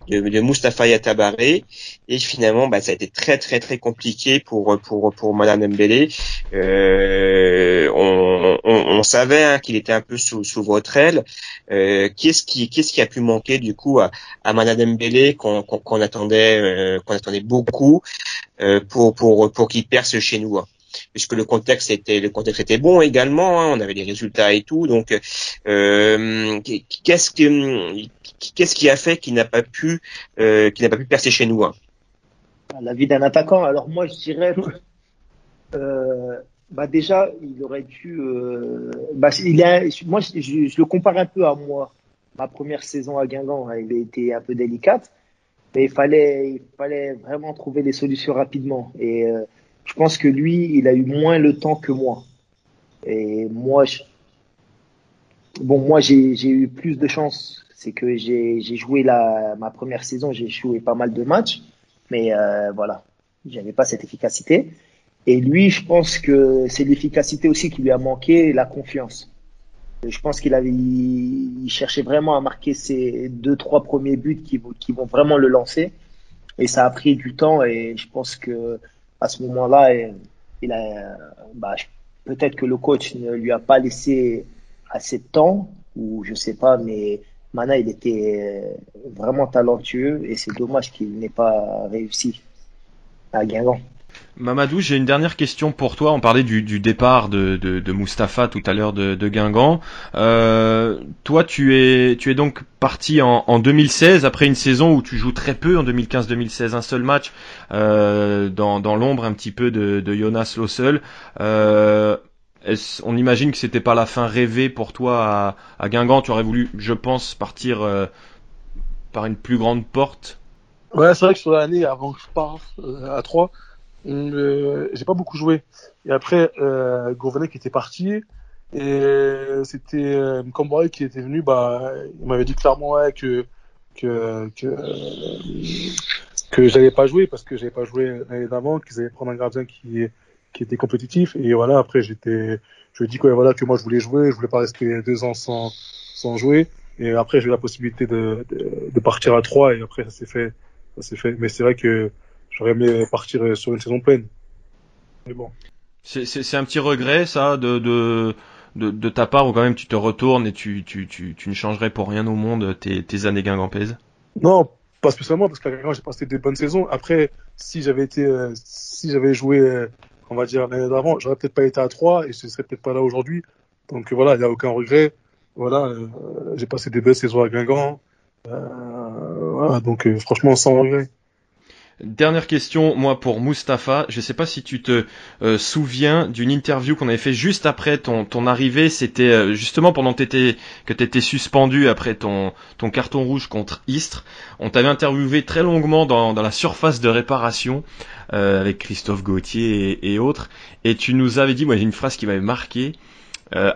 de, de Mustafa Yatabaré, et finalement, bah, ça a été très très très compliqué pour pour pour Madame Mbele. Euh, on, on, on, savait hein, qu'il était un peu sous, sous votre aile. Euh, qu'est-ce qui qu'est-ce qui a pu manquer du coup à, à Madame qu'on qu'on attendait euh, qu'on attendait beaucoup euh, pour pour pour qu'il perce chez nous. Hein? Puisque le contexte était le contexte était bon également, hein, on avait les résultats et tout. Donc, euh, qu'est-ce qui qu'est-ce qui a fait qu'il n'a pas pu euh, qu'il n'a pas pu percer chez nous hein? La vie d'un attaquant. Alors moi, je dirais. Euh, bah déjà, il aurait dû. Bah, moi, je, le compare un peu à moi. Ma première saison à Guingamp, elle a été un peu délicate, mais il fallait, il fallait vraiment trouver des solutions rapidement. Et je pense que lui, il a eu moins le temps que moi. Et moi, bon, moi, j'ai eu plus de chance. C'est que j'ai joué la, ma première saison, j'ai joué pas mal de matchs, mais euh, voilà, j'avais pas cette efficacité. Et lui, je pense que c'est l'efficacité aussi qui lui a manqué, la confiance. je pense qu'il avait, il cherchait vraiment à marquer ses deux, trois premiers buts qui, qui vont vraiment le lancer. Et ça a pris du temps et je pense que à ce moment-là, il a, bah, peut-être que le coach ne lui a pas laissé assez de temps, ou je sais pas, mais Mana, il était vraiment talentueux et c'est dommage qu'il n'ait pas réussi à Guingamp. Mamadou, j'ai une dernière question pour toi. On parlait du, départ de, de, Mustapha tout à l'heure de, de, Guingamp. Euh, toi, tu es, tu es donc parti en, en, 2016 après une saison où tu joues très peu en 2015-2016, un seul match euh, dans, dans l'ombre un petit peu de, de Jonas Lossel. Euh, on imagine que c'était pas la fin rêvée pour toi à, à Guingamp? Tu aurais voulu, je pense, partir euh, par une plus grande porte? Ouais, c'est vrai que sur l'année avant que je parte euh, à 3, euh, j'ai pas beaucoup joué. Et après, euh, Gourvenet qui était parti, et c'était euh, Comboy qui était venu, bah, il m'avait dit clairement ouais, que que que, que j'allais pas jouer parce que j'avais pas joué l'année d'avant, qu'ils allaient prendre un gardien qui qui était compétitif. Et voilà, après j'étais, je lui ai dit quoi, voilà que moi je voulais jouer, je voulais pas rester deux ans sans sans jouer. Et après j'ai eu la possibilité de, de, de partir à trois et après ça s'est fait, ça s'est fait. Mais c'est vrai que J'aurais aimé partir sur une saison pleine. Mais bon. C'est un petit regret, ça, de, de, de, de, ta part, ou quand même tu te retournes et tu, tu, tu, tu ne changerais pour rien au monde tes, tes années guingampaises? Non, pas spécialement, parce Guingamp, j'ai passé des bonnes saisons. Après, si j'avais été, euh, si j'avais joué, euh, on va dire, l'année d'avant, j'aurais peut-être pas été à 3 et je serais peut-être pas là aujourd'hui. Donc voilà, il n'y a aucun regret. Voilà, euh, j'ai passé des belles saisons à Guingamp. voilà, donc franchement, sans regret. Dernière question, moi pour Mustapha, je ne sais pas si tu te euh, souviens d'une interview qu'on avait fait juste après ton, arrivée, c'était euh, justement pendant que tu étais suspendu après ton, ton carton rouge contre Istres. On t'avait interviewé très longuement dans, dans la surface de réparation euh, avec Christophe Gauthier et, autres, et tu nous avais dit, moi j'ai une phrase qui m'avait marqué,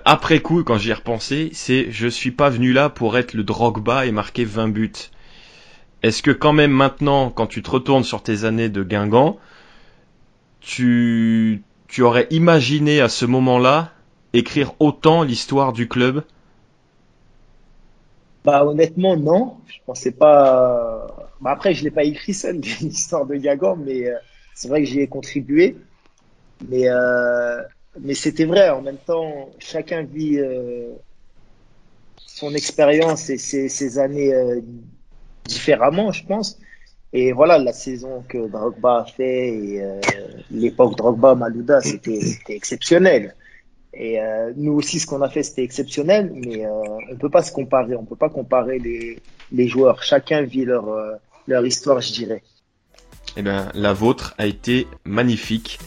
après coup, quand j'y ai repensé, c'est je suis pas venu là pour être le Drogba et marquer 20 buts. Est-ce que quand même maintenant, quand tu te retournes sur tes années de Guingamp, tu, tu aurais imaginé à ce moment-là écrire autant l'histoire du club? Bah honnêtement non, je pensais pas. Bah, après je l'ai pas écrit seul l'histoire de Guingamp, mais euh, c'est vrai que j'y ai contribué. Mais euh, mais c'était vrai. En même temps, chacun vit euh, son expérience et ses, ses années différemment, je pense. Et voilà, la saison que Drogba a fait et euh, l'époque Drogba-Malouda, c'était exceptionnel. Et euh, nous aussi, ce qu'on a fait, c'était exceptionnel, mais euh, on peut pas se comparer. On peut pas comparer les, joueurs. Chacun vit leur, leur histoire, je dirais. Eh bien, la vôtre a été magnifique.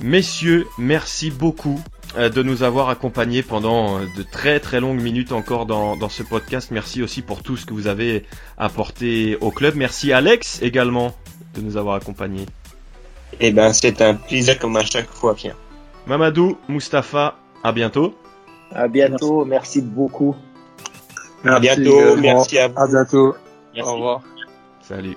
Messieurs, merci beaucoup de nous avoir accompagnés pendant euh, de très très longues minutes encore dans, dans ce podcast. Merci aussi pour tout ce que vous avez apporté au club. Merci Alex également de nous avoir accompagnés. Eh ben, c'est un plaisir comme à chaque fois, Pierre. Mamadou, Mustapha, à bientôt. À bientôt, merci, beaucoup. à bientôt, merci à vous. À bientôt. Au revoir. Salut.